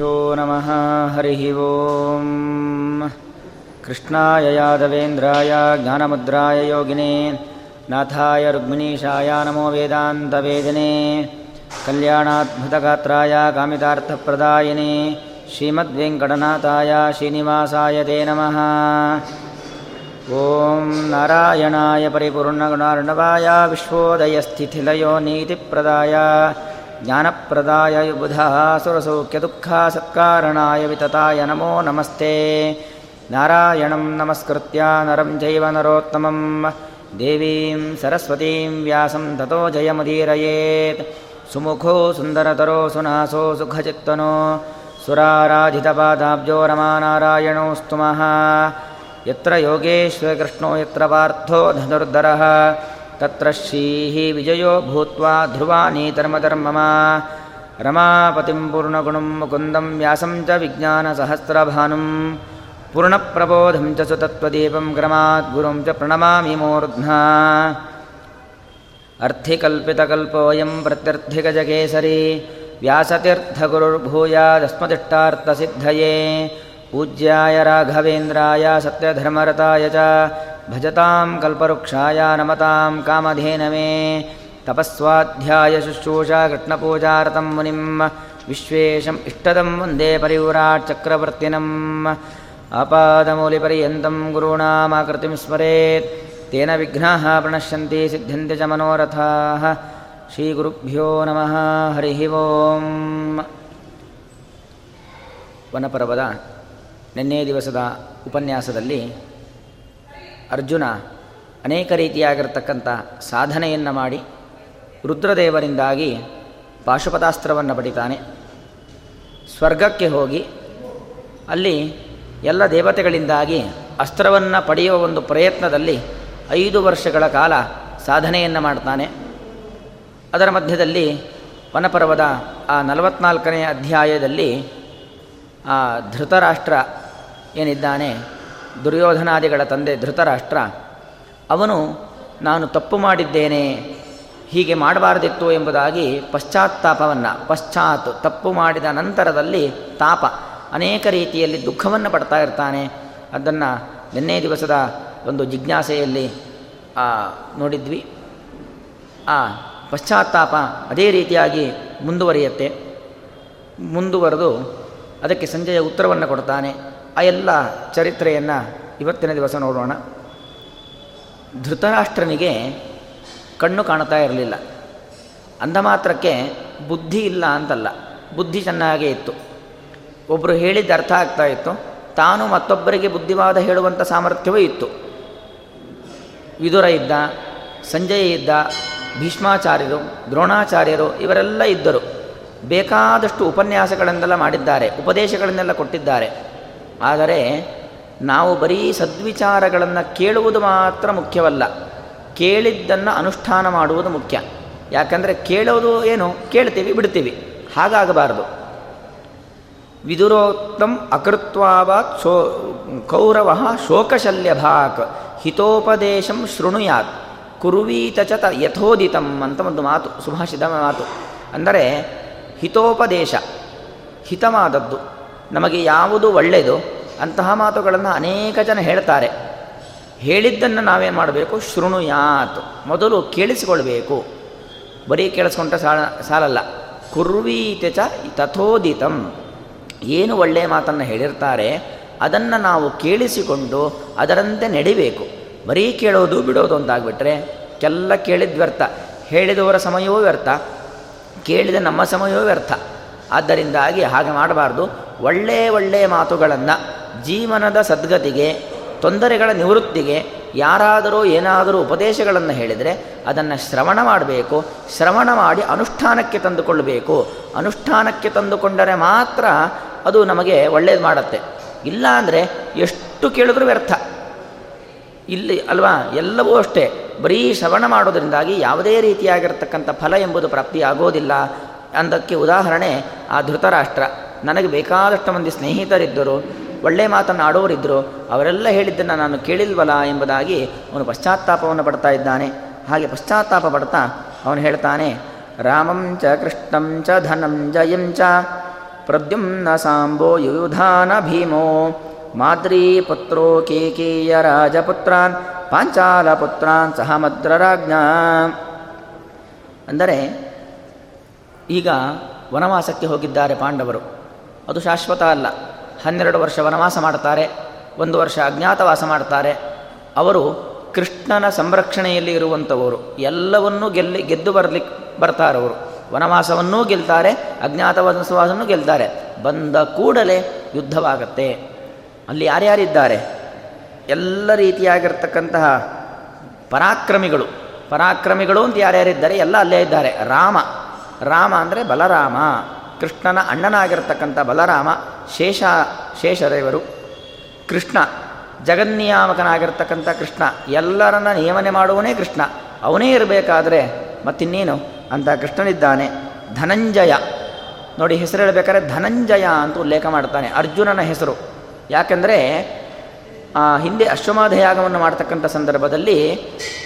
यो नमः हरिः ओम्। कृष्णाय यादवेन्द्राय ज्ञानमुद्राय योगिने नाथाय रुक्मिणीशाय नमो वेदान्तवेदिने कल्याणाद्भुतगात्राय कामितार्थप्रदायिने श्रीमद्वेङ्कटनाथाय श्रीनिवासाय ते नमः। ॐ नारायणाय परिपूर्णगुणार्णवाय विश्वोदयस्थितिलयो नीतिप्रदाय ज्ञानप्रदाय बुधः सुरसौख्यदुःखसत्कारणाय वितताय नमो नमस्ते। नारायणं नमस्कृत्य नरं चैव नरोत्तमं देवीं सरस्वतीं व्यासं ततो जयमुदीरयेत्। सुमुखो सुन्दरतरो सुनासो सुखचित्तनो। सुराराधितपादाब्जो रमानारायणोऽस्तु मः यत्र योगेश्वरकृष्णो यत्र पार्थो धनुर्धरः तत्र श्रीः विजयो भूत्वा ध्रुवानीतर्मधर्ममा रमापतिं पूर्णगुणं मुकुन्दं व्यासं च विज्ञानसहस्रभानुं पूर्णप्रबोधं च सुतत्त्वदीपं क्रमाद्गुरुं च प्रणमामि मूर्ध्ना। अर्थिकल्पितकल्पोऽयं प्रत्यर्थिगजकेसरी। व्यासतीर्थगुरुर्भूयादस्मदिष्टार्थसिद्धये। पूज्याय राघवेन्द्राय सत्यधर्मरताय च ಭಜತಾಂ ಕಲ್ಪವೃಕ್ಷಾಯ ನಮತಾಂ ಕಾಮಧೇನವೇ ತಪಸ್ವಾಧ್ಯಾಯಶುಶ್ರೂಷಾ ಕೃಷ್ಣಪೂಜಾರತಂ ಮುನಿಂ. ವಿಶ್ವೇಶಂ ಇಷ್ಟದಂ ವಂದೇ ಪರಿವ್ರಾಟ್ಚಕ್ರವರ್ತಿನಂ ಆಪಾದಮೂಲಿಪರ್ಯಂತಂ ಗುರುಣಾಮಾಕೃತಿಂ ಸ್ಮರೇತ್. ತೇನ ವಿಘ್ನಾಃ ಪ್ರಣಶ್ಯಂತಿ ಸಿದ್ಧಂತೆ ಚ ಮನೋರಥಾಃ. ಶ್ರೀಗುರುಭ್ಯೋ ನಮಃ ಹರಿ ಓಂ. ವನಪರ್ವದ ನಿನ್ನೆ ದಿವಸದ ಉಪನ್ಯಾಸದಲ್ಲಿ ಅರ್ಜುನ ಅನೇಕ ರೀತಿಯಾಗಿರ್ತಕ್ಕಂಥ ಸಾಧನೆಯನ್ನು ಮಾಡಿ ರುದ್ರದೇವರಿಂದಾಗಿ ಪಾಶುಪತಾಸ್ತ್ರವನ್ನು ಪಡಿತಾನೆ. ಸ್ವರ್ಗಕ್ಕೆ ಹೋಗಿ ಅಲ್ಲಿ ಎಲ್ಲ ದೇವತೆಗಳಿಂದಾಗಿ ಅಸ್ತ್ರವನ್ನು ಪಡೆಯುವ ಒಂದು ಪ್ರಯತ್ನದಲ್ಲಿ ಐದು ವರ್ಷಗಳ ಕಾಲ ಸಾಧನೆಯನ್ನು ಮಾಡ್ತಾನೆ. ಅದರ ಮಧ್ಯದಲ್ಲಿ ವನಪರ್ವದ ಆ ನಲವತ್ನಾಲ್ಕನೇ ಅಧ್ಯಾಯದಲ್ಲಿ ಆ ಧೃತರಾಷ್ಟ್ರ ಏನಿದ್ದಾನೆ ದುರ್ಯೋಧನಾದಿಗಳ ತಂದೆ ಧೃತರಾಷ್ಟ್ರ, ಅವನು, ನಾನು ತಪ್ಪು ಮಾಡಿದ್ದೇನೆ, ಹೀಗೆ ಮಾಡಬಾರದಿತ್ತು ಎಂಬುದಾಗಿ ಪಶ್ಚಾತ್ತಾಪವನ್ನು, ಪಶ್ಚಾತ್ ತಪ್ಪು ಮಾಡಿದ ನಂತರದಲ್ಲಿ ತಾಪ, ಅನೇಕ ರೀತಿಯಲ್ಲಿ ದುಃಖವನ್ನು ಪಡ್ತಾ ಇರ್ತಾನೆ. ಅದನ್ನು ನಿನ್ನೆ ದಿವಸದ ಒಂದು ಜಿಜ್ಞಾಸೆಯಲ್ಲಿ ನೋಡಿದ್ವಿ. ಆ, ಪಶ್ಚಾತ್ತಾಪ ಅದೇ ರೀತಿಯಾಗಿ ಮುಂದುವರಿಯುತ್ತೆ. ಮುಂದುವರೆದು ಅದಕ್ಕೆ ಸಂಜೆಯ ಉತ್ತರವನ್ನು ಕೊಡ್ತಾನೆ. ಆ ಎಲ್ಲ ಚರಿತ್ರೆಯನ್ನು ಇವತ್ತಿನ ದಿವಸ ನೋಡೋಣ. ಧೃತರಾಷ್ಟ್ರನಿಗೆ ಕಣ್ಣು ಕಾಣ್ತಾ ಇರಲಿಲ್ಲ. ಅಂದ ಮಾತ್ರಕ್ಕೆ ಬುದ್ಧಿ ಇಲ್ಲ ಅಂತಲ್ಲ. ಬುದ್ಧಿ ಚೆನ್ನಾಗೇ ಇತ್ತು. ಒಬ್ಬರು ಹೇಳಿದ್ದು ಅರ್ಥ ಆಗ್ತಾ ಇತ್ತು. ತಾನು ಮತ್ತೊಬ್ಬರಿಗೆ ಬುದ್ಧಿವಾದ ಹೇಳುವಂಥ ಸಾಮರ್ಥ್ಯವೂ ಇತ್ತು. ವಿದುರ ಇದ್ದ, ಸಂಜಯ ಇದ್ದ, ಭೀಷ್ಮಾಚಾರ್ಯರು, ದ್ರೋಣಾಚಾರ್ಯರು ಇವರೆಲ್ಲ ಇದ್ದರು. ಬೇಕಾದಷ್ಟು ಉಪನ್ಯಾಸಗಳನ್ನೆಲ್ಲ ಮಾಡಿದ್ದಾರೆ, ಉಪದೇಶಗಳನ್ನೆಲ್ಲ ಕೊಟ್ಟಿದ್ದಾರೆ. ಆದರೆ ನಾವು ಬರೀ ಸದ್ವಿಚಾರಗಳನ್ನು ಕೇಳುವುದು ಮಾತ್ರ ಮುಖ್ಯವಲ್ಲ. ಕೇಳಿದ್ದನ್ನು ಅನುಷ್ಠಾನ ಮಾಡುವುದು ಮುಖ್ಯ. ಯಾಕಂದರೆ ಕೇಳೋದು ಏನು? ಕೇಳ್ತೀವಿ, ಬಿಡ್ತೀವಿ. ಹಾಗಾಗಬಾರದು. ವಿದುರೋಕ್ತಂ ಅಕೃತ್ವಾವಾತ್ ಶೋ ಕೌರವ ಶೋಕಶಲ್ಯಭಾಕ್ ಹಿತೋಪದೇಶಂ ಶೃಣುಯಾತ್ ಕುರುವೀತ ಚ ಯಥೋದಿತಂ ಅಂತ ಒಂದು ಮಾತು ಸುಭಾಷಿತ ಮಾತು. ಅಂದರೆ ಹಿತೋಪದೇಶ, ಹಿತವಾದದ್ದು. ನಮಗೆ ಯಾವುದು ಒಳ್ಳೆಯದು? ಅಂತಹ ಮಾತುಗಳನ್ನು ಅನೇಕ ಜನ ಹೇಳ್ತಾರೆ. ಹೇಳಿದ್ದನ್ನು ನಾವೇನು ಮಾಡಬೇಕು? ಶೃಣುಯಾತ್ ಮೊದಲು ಕೇಳಿಸಿಕೊಳ್ಬೇಕು. ಬರೀ ಕೇಳಿಸ್ಕೊಂಡ್ರೆ ಸಾಲ, ಸಾಲಲ್ಲ. ಕುರ್ವೀತೆ ಚ ತಥೋದಿತಂ. ಏನು ಒಳ್ಳೆಯ ಮಾತನ್ನು ಹೇಳಿರ್ತಾರೆ, ಅದನ್ನು ನಾವು ಕೇಳಿಸಿಕೊಂಡು ಅದರಂತೆ ನಡಿಬೇಕು. ಬರೀ ಕೇಳೋದು ಬಿಡೋದು ಅಂತಾಗ್ಬಿಟ್ರೆ ಕೆಲ್ಲ ಕೇಳಿದ ವ್ಯರ್ಥ. ಹೇಳಿದವರ ಸಮಯವೂ ವ್ಯರ್ಥ. ಕೇಳಿದ ನಮ್ಮ ಸಮಯವೂ ವ್ಯರ್ಥ. ಆದ್ದರಿಂದಾಗಿ ಹಾಗೆ ಮಾಡಬಾರ್ದು. ಒಳ್ಳೆಯ ಒಳ್ಳೆಯ ಮಾತುಗಳನ್ನು ಜೀವನದ ಸದ್ಗತಿಗೆ, ತೊಂದರೆಗಳ ನಿವೃತ್ತಿಗೆ ಯಾರಾದರೂ ಏನಾದರೂ ಉಪದೇಶಗಳನ್ನು ಹೇಳಿದರೆ ಅದನ್ನು ಶ್ರವಣ ಮಾಡಬೇಕು. ಶ್ರವಣ ಮಾಡಿ ಅನುಷ್ಠಾನಕ್ಕೆ ತಂದುಕೊಳ್ಳಬೇಕು. ಅನುಷ್ಠಾನಕ್ಕೆ ತಂದುಕೊಂಡರೆ ಮಾತ್ರ ಅದು ನಮಗೆ ಒಳ್ಳೇದು ಮಾಡುತ್ತೆ. ಇಲ್ಲ ಅಂದರೆ ಎಷ್ಟು ಕೇಳಿದ್ರೂ ವ್ಯರ್ಥ. ಇಲ್ಲಿ ಅಲ್ವಾ, ಎಲ್ಲವೂ ಅಷ್ಟೇ. ಬರೀ ಶ್ರವಣ ಮಾಡೋದರಿಂದಾಗಿ ಯಾವುದೇ ರೀತಿಯಾಗಿರ್ತಕ್ಕಂಥ ಫಲ ಎಂಬುದು ಪ್ರಾಪ್ತಿಯಾಗೋದಿಲ್ಲ. ಅಂದಕ್ಕೆ ಉದಾಹರಣೆ ಆ ಧೃತರಾಷ್ಟ್ರ. ನನಗೆ ಬೇಕಾದಷ್ಟು ಮಂದಿ ಸ್ನೇಹಿತರಿದ್ದರು ಒಳ್ಳೆಯ ಮಾತನ್ನು ಆಡೋರಿದ್ದರು ಅವರೆಲ್ಲ ಹೇಳಿದ್ದನ್ನು ನಾನು ಕೇಳಿಲ್ವಲ್ಲ ಎಂಬುದಾಗಿ ಅವನು ಪಶ್ಚಾತ್ತಾಪವನ್ನು ಪಡ್ತಾ ಇದ್ದಾನೆ. ಹಾಗೆ ಪಶ್ಚಾತ್ತಾಪ ಪಡ್ತಾ ಅವನು ಹೇಳ್ತಾನೆ, ರಾಮಂ ಚ ಕೃಷ್ಣಂ ಚ ಧನಂ ಜಯಂ ಚ ಪ್ರದ್ಯುಮ್ನ ಸಾಂಬೋ ಯುಧಾನ ಭೀಮೋ ಮಾದ್ರಿ ಪುತ್ರೋ ಕೇಕೇಯ ರಾಜಪುತ್ರಾನ್ ಪಾಂಚಾಲ ಪುತ್ರಾನ್ ಸಹಮದ್ರರಾಜ್ಞ ಅಂದರೆ ಈಗ ವನವಾಸಕ್ಕೆ ಹೋಗಿದ್ದಾರೆ ಪಾಂಡವರು. ಅದು ಶಾಶ್ವತ ಅಲ್ಲ. ಹನ್ನೆರಡು ವರ್ಷ ವನವಾಸ ಮಾಡ್ತಾರೆ ಒಂದು ವರ್ಷ ಅಜ್ಞಾತವಾಸ ಮಾಡ್ತಾರೆ ಅವರು ಕೃಷ್ಣನ ಸಂರಕ್ಷಣೆಯಲ್ಲಿ ಇರುವಂಥವರು. ಎಲ್ಲವನ್ನೂ ಗೆಲ್ಲಿ, ಗೆದ್ದು ಬರಲಿಕ್ಕೆ ಬರ್ತಾರವರು ವನವಾಸವನ್ನೂ ಗೆಲ್ತಾರೆ, ಅಜ್ಞಾತವಾಸವನ್ನೂ ಗೆಲ್ತಾರೆ. ಬಂದ ಕೂಡಲೇ ಯುದ್ಧವಾಗತ್ತೆ. ಅಲ್ಲಿ ಯಾರ್ಯಾರಿದ್ದಾರೆ? ಎಲ್ಲ ರೀತಿಯಾಗಿರ್ತಕ್ಕಂತಹ ಪರಾಕ್ರಮಿಗಳು. ಪರಾಕ್ರಮಿಗಳು ಅಂತ ಯಾರ್ಯಾರಿದ್ದಾರೆ? ಎಲ್ಲ ಅಲ್ಲೇ ಇದ್ದಾರೆ. ರಾಮ. ರಾಮ ಅಂದರೆ ಬಲರಾಮ. ಕೃಷ್ಣನ ಅಣ್ಣನಾಗಿರ್ತಕ್ಕಂಥ ಬಲರಾಮ, ಶೇಷ, ಶೇಷದೇವರು. ಕೃಷ್ಣ, ಜಗನ್ನಿಯಾಮಕನಾಗಿರ್ತಕ್ಕಂಥ ಕೃಷ್ಣ. ಎಲ್ಲರನ್ನ ನಿಯಮನೆ ಮಾಡುವನೇ ಕೃಷ್ಣ. ಅವನೇ ಇರಬೇಕಾದ್ರೆ ಮತ್ತಿನ್ನೇನು? ಅಂತ ಕೃಷ್ಣನಿದ್ದಾನೆ. ಧನಂಜಯ. ನೋಡಿ ಹೆಸರು ಹೇಳಬೇಕಾದ್ರೆ ಧನಂಜಯ ಅಂತ ಉಲ್ಲೇಖ ಮಾಡ್ತಾನೆ. ಅರ್ಜುನನ ಹೆಸರು. ಯಾಕೆಂದರೆ ಹಿಂದೆ ಅಶ್ವಮಾಧ ಯಾಗವನ್ನು ಮಾಡ್ತಕ್ಕಂಥ ಸಂದರ್ಭದಲ್ಲಿ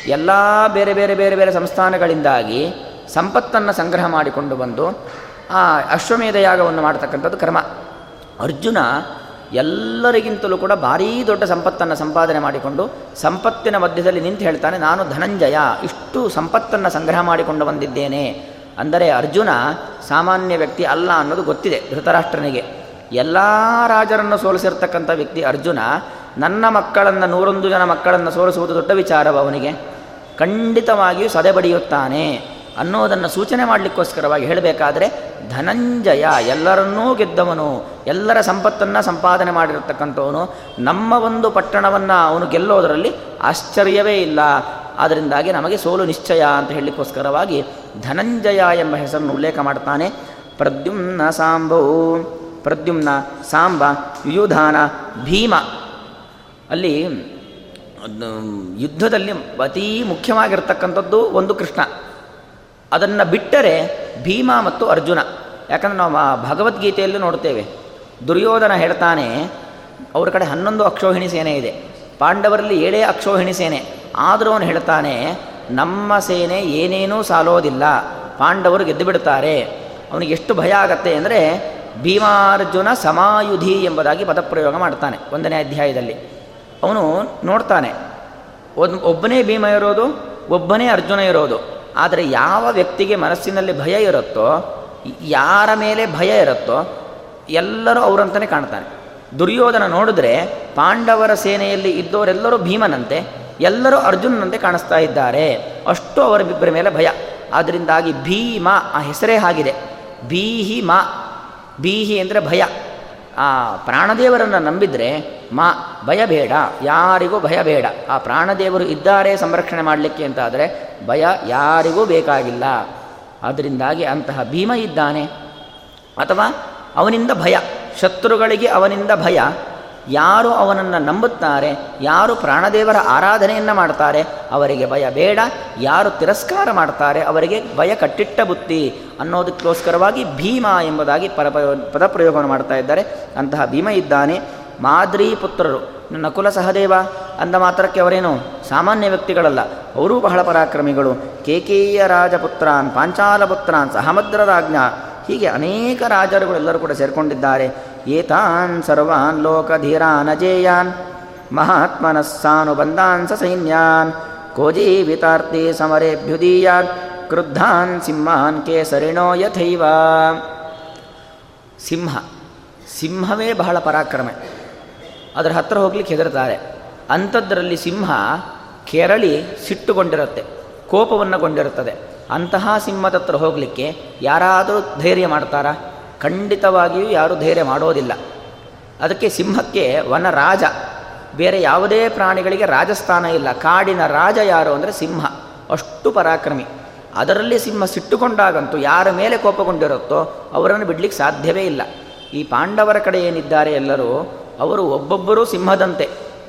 ಎಲ್ಲ ಬೇರೆ ಬೇರೆ ಬೇರೆ ಬೇರೆ ಸಂಸ್ಥಾನಗಳಿಂದಾಗಿ ಸಂಪತ್ತನ್ನು ಸಂಗ್ರಹ ಮಾಡಿಕೊಂಡು ಬಂದು ಆ ಅಶ್ವಮೇಧ ಯಾಗವನ್ನು ಮಾಡ್ತಕ್ಕಂಥದ್ದು ಕ್ರಮ. ಅರ್ಜುನ ಎಲ್ಲರಿಗಿಂತಲೂ ಕೂಡ ಭಾರೀ ದೊಡ್ಡ ಸಂಪತ್ತನ್ನು ಸಂಪಾದನೆ ಮಾಡಿಕೊಂಡು ಸಂಪತ್ತಿನ ಮಧ್ಯದಲ್ಲಿ ನಿಂತು ಹೇಳ್ತಾನೆ, ನಾನು ಧನಂಜಯ, ಇಷ್ಟು ಸಂಪತ್ತನ್ನು ಸಂಗ್ರಹ ಮಾಡಿಕೊಂಡು ಬಂದಿದ್ದೇನೆ. ಅಂದರೆ ಅರ್ಜುನ ಸಾಮಾನ್ಯ ವ್ಯಕ್ತಿ ಅಲ್ಲ ಅನ್ನೋದು ಗೊತ್ತಿದೆ ಧೃತರಾಷ್ಟ್ರನಿಗೆ. ಎಲ್ಲ ರಾಜರನ್ನು ಸೋಲಿಸಿರ್ತಕ್ಕಂಥ ವ್ಯಕ್ತಿ ಅರ್ಜುನ, ನನ್ನ ಮಕ್ಕಳನ್ನು, ನೂರೊಂದು ಜನ ಮಕ್ಕಳನ್ನು ಸೋಲಿಸುವುದು ದೊಡ್ಡ ವಿಚಾರವ ಅವನಿಗೆ ಖಂಡಿತವಾಗಿಯೂ ಸದೆಬಡಿಯುತ್ತಾನೆ. ಅನ್ನೋದನ್ನು ಸೂಚನೆ ಮಾಡಲಿಕ್ಕೋಸ್ಕರವಾಗಿ ಹೇಳಬೇಕಾದ್ರೆ, ಧನಂಜಯ ಎಲ್ಲರನ್ನೂ ಗೆದ್ದವನು, ಎಲ್ಲರ ಸಂಪತ್ತನ್ನು ಸಂಪಾದನೆ ಮಾಡಿರತಕ್ಕಂಥವನು, ನಮ್ಮ ಒಂದು ಪಟ್ಟಣವನ್ನು ಅವನು ಗೆಲ್ಲೋದರಲ್ಲಿ ಆಶ್ಚರ್ಯವೇ ಇಲ್ಲ. ಅದರಿಂದಾಗಿ ನಮಗೆ ಸೋಲು ನಿಶ್ಚಯ ಅಂತ ಹೇಳಲಿಕ್ಕೋಸ್ಕರವಾಗಿ ಧನಂಜಯ ಎಂಬ ಹೆಸರನ್ನು ಉಲ್ಲೇಖ ಮಾಡ್ತಾನೆ. ಪ್ರದ್ಯುಮ್ನ ಸಾಂಬೋ, ಪ್ರದ್ಯುಮ್ನ ಸಾಂಬ, ಯುಯುಧಾನ, ಭೀಮ. ಅಲ್ಲಿ ಯುದ್ಧದಲ್ಲಿ ಅತೀ ಮುಖ್ಯವಾಗಿರ್ತಕ್ಕಂಥದ್ದು ಒಂದು ಕೃಷ್ಣ. ಅದನ್ನು ಬಿಟ್ಟರೆ ಭೀಮ ಮತ್ತು ಅರ್ಜುನ. ಯಾಕಂದರೆ ನಾವು ಭಗವದ್ಗೀತೆಯಲ್ಲಿ ನೋಡ್ತೇವೆ. ದುರ್ಯೋಧನ ಹೇಳ್ತಾನೆ, ಅವ್ರ ಕಡೆ ಹನ್ನೊಂದು ಅಕ್ಷೋಹಿಣಿ ಸೇನೆ ಇದೆ. ಪಾಂಡವರಲ್ಲಿ ಏಳೇ ಅಕ್ಷೋಹಿಣಿ ಸೇನೆ. ಆದರೂ ಅವನು ಹೇಳ್ತಾನೆ, ನಮ್ಮ ಸೇನೆ ಏನೇನೂ ಸಾಲೋದಿಲ್ಲ. ಪಾಂಡವರು ಗೆದ್ದು ಬಿಡ್ತಾರೆ ಅವನಿಗೆ ಎಷ್ಟು ಭಯ ಆಗತ್ತೆ ಅಂದರೆ ಭೀಮಾರ್ಜುನ ಸಮಾಯುಧಿ ಎಂಬುದಾಗಿ ಪದಪ್ರಯೋಗ ಮಾಡ್ತಾನೆ ಒಂದನೇ ಅಧ್ಯಾಯದಲ್ಲಿ. ಅವನು ನೋಡ್ತಾನೆ ಒಬ್ಬನೇ ಭೀಮ ಇರೋದು, ಒಬ್ಬನೇ ಅರ್ಜುನ ಇರೋದು. ಆದರೆ ಯಾವ ವ್ಯಕ್ತಿಗೆ ಮನಸ್ಸಿನಲ್ಲಿ ಭಯ ಇರುತ್ತೋ, ಯಾರ ಮೇಲೆ ಭಯ ಇರುತ್ತೋ, ಎಲ್ಲರೂ ಅವರಂತಲೇ ಕಾಣ್ತಾನೆ ದುರ್ಯೋಧನ ನೋಡಿದ್ರೆ ಪಾಂಡವರ ಸೇನೆಯಲ್ಲಿ ಇದ್ದವರೆಲ್ಲರೂ ಭೀಮನಂತೆ, ಎಲ್ಲರೂ ಅರ್ಜುನನಂತೆ ಕಾಣಿಸ್ತಾ ಇದ್ದಾರೆ. ಅಷ್ಟು ಅವರಿಬ್ಬರ ಮೇಲೆ ಭಯ. ಆದ್ದರಿಂದಾಗಿ ಭೀಮ ಆ ಹೆಸರೇ ಆಗಿದೆ. ಭೀಹಿ ಮಾ. ಬೀಹಿ ಅಂದರೆ ಭಯ. ಆ ಪ್ರಾಣದೇವರನ್ನು ನಂಬಿದರೆ ಮಾ, ಭಯ ಬೇಡ, ಯಾರಿಗೂ ಭಯ ಬೇಡ. ಆ ಪ್ರಾಣದೇವರು ಇದ್ದಾರೆ ಸಂರಕ್ಷಣೆ ಮಾಡಲಿಕ್ಕೆ ಅಂತಾದರೆ ಭಯ ಯಾರಿಗೂ ಬೇಕಾಗಿಲ್ಲ. ಅದರಿಂದಾಗಿ ಅಂತಹ ಭೀಮ ಇದ್ದಾನೆ. ಅಥವಾ ಅವನಿಂದ ಭಯ, ಶತ್ರುಗಳಿಗೆ ಅವನಿಂದ ಭಯ ಯಾರು ಅವನನ್ನು ನಂಬುತ್ತಾರೆ, ಯಾರು ಪ್ರಾಣದೇವರ ಆರಾಧನೆಯನ್ನು ಮಾಡ್ತಾರೆ, ಅವರಿಗೆ ಭಯ ಬೇಡ. ಯಾರು ತಿರಸ್ಕಾರ ಮಾಡ್ತಾರೆ, ಅವರಿಗೆ ಭಯ ಕಟ್ಟಿಟ್ಟ ಬುತ್ತಿ ಅನ್ನೋದಕ್ಕೋಸ್ಕರವಾಗಿ ಭೀಮ ಎಂಬುದಾಗಿ ಪರ ಪದಪ್ರಯೋಗವನ್ನು ಮಾಡ್ತಾ ಇದ್ದಾರೆ. ಅಂತಹ ಭೀಮ ಇದ್ದಾನೆ. ಮಾದ್ರಿ ಪುತ್ರರು. ನಕುಲ ಸಹದೇವ ಅಂದ ಮಾತ್ರಕ್ಕೆ ಅವರೇನು? ಸಾಮಾನ್ಯ ವ್ಯಕ್ತಿಗಳಲ್ಲ. ಅವರೂ ಬಹಳ ಪರಾಕ್ರಮಿಗಳು. ಕೇಕೇಯ ರಾಜಪುತ್ರಾನ್, ಪಾಂಚಾಲಪುತ್ರಾನ್, ಸಹಮದ್ರ ರಾಜ್ಞ ಹೀಗೆ ಅನೇಕ ರಾಜರುಗಳೆಲ್ಲರೂ ಕೂಡ ಸೇರಿಕೊಂಡಿದ್ದಾರೆ. ಏತಾನ್ ಸರ್ವಾನ್ ಲೋಕಧೀರಾನಜೇಯಾನ್ ಮಹಾತ್ಮನಸ್ಸಾನುಬಂಧಾನ್ ಸ ಸೈನ್ಯಾನ್, ಕೋಜೀವಿತಾರ್ಥಿ ಸಮರೇಭ್ಯುದೀಯಾನ್ ಕ್ರುದ್ಧಾನ್ ಸಿಂಹಾನ್ ಕೇಸರಿಣೋ ಯಥೈವ. ಸಿಂಹ, ಸಿಂಹವೇ ಬಹಳ ಪರಾಕ್ರಮ. ಅದರ ಹತ್ತಿರ ಹೋಗ್ಲಿಕ್ಕೆ ಹೆದರ್ತಾರೆ. ಅಂಥದ್ರಲ್ಲಿ ಸಿಂಹ ಕೆರಳಿ ಸಿಟ್ಟುಗೊಂಡಿರುತ್ತೆ ಕೋಪವನ್ನು ಗೊಂಡಿರುತ್ತದೆ ಅಂತಹ ಸಿಂಹದತ್ರ ಹೋಗಲಿಕ್ಕೆ ಯಾರಾದರೂ ಧೈರ್ಯ ಮಾಡ್ತಾರಾ? ಖಂಡಿತವಾಗಿಯೂ ಯಾರೂ ಧೈರ್ಯ ಮಾಡೋದಿಲ್ಲ. ಅದಕ್ಕೆ ಸಿಂಹಕ್ಕೆ ವನ ರಾಜ ಬೇರೆ ಯಾವುದೇ ಪ್ರಾಣಿಗಳಿಗೆ ರಾಜಸ್ಥಾನ ಇಲ್ಲ. ಕಾಡಿನ ರಾಜ ಯಾರು ಅಂದರೆ ಸಿಂಹ. ಅಷ್ಟು ಪರಾಕ್ರಮಿ. ಅದರಲ್ಲಿ ಸಿಂಹ ಸಿಟ್ಟುಕೊಂಡಾಗಂತೂ ಯಾರ ಮೇಲೆ ಕೋಪಗೊಂಡಿರುತ್ತೋ ಅವರನ್ನು ಬಿಡಲಿಕ್ಕೆ ಸಾಧ್ಯವೇ ಇಲ್ಲ. ಈ ಪಾಂಡವರ ಕಡೆ ಏನಿದ್ದಾರೆ ಎಲ್ಲರೂ, ಅವರು ಒಬ್ಬೊಬ್ಬರೂ ಸಿಂಹದಂತೆ.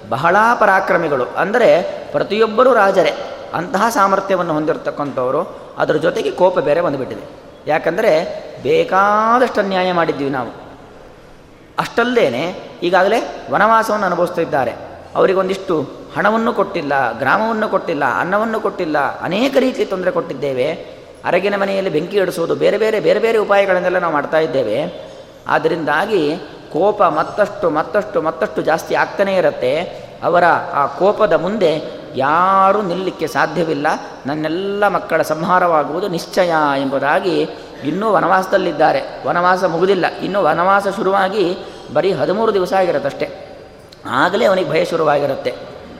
ಬಹಳ ಪರಾಕ್ರಮಿಗಳು. ಅಂದರೆ ಪ್ರತಿಯೊಬ್ಬರೂ ರಾಜರೇ. ಅಂತಹ ಸಾಮರ್ಥ್ಯವನ್ನು ಹೊಂದಿರತಕ್ಕಂಥವರು, ಅದರ ಜೊತೆಗೆ ಕೋಪ ಬೇರೆ ಬಂದುಬಿಟ್ಟಿದೆ. ಯಾಕಂದರೆ ಬೇಕಾದಷ್ಟು ಅನ್ಯಾಯ ಮಾಡಿದ್ದೀವಿ ನಾವು. ಅಷ್ಟಲ್ಲದೇ ಈಗಾಗಲೇ ವನವಾಸವನ್ನು ಅನುಭವಿಸ್ತಾ ಇದ್ದಾರೆ. ಅವರಿಗೊಂದಿಷ್ಟು ಹಣವನ್ನು ಕೊಟ್ಟಿಲ್ಲ, ಗ್ರಾಮವನ್ನು ಕೊಟ್ಟಿಲ್ಲ, ಅನ್ನವನ್ನು ಕೊಟ್ಟಿಲ್ಲ, ಅನೇಕ ರೀತಿಯ ತೊಂದರೆ ಕೊಟ್ಟಿದ್ದೇವೆ. ಅರಗಿನ ಮನೆಯಲ್ಲಿ ಬೆಂಕಿ ಇಡಿಸೋದು ಬೇರೆ ಬೇರೆ ಬೇರೆ ಬೇರೆ ಉಪಾಯಗಳನ್ನೆಲ್ಲ ನಾವು ಮಾಡ್ತಾ ಇದ್ದೇವೆ. ಆದ್ದರಿಂದಾಗಿ ಕೋಪ ಮತ್ತಷ್ಟು ಮತ್ತಷ್ಟು ಮತ್ತಷ್ಟು ಜಾಸ್ತಿ ಆಗ್ತಾನೇ ಇರುತ್ತೆ. ಅವರ ಆ ಕೋಪದ ಮುಂದೆ ಯಾರೂ ನಿಲ್ಲಕ್ಕೆ ಸಾಧ್ಯವಿಲ್ಲ. ನನ್ನೆಲ್ಲ ಮಕ್ಕಳ ಸಂಹಾರವಾಗುವುದು ನಿಶ್ಚಯ ಎಂಬುದಾಗಿ ಇನ್ನೂ ವನವಾಸದಲ್ಲಿದ್ದಾರೆ. ವನವಾಸ ಮುಗುದಿಲ್ಲ. ಇನ್ನೂ ವನವಾಸ ಶುರುವಾಗಿ ಬರೀ ಹದಿಮೂರು ದಿವಸ ಆಗಿರುತ್ತಷ್ಟೆ. ಆಗಲೇ ಅವನಿಗೆ ಭಯ ಶುರುವಾಗಿರುತ್ತೆ.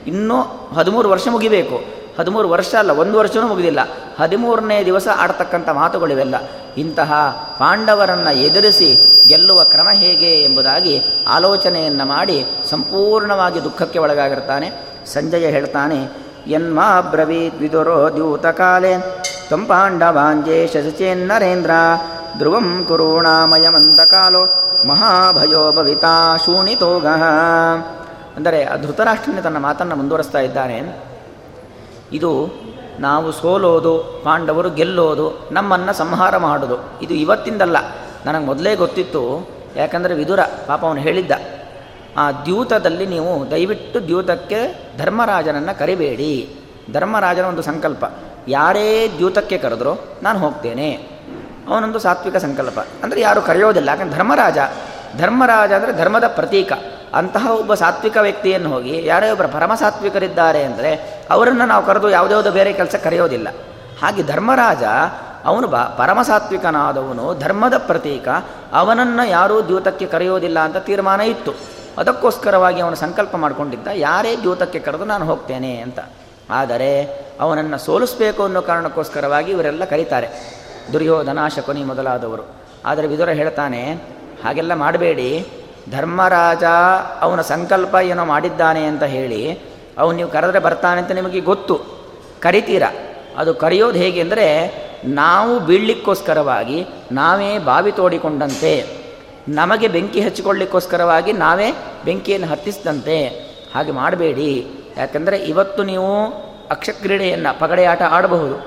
ಇನ್ನೂ ಹದಿಮೂರು ವರ್ಷ ಮುಗಿಬೇಕು. ಹದಿಮೂರು ವರ್ಷ ಅಲ್ಲ, ಒಂದು ವರ್ಷವೂ ಮುಗಿದಿಲ್ಲ. ಹದಿಮೂರನೇ ದಿವಸ ಆಡ್ತಕ್ಕಂಥ ಮಾತುಗಳಿವೆಲ್ಲ. ಇಂತಹ ಪಾಂಡವರನ್ನು ಎದುರಿಸಿ ಗೆಲ್ಲುವ ಕ್ರಮ ಹೇಗೆ ಎಂಬುದಾಗಿ ಆಲೋಚನೆಯನ್ನು ಮಾಡಿ ಸಂಪೂರ್ಣವಾಗಿ ದುಃಖಕ್ಕೆ ಒಳಗಾಗಿರ್ತಾನೆ. ಸಂಜಯ ಹೇಳ್ತಾನೆ ಯನ್ಮಾ ಬ್ರವೀತ್ ವಿದುರೋ ಕಾಲೇ, ತ್ವಂ ಪಾಂಡವಾಂಜೇ ಶಶಚೇನ್ನರೇಂದ್ರ ಧ್ರುವಂ ಕುರುಣಾಮಯಮಂತಕಾಲೋ ಮಹಾಭಯೋ ಭವಿತಾ ಶೂಣಿತೋಗ ಅಂದರೆ ಧೃತರಾಷ್ಟ್ರನೇ ತನ್ನ ಮಾತನ್ನು ಮುಂದುವರಿಸ್ತಾ ಇದ್ದಾನೆ ಇದು ನಾವು ಸೋಲೋದು, ಪಾಂಡವರು ಗೆಲ್ಲೋದು, ನಮ್ಮನ್ನು ಸಂಹಾರ ಮಾಡೋದು. ಇದು ಇವತ್ತಿಂದಲ್ಲ. ನನಗೆ ಮೊದಲೇ ಗೊತ್ತಿತ್ತು. ಯಾಕಂದರೆ ವಿದುರ ಪಾಪ ಅವನು ಹೇಳಿದ್ದ. ಆ ದ್ಯೂತದಲ್ಲಿ ನೀವು ದಯವಿಟ್ಟು ದ್ಯೂತಕ್ಕೆ ಧರ್ಮರಾಜನನ್ನು ಕರಿಬೇಡಿ. ಧರ್ಮರಾಜನ ಒಂದು ಸಂಕಲ್ಪ. ಯಾರೇ ದ್ಯೂತಕ್ಕೆ ಕರೆದ್ರೋ ನಾನು ಹೋಗ್ತೇನೆ. ಅವನೊಂದು ಸಾತ್ವಿಕ ಸಂಕಲ್ಪ. ಅಂದರೆ ಯಾರು ಕರೆಯೋದಿಲ್ಲ. ಯಾಕಂದ್ರೆ ಧರ್ಮರಾಜ ಧರ್ಮರಾಜ ಅಂದರೆ ಧರ್ಮದ ಪ್ರತೀಕ. ಅಂತಹ ಒಬ್ಬ ಸಾತ್ವಿಕ ವ್ಯಕ್ತಿಯನ್ನು ಹೋಗಿ ಯಾರೇ ಒಬ್ಬರು ಪರಮ ಸಾತ್ವಿಕರಿದ್ದಾರೆ ಅಂದರೆ ಅವರನ್ನು ನಾವು ಕರೆದು ಯಾವುದ್ಯಾವುದೋ ಬೇರೆ ಕೆಲಸ ಕರೆಯೋದಿಲ್ಲ. ಹಾಗೆ ಧರ್ಮರಾಜ, ಅವನು ಬ ಪರಮ ಸಾತ್ವಿಕನಾದವನು, ಧರ್ಮದ ಪ್ರತೀಕ. ಅವನನ್ನು ಯಾರೂ ದ್ಯೂತಕ್ಕೆ ಕರೆಯೋದಿಲ್ಲ ಅಂತ ತೀರ್ಮಾನ ಇತ್ತು. ಅದಕ್ಕೋಸ್ಕರವಾಗಿ ಅವನು ಸಂಕಲ್ಪ ಮಾಡಿಕೊಂಡಿದ್ದ, ಯಾರೇ ದ್ಯೂತಕ್ಕೆ ಕರೆದು ನಾನು ಹೋಗ್ತೇನೆ ಅಂತ. ಆದರೆ ಅವನನ್ನು ಸೋಲಿಸಬೇಕು ಅನ್ನೋ ಕಾರಣಕ್ಕೋಸ್ಕರವಾಗಿ ಇವರೆಲ್ಲ ಕರೀತಾರೆ. ದುರ್ಯೋಧನ, ಶಕುನಿ ಮೊದಲಾದವರು. ಆದರೆ ವಿದುರ ಹೇಳ್ತಾನೆ, ಹಾಗೆಲ್ಲ ಮಾಡಬೇಡಿ. ಧರ್ಮರಾಜ ಅವನ ಸಂಕಲ್ಪ ಏನೋ ಮಾಡಿದ್ದಾನೆ ಅಂತ ಹೇಳಿ, ಅವನು ನೀವು ಕರೆದ್ರೆ ಬರ್ತಾನೆ ಅಂತ ನಿಮಗೆ ಗೊತ್ತು. ಕರಿತೀರ? ಅದು ಕರೆಯೋದು ಹೇಗೆ ಅಂದರೆ, ನಾವು ಬೀಳಲಿಕ್ಕೋಸ್ಕರವಾಗಿ ನಾವೇ ಬಾವಿ ತೋಡಿಕೊಂಡಂತೆ. ನಮಗೆ ಬೆಂಕಿ ಹಚ್ಚಿಕೊಳ್ಳಿಕ್ಕೋಸ್ಕರವಾಗಿ ನಾವೇ ಬೆಂಕಿಯನ್ನು ಹತ್ತಿಸಿದಂತೆ ಹಾಗೆ ಮಾಡಬೇಡಿ. ಯಾಕಂದರೆ ಇವತ್ತು ನೀವು ಅಕ್ಷಕ್ರೀಡೆಯನ್ನು ಪಗಡೆ ಆಟ ಆಡಬಹುದು,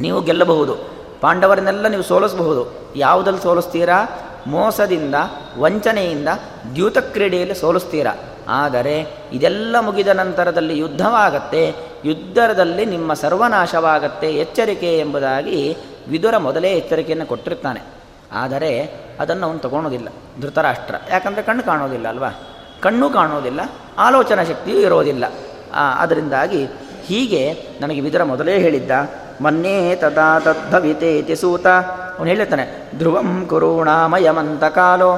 ನೀವು ಗೆಲ್ಲಬಹುದು, ಪಾಂಡವರನ್ನೆಲ್ಲ ನೀವು ಸೋಲಿಸಬಹುದು. ಯಾವುದಲ್ಲಿ ಸೋಲಿಸ್ತೀರಾ? ಮೋಸದಿಂದ, ವಂಚನೆಯಿಂದ ದ್ಯೂತ ಕ್ರೀಡೆಯಲ್ಲಿ ಸೋಲಿಸ್ತೀರ? ಆದರೆ ಇದೆಲ್ಲ ಮುಗಿದ ನಂತರದಲ್ಲಿ ಯುದ್ಧವಾಗತ್ತೆ. ಯುದ್ಧದಲ್ಲಿ ನಿಮ್ಮ ಸರ್ವನಾಶವಾಗತ್ತೆ ಎಚ್ಚರಿಕೆ ಎಂಬುದಾಗಿ ವಿದುರ ಮೊದಲೇ ಎಚ್ಚರಿಕೆಯನ್ನು ಕೊಟ್ಟಿರ್ತಾನೆ. ಆದರೆ ಅದನ್ನು ಅವನು ತಗೊಳೋದಿಲ್ಲ. ಧೃತರಾಷ್ಟ್ರ. ಯಾಕಂದರೆ ಕಣ್ಣು ಕಾಣೋದಿಲ್ಲ ಅಲ್ವಾ? ಕಣ್ಣು ಕಾಣೋದಿಲ್ಲ, ಆಲೋಚನಾ ಶಕ್ತಿಯೂ ಇರೋದಿಲ್ಲ. ಅದರಿಂದಾಗಿ ಹೀಗೆ ನನಗೆ ವಿದರ ಮೊದಲೇ ಹೇಳಿದ್ದ, ಮನ್ನೇ ತದಾ ತದ್ಭವಿತೇತಿ ಸೂತ. ಅವನು ಹೇಳಿರ್ತಾನೆ ಧ್ರುವಂ ಕುರುಣಾಮಯಮಂತ ಕಾಲೋ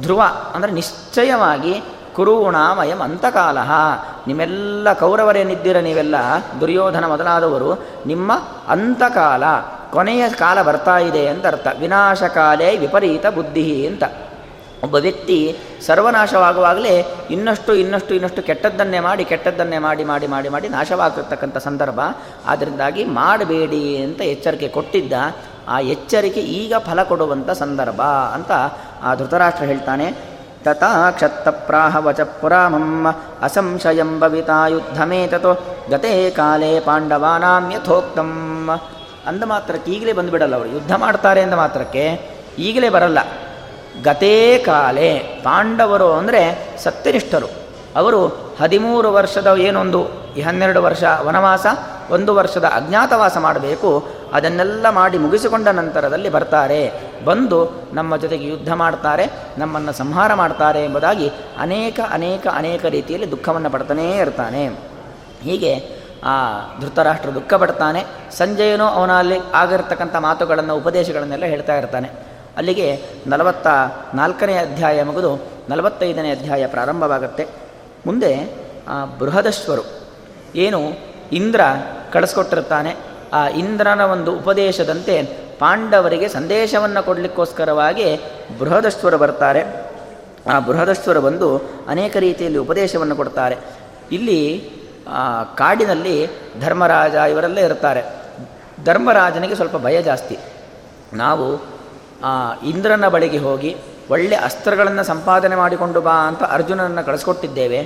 ಧ್ರುವ ಅಂದರೆ ನಿಶ್ಚಯವಾಗಿ ಕುರುಣಾಮಯಂ ಅಂತಕಾಲ ನಿಮ್ಮೆಲ್ಲ ಕೌರವರೇನಿದ್ದೀರ ನೀವೆಲ್ಲ ದುರ್ಯೋಧನ ಮೊದಲಾದವರು, ನಿಮ್ಮ ಅಂತಕಾಲ. ಕೊನೆಯ ಕಾಲ ಬರ್ತಾ ಇದೆ ಅಂತ ಅರ್ಥ ವಿನಾಶಕಾಲೇ ವಿಪರೀತ ಬುದ್ಧಿ ಅಂತ. ಒಬ್ಬ ವ್ಯಕ್ತಿ ಸರ್ವನಾಶವಾಗುವಾಗಲೇ ಇನ್ನಷ್ಟು ಇನ್ನಷ್ಟು ಇನ್ನಷ್ಟು ಕೆಟ್ಟದ್ದನ್ನೇ ಮಾಡಿ ಕೆಟ್ಟದ್ದನ್ನೇ ಮಾಡಿ ಮಾಡಿ ಮಾಡಿ ಮಾಡಿ ನಾಶವಾಗಿರ್ತಕ್ಕಂಥ ಸಂದರ್ಭ. ಆದ್ದರಿಂದಾಗಿ ಮಾಡಬೇಡಿ ಅಂತ ಎಚ್ಚರಿಕೆ ಕೊಟ್ಟಿದ್ದ. ಆ ಎಚ್ಚರಿಕೆ ಈಗ ಫಲ ಕೊಡುವಂಥ ಸಂದರ್ಭ ಅಂತ ಆ ಧೃತರಾಷ್ಟ್ರ ಹೇಳ್ತಾನೆ. ತಥಾ ಕ್ಷತ್ತಪ್ರಾಹ ವಚ ಪುರಾಮಂ ಅಸಂಶಯಂ ಭವಿತಾ ಯುದ್ಧಮೇತತೋ ಗತೇ ಕಾಲೇ ಪಾಂಡವಾನಾಂ ಯಥೋಕ್ತಂ. ಅಂದ ಮಾತ್ರಕ್ಕೆ ಈಗಲೇ ಬಂದುಬಿಡಲ್ಲ ಅವರು. ಯುದ್ಧ ಮಾಡ್ತಾರೆ ಅಂದ ಮಾತ್ರಕ್ಕೆ ಈಗಲೇ ಬರಲ್ಲ. ಗತೇ ಕಾಲೇ ಪಾಂಡವರು ಅಂದರೆ ಸತ್ಯನಿಷ್ಠರು. ಅವರು ಹದಿಮೂರು ವರ್ಷದ ಏನೊಂದು ಹನ್ನೆರಡು ವರ್ಷ ವನವಾಸ, ಒಂದು ವರ್ಷದ ಅಜ್ಞಾತವಾಸ ಮಾಡಬೇಕು. ಅದನ್ನೆಲ್ಲ ಮಾಡಿ ಮುಗಿಸಿಕೊಂಡ ನಂತರದಲ್ಲಿ ಬರ್ತಾರೆ. ಬಂದು ನಮ್ಮ ಜೊತೆಗೆ ಯುದ್ಧ ಮಾಡ್ತಾರೆ, ನಮ್ಮನ್ನು ಸಂಹಾರ ಮಾಡ್ತಾರೆ ಎಂಬುದಾಗಿ ಅನೇಕ ಅನೇಕ ಅನೇಕ ರೀತಿಯಲ್ಲಿ ದುಃಖವನ್ನು ಪಡ್ತಾನೇ ಇರ್ತಾನೆ. ಹೀಗೆ ಆ ಧೃತರಾಷ್ಟ್ರ ದುಃಖ ಪಡ್ತಾನೆ ಸಂಜೆಯನು ಅವನಲ್ಲಿ ಆಗಿರ್ತಕ್ಕಂಥ ಮಾತುಗಳನ್ನು, ಉಪದೇಶಗಳನ್ನೆಲ್ಲ ಹೇಳ್ತಾ ಇರ್ತಾನೆ. ಅಲ್ಲಿಗೆ ನಲವತ್ತ ನಾಲ್ಕನೇ ಅಧ್ಯಾಯ ಮುಗಿದು ನಲವತ್ತೈದನೇ ಅಧ್ಯಾಯ ಪ್ರಾರಂಭವಾಗುತ್ತೆ. ಮುಂದೆ, ಆ ಬೃಹದಶ್ವರು ಏನು ಇಂದ್ರ ಕಳಿಸ್ಕೊಟ್ಟಿರ್ತಾನೆ. ಆ ಇಂದ್ರನ ಒಂದು ಉಪದೇಶದಂತೆ ಪಾಂಡವರಿಗೆ ಸಂದೇಶವನ್ನು ಕೊಡಲಿಕ್ಕೋಸ್ಕರವಾಗಿ ಬೃಹದಶ್ವರು ಬರ್ತಾರೆ. ಆ ಬೃಹದಶ್ವರು ಬಂದು ಅನೇಕ ರೀತಿಯಲ್ಲಿ ಉಪದೇಶವನ್ನು ಕೊಡ್ತಾರೆ. ಇಲ್ಲಿ ಕಾಡಿನಲ್ಲಿ ಧರ್ಮರಾಜ ಇವರೆಲ್ಲ ಇರ್ತಾರೆ ಧರ್ಮರಾಜನಿಗೆ ಸ್ವಲ್ಪ ಭಯ ಜಾಸ್ತಿ. ನಾವು ಇಂದ್ರನ ಬಳಿಗೆ ಹೋಗಿ ಒಳ್ಳೆ ಅಸ್ತ್ರಗಳನ್ನು ಸಂಪಾದನೆ ಮಾಡಿಕೊಂಡು ಬಾ ಅಂತ ಅರ್ಜುನನನ್ನು ಕಳಿಸ್ಕೊಟ್ಟಿದ್ದೇವೆ.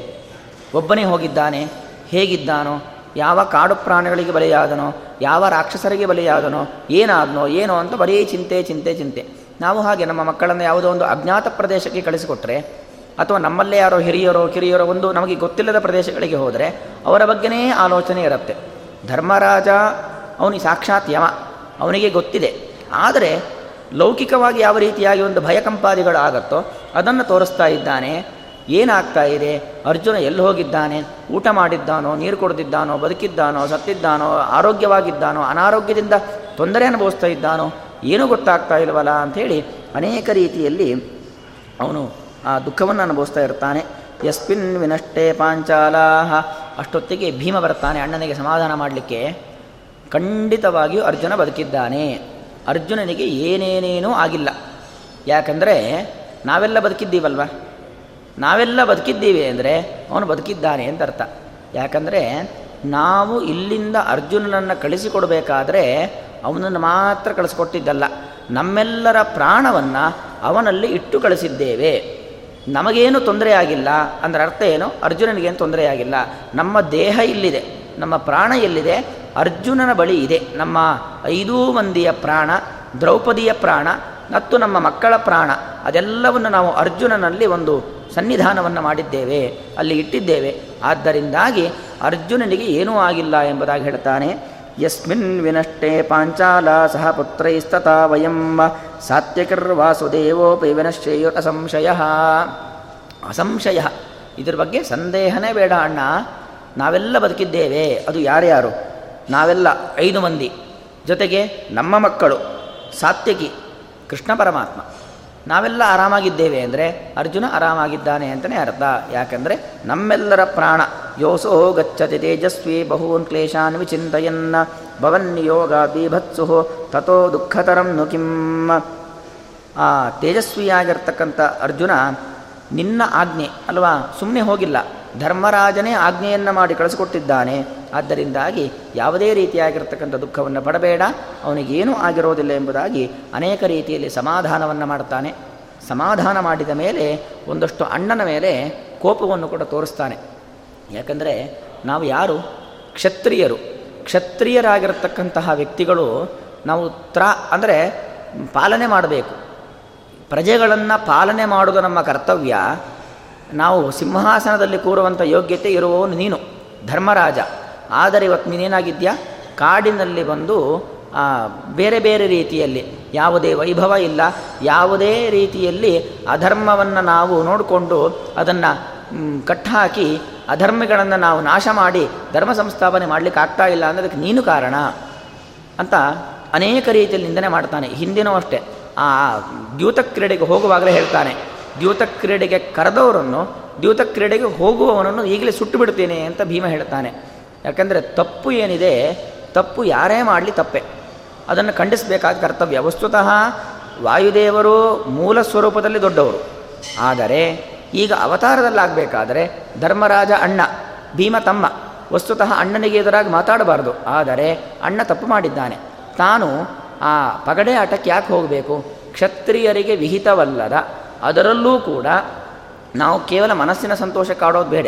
ಒಬ್ಬನೇ ಹೋಗಿದ್ದಾನೆ, ಹೇಗಿದ್ದಾನೋ, ಯಾವ ಕಾಡು ಪ್ರಾಣಿಗಳಿಗೆ ಬಲಿಯಾದನೋ, ಯಾವ ರಾಕ್ಷಸರಿಗೆ ಬಲಿಯಾದನೋ, ಏನಾದನೋ, ಏನೋ ಅಂತ ಬರೀ ಚಿಂತೆ ಚಿಂತೆ ಚಿಂತೆ. ನಾವು ಹಾಗೆ ನಮ್ಮ ಮಕ್ಕಳನ್ನು ಯಾವುದೋ ಒಂದು ಅಜ್ಞಾತ ಪ್ರದೇಶಕ್ಕೆ ಕಳಿಸಿಕೊಟ್ರೆ ಅಥವಾ ನಮ್ಮಲ್ಲೇ ಯಾರೋ ಹಿರಿಯರೋ ಕಿರಿಯರೋ ಒಂದು ನಮಗೆ ಗೊತ್ತಿಲ್ಲದ ಪ್ರದೇಶಗಳಿಗೆ ಹೋದರೆ ಅವರ ಬಗ್ಗೆನೇ ಆಲೋಚನೆ ಇರುತ್ತೆ. ಧರ್ಮರಾಜ ಅವನಿಗೆ ಸಾಕ್ಷಾತ್ ಯಮ, ಅವನಿಗೆ ಗೊತ್ತಿದೆ. ಆದರೆ ಲೌಕಿಕವಾಗಿ ಯಾವ ರೀತಿಯಾಗಿ ಒಂದು ಭಯಕಂಪಾದಿಗಳು ಆಗತ್ತೋ ಅದನ್ನು ತೋರಿಸ್ತಾ ಇದ್ದಾನೆ. ಏನಾಗ್ತಾ ಇದೆ? ಅರ್ಜುನ ಎಲ್ಲಿ ಹೋಗಿದ್ದಾನೆ? ಊಟ ಮಾಡಿದ್ದಾನೋ, ನೀರು ಕೊಡ್ದಿದ್ದಾನೋ, ಬದುಕಿದ್ದಾನೋ, ಸತ್ತಿದ್ದಾನೋ, ಆರೋಗ್ಯವಾಗಿದ್ದಾನೋ, ಅನಾರೋಗ್ಯದಿಂದ ತೊಂದರೆ ಅನುಭವಿಸ್ತಾ ಇದ್ದಾನೋ, ಏನೂ ಗೊತ್ತಾಗ್ತಾ ಇಲ್ವಲ್ಲ ಅಂಥೇಳಿ ಅನೇಕ ರೀತಿಯಲ್ಲಿ ಅವನು ಆ ದುಃಖವನ್ನು ಅನುಭವಿಸ್ತಾ ಇರ್ತಾನೆ. ಯಸ್ಮಿನ್ ವಿನಷ್ಟೇ ಪಾಂಚಾಲಾಹ. ಅಷ್ಟೊತ್ತಿಗೆ ಭೀಮ ಬರ್ತಾನೆ ಅಣ್ಣನಿಗೆ ಸಮಾಧಾನ ಮಾಡಲಿಕ್ಕೆ. ಖಂಡಿತವಾಗಿಯೂ ಅರ್ಜುನ ಬದುಕಿದ್ದಾನೆ. ಅರ್ಜುನನಿಗೆ ಏನೇನೇನೂ ಆಗಿಲ್ಲ. ಯಾಕಂದರೆ ನಾವೆಲ್ಲ ಬದುಕಿದ್ದೀವಲ್ವ? ನಾವೆಲ್ಲ ಬದುಕಿದ್ದೀವಿ ಅಂದರೆ ಅವನು ಬದುಕಿದ್ದಾನೆ ಅಂತ ಅರ್ಥ. ಯಾಕಂದರೆ ನಾವು ಇಲ್ಲಿಂದ ಅರ್ಜುನನನ್ನು ಕಳಿಸಿಕೊಡಬೇಕಾದ್ರೆ ಅವನನ್ನು ಮಾತ್ರ ಕಳಿಸ್ಕೊಟ್ಟಿದ್ದಲ್ಲ. ನಮ್ಮೆಲ್ಲರ ಪ್ರಾಣವನ್ನು ಅವನಲ್ಲಿ ಇಟ್ಟು ಕಳಿಸಿದ್ದೇವೆ. ನಮಗೇನು ತೊಂದರೆ ಆಗಿಲ್ಲ ಅಂದರೆ ಅರ್ಥ ಏನು? ಅರ್ಜುನನಿಗೇನು ತೊಂದರೆ ಆಗಿಲ್ಲ. ನಮ್ಮ ದೇಹ ಇಲ್ಲಿದೆ, ನಮ್ಮ ಪ್ರಾಣ ಎಲ್ಲಿದೆ? ಅರ್ಜುನನ ಬಳಿ ಇದೆ. ನಮ್ಮ ಐದೂ ಮಂದಿಯ ಪ್ರಾಣ, ದ್ರೌಪದಿಯ ಪ್ರಾಣ ಮತ್ತು ನಮ್ಮ ಮಕ್ಕಳ ಪ್ರಾಣ, ಅದೆಲ್ಲವನ್ನು ನಾವು ಅರ್ಜುನನಲ್ಲಿ ಒಂದು ಸನ್ನಿಧಾನವನ್ನು ಮಾಡಿದ್ದೇವೆ, ಅಲ್ಲಿ ಇಟ್ಟಿದ್ದೇವೆ. ಆದ್ದರಿಂದಾಗಿ ಅರ್ಜುನನಿಗೆ ಏನೂ ಆಗಿಲ್ಲ ಎಂಬುದಾಗಿ ಹೇಳ್ತಾನೆ. ಯಸ್ಮಿನ್ ವಿನಷ್ಟೇ ಪಾಂಚಾಲ ಸಹ ಪುತ್ರೈಸ್ತತಾ ವಯಂ ಸಾತ್ಯಕರ್ವಾಸುದೇವೋಪಿ ವಿನಶ್ಚೇಯುರ್ ಅಸಂಶಯ ಅಸಂಶಯ ಇದ್ರ ಬಗ್ಗೆ ಸಂದೇಹನೇ ಬೇಡ ಅಣ್ಣ ನಾವೆಲ್ಲ ಬದುಕಿದ್ದೇವೆ ಅದು ಯಾರ್ಯಾರು ನಾವೆಲ್ಲ ಐದು ಮಂದಿ ಜೊತೆಗೆ ನಮ್ಮ ಮಕ್ಕಳು ಸಾತ್ಯಕಿ ಕೃಷ್ಣ ಪರಮಾತ್ಮ ನಾವೆಲ್ಲ ಆರಾಮಾಗಿದ್ದೇವೆ ಅಂದರೆ ಅರ್ಜುನ ಆರಾಮಾಗಿದ್ದಾನೆ ಅಂತಲೇ ಅರ್ಥ. ಯಾಕಂದರೆ ನಮ್ಮೆಲ್ಲರ ಪ್ರಾಣ. ಯೋಸೋ ಗಚ್ಚತಿ ತೇಜಸ್ವಿ ಬಹೂನ್ ಕ್ಲೇಶಾನ್ ವಿಚಿಂತಯನ್ನ. ಭವನ್ ಯೋಗ ಬೀಭತ್ಸು ತಥೋ ದುಃಖತರಂ ನು ಕಿಮ್ಮ ಆ ತೇಜಸ್ವಿಯಾಗಿರ್ತಕ್ಕಂಥ ಅರ್ಜುನ ನಿನ್ನ ಆಜ್ಞೆ ಅಲ್ವಾ? ಸುಮ್ಮನೆ ಹೋಗಿಲ್ಲ. ಧರ್ಮರಾಜನೇ ಆಜ್ಞೆಯನ್ನು ಮಾಡಿ ಕಳಿಸಿಕೊಟ್ಟಿದ್ದಾನೆ. ಆದ್ದರಿಂದಾಗಿ ಯಾವುದೇ ರೀತಿಯಾಗಿರ್ತಕ್ಕಂಥ ದುಃಖವನ್ನು ಪಡಬೇಡ. ಅವನಿಗೇನೂ ಆಗಿರೋದಿಲ್ಲ ಎಂಬುದಾಗಿ ಅನೇಕ ರೀತಿಯಲ್ಲಿ ಸಮಾಧಾನವನ್ನು ಮಾಡ್ತಾನೆ. ಸಮಾಧಾನ ಮಾಡಿದ ಮೇಲೆ ಒಂದಷ್ಟು ಅಣ್ಣನ ಮೇಲೆ ಕೋಪವನ್ನು ಕೂಡ ತೋರಿಸ್ತಾನೆ. ಯಾಕಂದರೆ ನಾವು ಯಾರು? ಕ್ಷತ್ರಿಯರು. ಕ್ಷತ್ರಿಯರಾಗಿರ್ತಕ್ಕಂತಹ ವ್ಯಕ್ತಿಗಳು ನಾವು ತ್ರ ಅಂದರೆ ಪಾಲನೆ ಮಾಡಬೇಕು. ಪ್ರಜೆಗಳನ್ನು ಪಾಲನೆ ಮಾಡುವುದು ನಮ್ಮ ಕರ್ತವ್ಯ. ನಾವು ಸಿಂಹಾಸನದಲ್ಲಿ ಕೂರುವಂಥ ಯೋಗ್ಯತೆ ಇರುವವನು ನೀನು. ಧರ್ಮರಾಜ. ಆದರೆ ಇವತ್ತು ನೀನೇನಾಗಿದ್ಯಾ ಕಾಡಿನಲ್ಲಿ ಬಂದು ಬೇರೆ ಬೇರೆ ರೀತಿಯಲ್ಲಿ, ಯಾವುದೇ ವೈಭವ ಇಲ್ಲ, ಯಾವುದೇ ರೀತಿಯಲ್ಲಿ ಅಧರ್ಮವನ್ನು ನಾವು ನೋಡಿಕೊಂಡು ಅದನ್ನು ಕಟ್ಟಾಕಿ ಅಧರ್ಮಗಳನ್ನು ನಾವು ನಾಶ ಮಾಡಿ ಧರ್ಮ ಸಂಸ್ಥಾಪನೆ ಮಾಡಲಿಕ್ಕೆ ಆಗ್ತಾ ಇಲ್ಲ ಅನ್ನೋದಕ್ಕೆ ನೀನು ಕಾರಣ? ಅಂತ ಅನೇಕ ರೀತಿಯಲ್ಲಿ ನಿಂದನೆ ಮಾಡ್ತಾನೆ. ಹಿಂದಿನೂ ಅಷ್ಟೇ. ಆ, ದ್ಯೂತ ಕ್ರೀಡೆಗೆ ಹೋಗುವಾಗಲೇ ಹೇಳ್ತಾನೆ. ದ್ಯೂತ ಕ್ರೀಡೆಗೆ ಕರೆದವರನ್ನು, ದ್ಯೂತ ಕ್ರೀಡೆಗೆ ಹೋಗುವವನನ್ನು ಈಗಲೇ ಸುಟ್ಟು ಬಿಡ್ತೇನೆ ಅಂತ ಭೀಮ ಹೇಳ್ತಾನೆ. ಯಾಕಂದರೆ ತಪ್ಪು ಏನಿದೆ, ತಪ್ಪು ಯಾರೇ ಮಾಡಲಿ ತಪ್ಪೆ. ಅದನ್ನು ಖಂಡಿಸಬೇಕಾದ ಕರ್ತವ್ಯ. ವಸ್ತುತಃ ವಾಯುದೇವರು ಮೂಲ ಸ್ವರೂಪದಲ್ಲಿ ದೊಡ್ಡವರು. ಆದರೆ ಈಗ ಅವತಾರದಲ್ಲಾಗಬೇಕಾದರೆ ಧರ್ಮರಾಜ ಅಣ್ಣ, ಭೀಮ ತಮ್ಮ, ವಸ್ತುತಃ ಅಣ್ಣನಿಗೆ ಎದುರಾಗಿ ಮಾತಾಡಬಾರ್ದು. ಆದರೆ ಅಣ್ಣ ತಪ್ಪು ಮಾಡಿದ್ದಾನೆ. ತಾನು ಆ ಪಗಡೆ ಆಟಕ್ಕೆ ಯಾಕೆ ಹೋಗಬೇಕು? ಕ್ಷತ್ರಿಯರಿಗೆ ವಿಹಿತವಲ್ಲದ ಅದರಲ್ಲೂ ಕೂಡ ನಾವು ಕೇವಲ ಮನಸ್ಸಿನ ಸಂತೋಷಕ್ಕಾಡೋದು ಬೇಡ.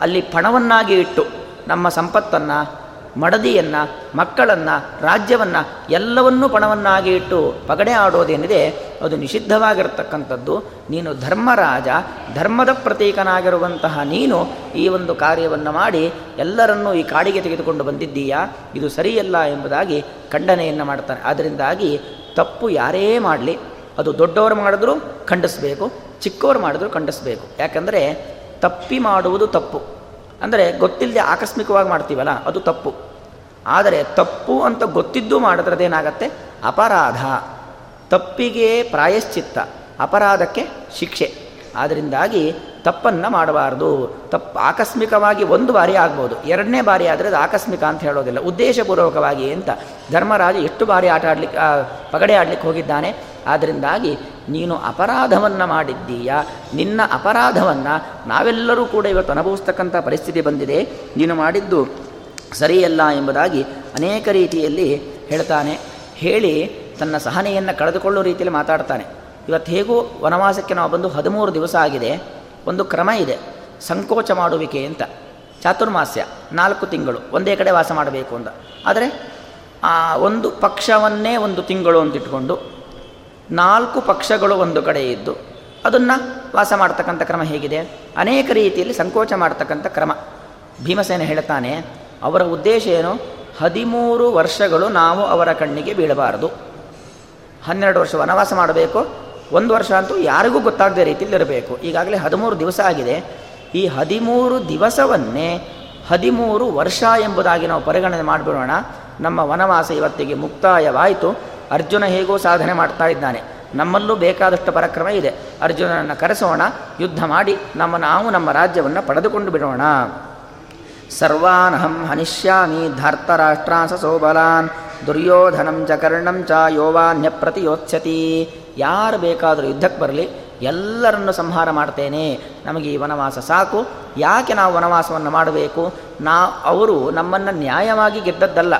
ಅಲ್ಲಿ ಪಣವನ್ನಾಗಿ ಇಟ್ಟು ನಮ್ಮ ಸಂಪತ್ತನ್ನು, ಮಡದಿಯನ್ನು, ಮಕ್ಕಳನ್ನು, ರಾಜ್ಯವನ್ನು ಎಲ್ಲವನ್ನೂ ಪಣವನ್ನಾಗಿ ಇಟ್ಟು ಪಗಡೆ ಆಡೋದೇನಿದೆ, ಅದು ನಿಷಿದ್ಧವಾಗಿರತಕ್ಕಂಥದ್ದು. ನೀನು ಧರ್ಮರಾಜ, ಧರ್ಮದ ಪ್ರತೀಕನಾಗಿರುವಂತಹ ನೀನು ಈ ಒಂದು ಕಾರ್ಯವನ್ನು ಮಾಡಿ ಎಲ್ಲರನ್ನೂ ಈ ಕಾಡಿಗೆ ತೆಗೆದುಕೊಂಡು ಬಂದಿದ್ದೀಯಾ? ಇದು ಸರಿಯಲ್ಲ ಎಂಬುದಾಗಿ ಖಂಡನೆಯನ್ನು ಮಾಡ್ತಾನೆ ಅದರಿಂದಾಗಿ ತಪ್ಪು ಯಾರೇ ಮಾಡಲಿ, ಅದು ದೊಡ್ಡವರು ಮಾಡಿದ್ರೂ ಖಂಡಿಸಬೇಕು, ಚಿಕ್ಕವರು ಮಾಡಿದ್ರು ಖಂಡಿಸಬೇಕು. ಯಾಕಂದರೆ ತಪ್ಪಿ ಮಾಡುವುದು ತಪ್ಪು. ಅಂದರೆ ಗೊತ್ತಿಲ್ಲದೆ ಆಕಸ್ಮಿಕವಾಗಿ ಮಾಡ್ತೀವಲ್ಲ, ಅದು ತಪ್ಪು. ಆದರೆ ತಪ್ಪು ಅಂತ ಗೊತ್ತಿದ್ದು ಮಾಡಿದ್ರದೇನಾಗತ್ತೆ ಅಪರಾಧ. ತಪ್ಪಿಗೆ ಪ್ರಾಯಶ್ಚಿತ್ತ. ಅಪರಾಧಕ್ಕೆ ಶಿಕ್ಷೆ. ಆದ್ದರಿಂದಾಗಿ ತಪ್ಪನ್ನು ಮಾಡಬಾರ್ದು. ತಪ್ಪು ಆಕಸ್ಮಿಕವಾಗಿ ಒಂದು ಬಾರಿ ಆಗ್ಬೋದು. ಎರಡನೇ ಬಾರಿ ಆದರೆ ಅದು ಆಕಸ್ಮಿಕ ಅಂತ ಹೇಳೋದಿಲ್ಲ. ಉದ್ದೇಶಪೂರ್ವಕವಾಗಿ ಅಂತ ಧರ್ಮರಾಜ ಎಷ್ಟು ಬಾರಿ ಆಟ ಆಡ್ಲಿಕ್ಕೆ ಪಗಡೆ ಆಡ್ಲಿಕ್ಕೆ ಹೋಗಿದ್ದಾನೆ? ಆದ್ದರಿಂದಾಗಿ ನೀನು ಅಪರಾಧವನ್ನು ಮಾಡಿದ್ದೀಯ? ನಿನ್ನ ಅಪರಾಧವನ್ನು ನಾವೆಲ್ಲರೂ ಕೂಡ ಇವತ್ತು ಅನುಭವಿಸ್ತಕ್ಕಂಥ ಪರಿಸ್ಥಿತಿ ಬಂದಿದೆ. ನೀನು ಮಾಡಿದ್ದು ಸರಿಯಲ್ಲ ಎಂಬುದಾಗಿ ಅನೇಕ ರೀತಿಯಲ್ಲಿ ಹೇಳ್ತಾನೆ. ಹೇಳಿ ತನ್ನ ಸಹನೆಯನ್ನು ಕಳೆದುಕೊಳ್ಳೋ ರೀತಿಯಲ್ಲಿ ಮಾತಾಡ್ತಾನೆ. ಇವತ್ತು ಹೇಗೂ ವನವಾಸಕ್ಕೆ ನಾವು ಬಂದು ಹದಿಮೂರು ದಿವಸ ಆಗಿದೆ, ಒಂದು ಕ್ರಮ ಇದೆ, ಸಂಕೋಚ ಮಾಡುವಿಕೆ ಅಂತ. ಚಾತುರ್ಮಾಸ್ಯ, ನಾಲ್ಕು ತಿಂಗಳು, ಒಂದೇ ಕಡೆ ವಾಸ ಮಾಡಬೇಕು ಅಂತ. ಆದರೆ, ಆ, ಒಂದು ಪಕ್ಷವನ್ನೇ ಒಂದು ತಿಂಗಳು ಅಂತಿಟ್ಕೊಂಡು ನಾಲ್ಕು ಪಕ್ಷಗಳು ಒಂದು ಕಡೆ ಇದ್ದು, ಅದನ್ನು ವಾಸ ಮಾಡ್ತಕ್ಕಂಥ ಕ್ರಮ ಹೇಗಿದೆ? ಅನೇಕ ರೀತಿಯಲ್ಲಿ ಸಂಕೋಚ ಮಾಡ್ತಕ್ಕಂಥ ಕ್ರಮ. ಭೀಮಸೇನ ಹೇಳ್ತಾನೆ, ಅವರ ಉದ್ದೇಶ ಏನು? ಹದಿಮೂರು ವರ್ಷಗಳು ನಾವು ಅವರ ಕಣ್ಣಿಗೆ ಬೀಳಬಾರದು. ಹನ್ನೆರಡು ವರ್ಷ ವನವಾಸ ಮಾಡಬೇಕು ಒಂದು ವರ್ಷ ಅಂತೂ ಯಾರಿಗೂ ಗೊತ್ತಾಗದೇ ರೀತಿಯಲ್ಲಿ ಇರಬೇಕು ಈಗಾಗಲೇ ಹದಿಮೂರು ದಿವಸ ಆಗಿದೆ. ಈ ಹದಿಮೂರು ದಿವಸವನ್ನೇ ಹದಿಮೂರು ವರ್ಷ ಎಂಬುದಾಗಿ ನಾವು ಪರಿಗಣನೆ ಮಾಡಿಬಿಡೋಣ. ನಮ್ಮ ವನವಾಸ ಇವತ್ತಿಗೆ ಮುಕ್ತಾಯವಾಯಿತು. ಅರ್ಜುನ ಹೇಗೋ ಸಾಧನೆ ಮಾಡ್ತಾ ಇದ್ದಾನೆ. ನಮ್ಮಲ್ಲೂ ಬೇಕಾದಷ್ಟು ಪರಕ್ರಮ ಇದೆ. ಅರ್ಜುನನನ್ನು ಕರೆಸೋಣ, ಯುದ್ಧ ಮಾಡಿ, ನಮ್ಮ ನಾವು ನಮ್ಮ ರಾಜ್ಯವನ್ನು ಪಡೆದುಕೊಂಡು ಬಿಡೋಣ. ಸರ್ವಾನಹಂ ಹನಿಷ್ಯಾಮಿ ಧಾರ್ತರಾಷ್ಟ್ರಾಂಸ ಸೋಬಲಾನ್, ದುರ್ಯೋಧನಂ ಚ ಕರ್ಣಂ ಚ ಯೋವಾನ್ಯ ಪ್ರತಿಯೋತ್ಸತಿ ಯಾರು ಬೇಕಾದರೂ ಯುದ್ಧಕ್ಕೆ ಬರಲಿ, ಎಲ್ಲರನ್ನು ಸಂಹಾರ ಮಾಡ್ತೇನೆ. ನಮಗೆ ಈ ವನವಾಸ ಸಾಕು. ಯಾಕೆ ನಾವು ವನವಾಸವನ್ನು ಮಾಡಬೇಕು? ನಾ, ಅವರು ನಮ್ಮನ್ನು ನ್ಯಾಯವಾಗಿ ಗೆದ್ದದ್ದಲ್ಲ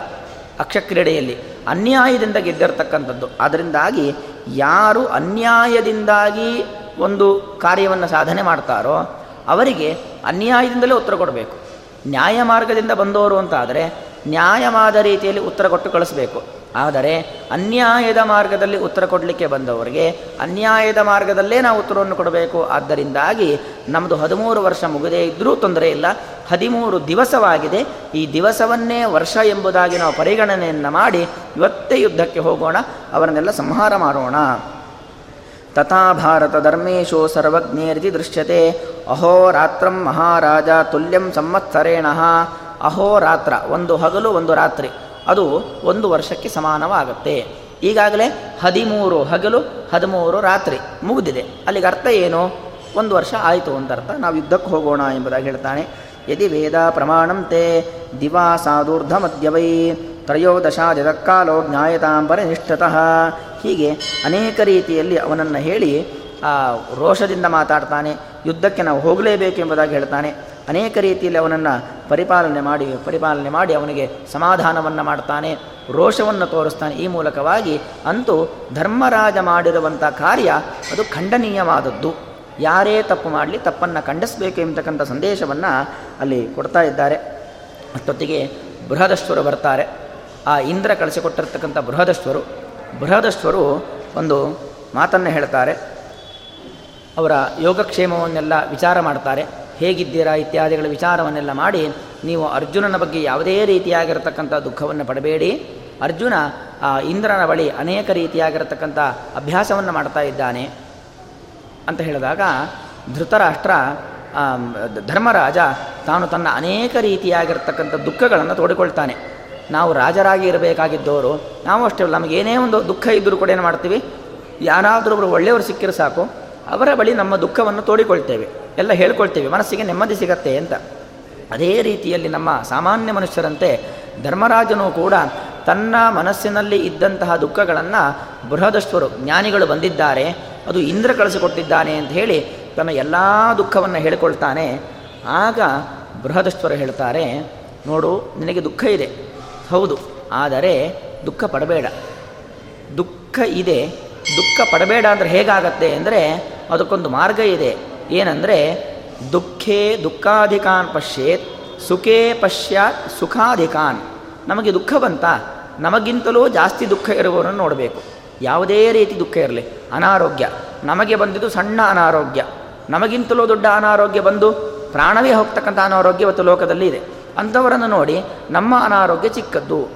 ಅಕ್ಷಕ್ರೀಡೆಯಲ್ಲಿ. ಅನ್ಯಾಯದಿಂದ ಗೆದ್ದಿರ್ತಕ್ಕಂಥದ್ದು. ಅದರಿಂದಾಗಿ ಯಾರು ಅನ್ಯಾಯದಿಂದಾಗಿ ಒಂದು ಕಾರ್ಯವನ್ನು ಸಾಧನೆ ಮಾಡ್ತಾರೋ, ಅವರಿಗೆ ಅನ್ಯಾಯದಿಂದಲೇ ಉತ್ತರ ಕೊಡಬೇಕು. ನ್ಯಾಯ ಮಾರ್ಗದಿಂದ ಬಂದವರು ಅಂತಾದರೆ ನ್ಯಾಯವಾದ ರೀತಿಯಲ್ಲಿ ಉತ್ತರ ಕೊಟ್ಟು ಕಳಿಸ್ಬೇಕು. ಆದರೆ ಅನ್ಯಾಯದ ಮಾರ್ಗದಲ್ಲಿ ಉತ್ತರ ಕೊಡಲಿಕ್ಕೆ ಬಂದವರಿಗೆ ಅನ್ಯಾಯದ ಮಾರ್ಗದಲ್ಲೇ ನಾವು ಉತ್ತರವನ್ನು ಕೊಡಬೇಕು. ಆದ್ದರಿಂದಾಗಿ ನಮ್ಮದು ಹದಿಮೂರು ವರ್ಷ ಮುಗದೇ ಇದ್ದರೂ ತೊಂದರೆ ಇಲ್ಲ. ಹದಿಮೂರು ದಿವಸವಾಗಿದೆ. ಈ ದಿವಸವನ್ನೇ ವರ್ಷ ಎಂಬುದಾಗಿ ನಾವು ಪರಿಗಣನೆಯನ್ನು ಮಾಡಿ ಇವತ್ತೇ ಯುದ್ಧಕ್ಕೆ ಹೋಗೋಣ. ಅವರನ್ನೆಲ್ಲ ಸಂಹಾರ ಮಾಡೋಣ. ತಥಾ ಭಾರತ ಧರ್ಮೇಶು ಸರ್ವಜ್ಞೇರಿತಿ ದೃಶ್ಯತೆ. ಅಹೋರಾತ್ರಂ ಮಹಾರಾಜ ತುಲ್ಯಂ ಸಂವತ್ಸರೇಣ. ಅಹೋರಾತ್ರ ಒಂದು ಹಗಲು, ಒಂದು ರಾತ್ರಿ. ಅದು ಒಂದು ವರ್ಷಕ್ಕೆ ಸಮಾನವಾಗುತ್ತೆ. ಈಗಾಗಲೇ ಹದಿಮೂರು ಹಗಲು, ಹದಿಮೂರು ರಾತ್ರಿ ಮುಗಿದಿದೆ. ಅಲ್ಲಿಗೆ ಅರ್ಥ ಏನು? ಒಂದು ವರ್ಷ ಆಯಿತು ಅಂತ ಅರ್ಥ ನಾವು ಯುದ್ಧಕ್ಕೆ ಹೋಗೋಣ ಎಂಬುದಾಗಿ ಹೇಳ್ತಾನೆ. ಯದಿ ವೇದ ಪ್ರಮಾಣಂತೆ ದಿವಾ ಸಾಧೂರ್ಧ ಮಧ್ಯವೈ ತ್ರಯೋದಶ ಜಗತ್ಕಾಲೋ ಜ್ಞಾಯತಾಂಬರ ನಿಷ್ಠತಃ. ಹೀಗೆ ಅನೇಕ ರೀತಿಯಲ್ಲಿ ಅವನನ್ನು ಹೇಳಿ ಆ ರೋಷದಿಂದ ಮಾತಾಡ್ತಾನೆ. ಯುದ್ಧಕ್ಕೆ ನಾವು ಹೋಗಲೇಬೇಕೆಂಬುದಾಗಿ ಹೇಳ್ತಾನೆ. ಅನೇಕ ರೀತಿಯಲ್ಲಿ ಅವನನ್ನು ಪರಿಪಾಲನೆ ಮಾಡಿ ಪರಿಪಾಲನೆ ಮಾಡಿ ಅವನಿಗೆ ಸಮಾಧಾನವನ್ನು ಮಾಡ್ತಾನೆ, ರೋಷವನ್ನು ತೋರಿಸ್ತಾನೆ. ಈ ಮೂಲಕವಾಗಿ ಅಂತೂ ಧರ್ಮರಾಜ ಮಾಡಿರುವಂಥ ಕಾರ್ಯ ಅದು ಖಂಡನೀಯವಾದದ್ದು. ಯಾರೇ ತಪ್ಪು ಮಾಡಲಿ ತಪ್ಪನ್ನು ಖಂಡಿಸಬೇಕು ಎಂಬತಕ್ಕಂಥ ಸಂದೇಶವನ್ನು ಅಲ್ಲಿ ಕೊಡ್ತಾ ಇದ್ದಾರೆ. ಅಷ್ಟೊತ್ತಿಗೆ ಬೃಹದಶ್ವರು ಬರ್ತಾರೆ. ಆ ಇಂದ್ರ ಕಳಿಸಿಕೊಟ್ಟಿರ್ತಕ್ಕಂಥ ಬೃಹದಶ್ವರು ಬೃಹದಶ್ವರು ಒಂದು ಮಾತನ್ನು ಹೇಳ್ತಾರೆ. ಅವರ ಯೋಗಕ್ಷೇಮವನ್ನೆಲ್ಲ ವಿಚಾರ ಮಾಡ್ತಾರೆ. ಹೇಗಿದ್ದೀರಾ ಇತ್ಯಾದಿಗಳ ವಿಚಾರವನ್ನೆಲ್ಲ ಮಾಡಿ ನೀವು ಅರ್ಜುನನ ಬಗ್ಗೆ ಯಾವುದೇ ರೀತಿಯಾಗಿರತಕ್ಕಂಥ ದುಃಖವನ್ನು ಪಡಬೇಡಿ. ಅರ್ಜುನ, ಆ, ಇಂದ್ರನ ಬಳಿ ಅನೇಕ ರೀತಿಯಾಗಿರತಕ್ಕಂಥ ಅಭ್ಯಾಸವನ್ನು ಮಾಡ್ತಾ ಇದ್ದಾನೆ. ಅಂತ ಹೇಳಿದಾಗ ಧೃತರಾಷ್ಟ್ರ ಧರ್ಮರಾಜ ತಾನು ತನ್ನ ಅನೇಕ ರೀತಿಯಾಗಿರ್ತಕ್ಕಂಥ ದುಃಖಗಳನ್ನು ತೋಡಿಕೊಳ್ತಾನೆ. ನಾವು ರಾಜರಾಗಿ ಇರಬೇಕಾಗಿದ್ದವರು, ನಾವು ಅಷ್ಟೇ ನಮಗೇನೇ ಒಂದು ದುಃಖ ಇದ್ದರೂ ಕೂಡ ಏನು ಮಾಡ್ತೀವಿ? ಯಾರಾದರೂ ಒಬ್ಬರು ಒಳ್ಳೆಯವರು ಸಿಕ್ಕರೆ ಸಾಕು. ಅವರ ಬಳಿ ನಮ್ಮ ದುಃಖವನ್ನು ತೋಡಿಕೊಳ್ತೇವೆ, ಎಲ್ಲ ಹೇಳ್ಕೊಳ್ತೇವೆ, ಮನಸ್ಸಿಗೆ ನೆಮ್ಮದಿ ಸಿಗತ್ತೆ ಅಂತ. ಅದೇ ರೀತಿಯಲ್ಲಿ ನಮ್ಮ ಸಾಮಾನ್ಯ ಮನುಷ್ಯರಂತೆ ಧರ್ಮರಾಜನು ಕೂಡ ತನ್ನ ಮನಸ್ಸಿನಲ್ಲಿ ಇದ್ದಂತಹ ದುಃಖಗಳನ್ನು ಬೃಹದಶ್ವರು, ಜ್ಞಾನಿಗಳು ಬಂದಿದ್ದಾರೆ, ಅದು ಇಂದ್ರ ಕಳಿಸಿಕೊಟ್ಟಿದ್ದಾನೆ ಅಂತ ಹೇಳಿ ತನ್ನ ಎಲ್ಲ ದುಃಖವನ್ನು ಹೇಳಿಕೊಳ್ತಾನೆ. ಆಗ ಬೃಹದಶ್ವರು ಹೇಳ್ತಾರೆ, ನೋಡು, ನಿನಗೆ ದುಃಖ ಇದೆ. ಹೌದು, ಆದರೆ ದುಃಖ ಪಡಬೇಡ. ದುಃಖ ಇದೆ, ದುಃಖ ಪಡಬೇಡ ಅಂದರೆ ಹೇಗಾಗತ್ತೆ ಅಂದರೆ ಅದಕ್ಕೊಂದು ಮಾರ್ಗ ಇದೆ. ಏನಂದರೆ, ದುಃಖೇ ದುಃಖಾಧಿಕಾನ್ ಪಶ್ಯೇತ್, ಸುಖೇ ಪಶ್ಯಾತ್ ಸುಖಾಧಿಕಾನ್. ನಮಗೆ ದುಃಖ ಬಂತ? ನಮಗಿಂತಲೂ ಜಾಸ್ತಿ ದುಃಖ ಇರುವವರನ್ನು ನೋಡಬೇಕು. ಯಾವುದೇ ರೀತಿ ದುಃಖ ಇರಲಿ. ಅನಾರೋಗ್ಯ. ನಮಗೆ ಬಂದಿದ್ದು ಸಣ್ಣ ಅನಾರೋಗ್ಯ. ನಮಗಿಂತಲೂ ದೊಡ್ಡ ಅನಾರೋಗ್ಯ ಬಂದು ಪ್ರಾಣವೇ ಹೋಗ್ತಕ್ಕಂಥ ಅನಾರೋಗ್ಯ ಇವತ್ತು ಲೋಕದಲ್ಲಿ ಇದೆ. ಅಂಥವರನ್ನು ನೋಡಿ, ನಮ್ಮ ಅನಾರೋಗ್ಯ ಚಿಕ್ಕದ್ದು.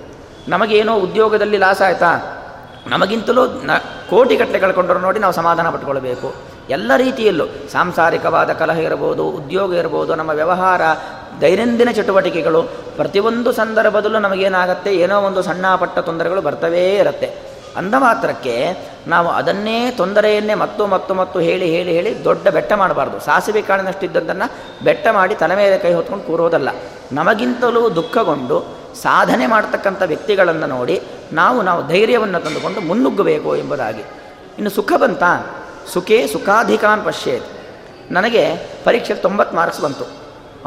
ನಮಗೇನೋ ಉದ್ಯೋಗದಲ್ಲಿ ಲಾಸ್ ಆಯಿತಾ? ನಮಗಿಂತಲೂ ನ ಕೋಟಿಗಟ್ಟಲೆ ಕಳ್ಕೊಂಡ್ರು ನೋಡಿ ನಾವು ಸಮಾಧಾನ ಪಟ್ಕೊಳ್ಬೇಕು. ಎಲ್ಲ ರೀತಿಯಲ್ಲೂ. ಸಾಂಸಾರಿಕವಾದ ಕಲಹ ಇರಬಹುದು, ಉದ್ಯೋಗ ಇರ್ಬೋದು ನಮ್ಮ ವ್ಯವಹಾರ, ದೈನಂದಿನ ಚಟುವಟಿಕೆಗಳು, ಪ್ರತಿಯೊಂದು ಸಂದರ್ಭದಲ್ಲೂ ನಮಗೇನಾಗತ್ತೆ, ಏನೋ ಒಂದು ಸಣ್ಣ ಪಟ್ಟ ತೊಂದರೆಗಳು ಬರ್ತವೇ ಇರುತ್ತೆ. ಅಂದ ಮಾತ್ರಕ್ಕೆ ನಾವು ಅದನ್ನೇ ತೊಂದರೆಯನ್ನೇ ಮತ್ತು ಮತ್ತು ಮತ್ತು ಹೇಳಿ ಹೇಳಿ ಹೇಳಿ ದೊಡ್ಡ ಬೆಟ್ಟ ಮಾಡಬಾರ್ದು. ಸಾಸಿವೆ ಕಾಳಿನಷ್ಟಿದ್ದದ್ದನ್ನು ಬೆಟ್ಟ ಮಾಡಿ ತಲೆ ಮೇಲೆ ಕೈ ಹೊತ್ಕೊಂಡು ಕೂರೋದಲ್ಲ. ನಮಗಿಂತಲೂ ದುಃಖಗೊಂಡು ಸಾಧನೆ ಮಾಡ್ತಕ್ಕಂಥ ವ್ಯಕ್ತಿಗಳನ್ನು ನೋಡಿ ನಾವು ನಾವು ಧೈರ್ಯವನ್ನು ತಂದುಕೊಂಡು ಮುನ್ನುಗ್ಗಬೇಕು ಎಂಬುದಾಗಿ. ಇನ್ನು ಸುಖ ಬಂತ? ಸುಖೇ ಸುಖಾಧಿಕಾನ್ ಪಶ್ಯೇತ್. ನನಗೆ ಪರೀಕ್ಷೆ ತೊಂಬತ್ತು ಮಾರ್ಕ್ಸ್ ಬಂತು.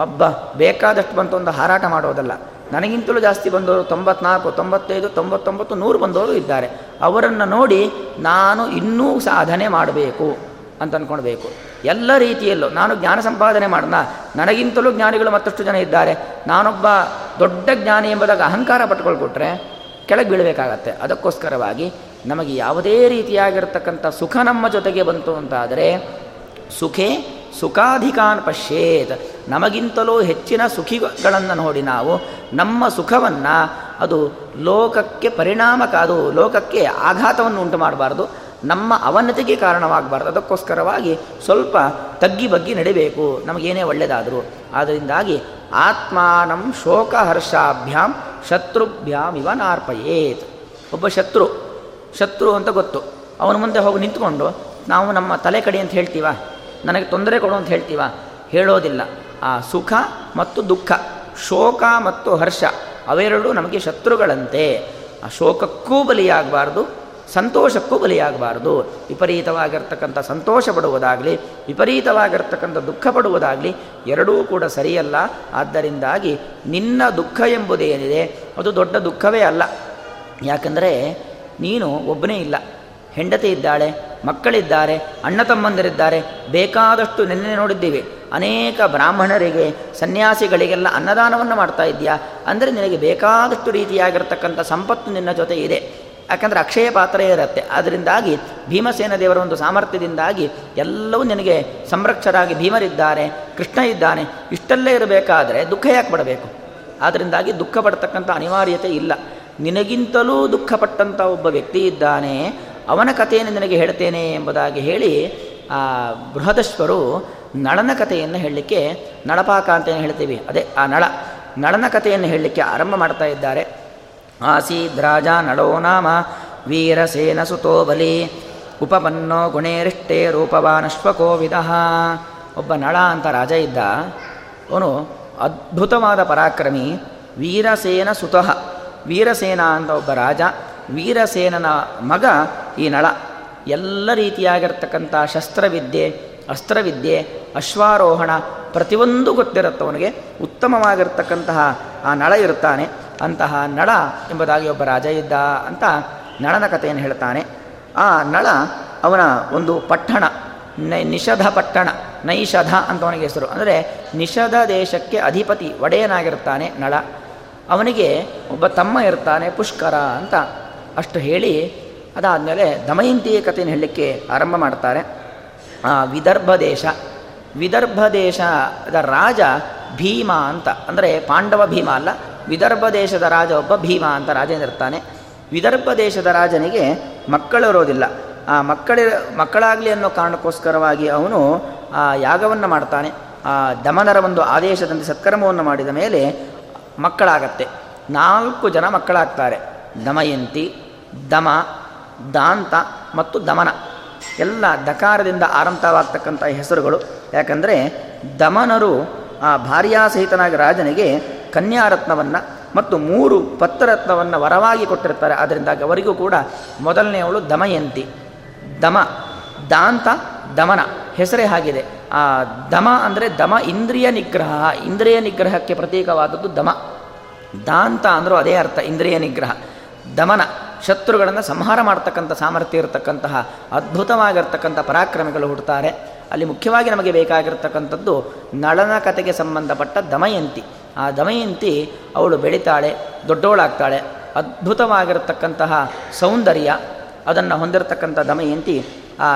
ಹಬ್ಬ ಬೇಕಾದಷ್ಟು ಬಂತು ಒಂದು ಹಾರಾಟ ಮಾಡೋದಲ್ಲ. ನನಗಿಂತಲೂ ಜಾಸ್ತಿ ಬಂದವರು ತೊಂಬತ್ನಾಲ್ಕು ತೊಂಬತ್ತೈದು, ತೊಂಬತ್ತೊಂಬತ್ತು, ನೂರು ಬಂದವರು ಇದ್ದಾರೆ. ಅವರನ್ನು ನೋಡಿ ನಾನು ಇನ್ನೂ ಸಾಧನೆ ಮಾಡಬೇಕು ಅಂತ ಅಂದ್ಕೊಳ್ಬೇಕು ಎಲ್ಲ ರೀತಿಯಲ್ಲೂ ನಾನು ಜ್ಞಾನ ಸಂಪಾದನೆ ಮಾಡೋಣ ನನಗಿಂತಲೂ ಜ್ಞಾನಿಗಳು ಮತ್ತಷ್ಟು ಜನ ಇದ್ದಾರೆ. ನಾನೊಬ್ಬ ದೊಡ್ಡ ಜ್ಞಾನಿ ಎಂಬುದಾಗ ಅಹಂಕಾರ ಪಟ್ಕೊಳ್ಕೊಟ್ರೆ ಕೆಳಗೆ ಬೀಳಬೇಕಾಗತ್ತೆ. ಅದಕ್ಕೋಸ್ಕರವಾಗಿ ನಮಗೆ ಯಾವುದೇ ರೀತಿಯಾಗಿರ್ತಕ್ಕಂಥ ಸುಖ ನಮ್ಮ ಜೊತೆಗೆ ಬಂತು ಅಂತಾದರೆ, ಸುಖೇ ಸುಖಾಧಿಕಾನ್ ಪಶ್ಯೇತ್. ನಮಗಿಂತಲೂ ಹೆಚ್ಚಿನ ಸುಖಿಗಳನ್ನು ನೋಡಿ ನಾವು. ನಮ್ಮ ಸುಖವನ್ನು ಅದು ಲೋಕಕ್ಕೆ ಪರಿಣಾಮ ಅದು ಲೋಕಕ್ಕೆ ಆಘಾತವನ್ನು ಉಂಟು ಮಾಡಬಾರ್ದು. ನಮ್ಮ ಅವನತಿಗೆ ಕಾರಣವಾಗಬಾರ್ದು. ಅದಕ್ಕೋಸ್ಕರವಾಗಿ ಸ್ವಲ್ಪ ತಗ್ಗಿ ಬಗ್ಗಿ ನಡಿಬೇಕು. ನಮಗೇನೇ ಒಳ್ಳೆಯದಾದರೂ ಆದ್ದರಿಂದಾಗಿ ಆತ್ಮಾನಂ ಶೋಕಹರ್ಷಾಭ್ಯಾಂ ಶತ್ರುಭ್ಯಾಂ ಇವ ನಾರ್ಪಯೇತ್. ಒಬ್ಬ ಶತ್ರು ಶತ್ರು ಅಂತ ಗೊತ್ತು. ಅವನ ಮುಂದೆ ಹೋಗಿ ನಿಂತ್ಕೊಂಡು, ನಾವು ನಮ್ಮ ತಲೆ ಕಡಿ ಅಂತ ಹೇಳ್ತೀವ? ನನಗೆ ತೊಂದರೆ ಕೊಡು ಅಂತ ಹೇಳ್ತೀವ? ಹೇಳೋದಿಲ್ಲ. ಆ ಸುಖ ಮತ್ತು ದುಃಖ, ಶೋಕ ಮತ್ತು ಹರ್ಷ, ಅವೆರಡೂ ನಮಗೆ ಶತ್ರುಗಳಂತೆ. ಆ ಶೋಕಕ್ಕೂ ಬಲಿಯಾಗಬಾರ್ದು, ಸಂತೋಷಕ್ಕೂ ಬಲಿಯಾಗಬಾರ್ದು. ವಿಪರೀತವಾಗಿರ್ತಕ್ಕಂಥ ಸಂತೋಷ ಪಡುವುದಾಗಲಿ, ವಿಪರೀತವಾಗಿರ್ತಕ್ಕಂಥ ದುಃಖ ಪಡುವುದಾಗಲಿ, ಎರಡೂ ಕೂಡ ಸರಿಯಲ್ಲ. ಆದ್ದರಿಂದಾಗಿ ನಿನ್ನ ದುಃಖ ಎಂಬುದೇನಿದೆ? ಅದು ದೊಡ್ಡ ದುಃಖವೇ ಅಲ್ಲ. ಯಾಕಂದರೆ ನೀನು ಒಬ್ಬನೇ ಇಲ್ಲ. ಹೆಂಡತಿ ಇದ್ದಾಳೆ, ಮಕ್ಕಳಿದ್ದಾರೆ, ಅಣ್ಣ ತಮ್ಮಂದಿರಿದ್ದಾರೆ, ಬೇಕಾದಷ್ಟು ನೆನ್ನೆ ನೋಡಿದ್ದೀವಿ. ಅನೇಕ ಬ್ರಾಹ್ಮಣರಿಗೆ, ಸನ್ಯಾಸಿಗಳಿಗೆಲ್ಲ ಅನ್ನದಾನವನ್ನು ಮಾಡ್ತಾ ಇದೆಯಾ ಅಂದರೆ ನಿನಗೆ ಬೇಕಾದಷ್ಟು ರೀತಿಯಾಗಿರ್ತಕ್ಕಂಥ ಸಂಪತ್ತು ನಿನ್ನ ಜೊತೆ ಇದೆ. ಯಾಕಂದರೆ ಅಕ್ಷಯ ಪಾತ್ರ ಇರುತ್ತೆ. ಅದರಿಂದಾಗಿ ಭೀಮಸೇನ ದೇವರ ಒಂದು ಸಾಮರ್ಥ್ಯದಿಂದಾಗಿ ಎಲ್ಲವೂ ನಿನಗೆ ಸಂರಕ್ಷರಾಗಿ ಭೀಮರಿದ್ದಾರೆ, ಕೃಷ್ಣ ಇದ್ದಾನೆ. ಇಷ್ಟಲ್ಲೇ ಇರಬೇಕಾದರೆ ದುಃಖ ಯಾಕೆ ಪಡಬೇಕು? ಆದ್ದರಿಂದಾಗಿ ದುಃಖ ಪಡ್ತಕ್ಕಂಥ ಅನಿವಾರ್ಯತೆ ಇಲ್ಲ. ನಿನಗಿಂತಲೂ ದುಃಖಪಟ್ಟಂಥ ಒಬ್ಬ ವ್ಯಕ್ತಿ ಇದ್ದಾನೆ, ಅವನ ಕಥೆಯನ್ನು ನಿನಗೆ ಹೇಳ್ತೇನೆ ಎಂಬುದಾಗಿ ಹೇಳಿ, ಆ ಬೃಹದಶ್ವರು ನಳನ ಕಥೆಯನ್ನು ಹೇಳಲಿಕ್ಕೆ ನಳಪಾಕ ಅಂತ ಹೇಳ್ತೀವಿ. ಅದೇ, ಆ ನಳ, ನಳನ ಕಥೆಯನ್ನು ಹೇಳಲಿಕ್ಕೆ ಆರಂಭ ಮಾಡ್ತಾ ಇದ್ದಾರೆ. ಆಸೀದ್ರಾಜ ನಳೋ ನಾಮ ವೀರಸೇನ ಸುತೋ ಬಲಿ ಉಪಪನ್ನೋ ಗುಣೇರಿಷ್ಟೇ ರೂಪವಾನಶ್ವಕೋವಿದ ಒಬ್ಬ ನಳ ಅಂತ ರಾಜ ಇದ್ದ. ಅವನು ಅದ್ಭುತವಾದ ಪರಾಕ್ರಮಿ ವೀರಸೇನ ಸುತಃ. ವೀರಸೇನ ಅಂತ ಒಬ್ಬ ರಾಜ, ವೀರಸೇನನ ಮಗ ಈ ನಳ. ಎಲ್ಲ ರೀತಿಯಾಗಿರ್ತಕ್ಕಂಥ ಶಸ್ತ್ರವಿದ್ಯೆ, ಅಸ್ತ್ರವಿದ್ಯೆ, ಅಶ್ವಾರೋಹಣ ಪ್ರತಿಯೊಂದು ಗೊತ್ತಿರುತ್ತವನಿಗೆ ಉತ್ತಮವಾಗಿರ್ತಕ್ಕಂತಹ ಆ ನಳ ಇರುತ್ತಾನೆ ಅಂತಹ ನಳ ಎಂಬುದಾಗಿ ಒಬ್ಬ ರಾಜ ಇದ್ದ ಅಂತ ನಳನ ಕಥೆಯನ್ನು ಹೇಳ್ತಾನೆ. ಆ ನಳ ಅವನ ಒಂದು ಪಟ್ಟಣ, ನೈ, ನಿಷಧ ಪಟ್ಟಣ, ನೈಷಧ ಅಂತ ಅವನಿಗೆ ಹೆಸರು. ಅಂದರೆ ನಿಷಧ ದೇಶಕ್ಕೆ ಅಧಿಪತಿ, ಒಡೆಯನಾಗಿರ್ತಾನೆ ನಳ. ಅವನಿಗೆ ಒಬ್ಬ ತಮ್ಮ ಇರ್ತಾನೆ ಪುಷ್ಕರ ಅಂತ ಅಷ್ಟು ಹೇಳಿ ಅದಾದಮೇಲೆ ದಮಯಂತಿಯ ಕಥೆಯನ್ನು ಹೇಳಲಿಕ್ಕೆ ಆರಂಭ ಮಾಡ್ತಾರೆ. ಆ ವಿದರ್ಭ ದೇಶ. ವಿದರ್ಭ ದೇಶದ ರಾಜ ಭೀಮ ಅಂತ, ಅಂದರೆ ಪಾಂಡವ ಭೀಮ ಅಲ್ಲ, ವಿದರ್ಭ ದೇಶದ ರಾಜ ಒಬ್ಬ ಭೀಮ ಅಂತ ರಾಜನಿರ್ತಾನೆ ವಿದರ್ಭ ದೇಶದ ರಾಜನಿಗೆ ಮಕ್ಕಳಿರೋದಿಲ್ಲ ಆ ಮಕ್ಕಳಿ, ಮಕ್ಕಳಾಗಲಿ ಅನ್ನೋ ಕಾರಣಕ್ಕೋಸ್ಕರವಾಗಿ ಅವನು ಆ ಯಾಗವನ್ನು ಮಾಡ್ತಾನೆ. ಆ ದಮನರ ಒಂದು ಆದೇಶದಂತೆ ಸತ್ಕರ್ಮವನ್ನು ಮಾಡಿದ ಮೇಲೆ ಮಕ್ಕಳಾಗತ್ತೆ. ನಾಲ್ಕು ಜನ ಮಕ್ಕಳಾಗ್ತಾರೆ. ದಮಯಂತಿ ದಮ, ದಾಂತ ಮತ್ತು ದಮನ. ಎಲ್ಲ ದಕಾರದಿಂದ ಆರಂಭವಾಗ್ತಕ್ಕಂಥ ಹೆಸರುಗಳು. ಯಾಕಂದರೆ ದಮನರು ಆ ಭಾರ್ಯಾಸಹಿತನಾಗಿ ರಾಜನಿಗೆ ಕನ್ಯಾರತ್ನವನ್ನು ಮತ್ತು ಮೂರು ಪತ್ರರತ್ನವನ್ನು ವರವಾಗಿ ಕೊಟ್ಟಿರ್ತಾರೆ. ಅದರಿಂದಾಗಿ ಅವರಿಗೂ ಕೂಡ ಮೊದಲನೆಯವಳು ದಮಯಂತಿ ದಮ. ದಾಂತ ದಮನ, ಹೆಸರೇ ಆಗಿದೆ ಆ ದಮ ಅಂದರೆ ದಮ ಇಂದ್ರಿಯ ನಿಗ್ರಹ, ಇಂದ್ರಿಯ ನಿಗ್ರಹಕ್ಕೆ ಪ್ರತೀಕವಾದದ್ದು ದಮ. ದಾಂತ ಅಂದರೂ ಅದೇ ಅರ್ಥ, ಇಂದ್ರಿಯ ನಿಗ್ರಹ. ದಮನ, ಶತ್ರುಗಳನ್ನು ಸಂಹಾರ ಮಾಡ್ತಕ್ಕಂಥ ಸಾಮರ್ಥ್ಯ ಇರತಕ್ಕಂತಹ, ಅದ್ಭುತವಾಗಿರ್ತಕ್ಕಂಥ ಪರಾಕ್ರಮಿಗಳು ಹುಡ್ತಾರೆ ಅಲ್ಲಿ ಮುಖ್ಯವಾಗಿ ನಮಗೆ ಬೇಕಾಗಿರ್ತಕ್ಕಂಥದ್ದು ನಳನ ಕಥೆಗೆ ಸಂಬಂಧಪಟ್ಟ ದಮಯಂತಿ. ಆ ದಮಯಂತಿ ಅವಳು ಬೆಳಿತಾಳೆ, ದೊಡ್ಡವಳಾಗ್ತಾಳೆ. ಅದ್ಭುತವಾಗಿರತಕ್ಕಂತಹ ಸೌಂದರ್ಯ, ಅದನ್ನು ಹೊಂದಿರತಕ್ಕಂಥ ದಮಯಂತಿ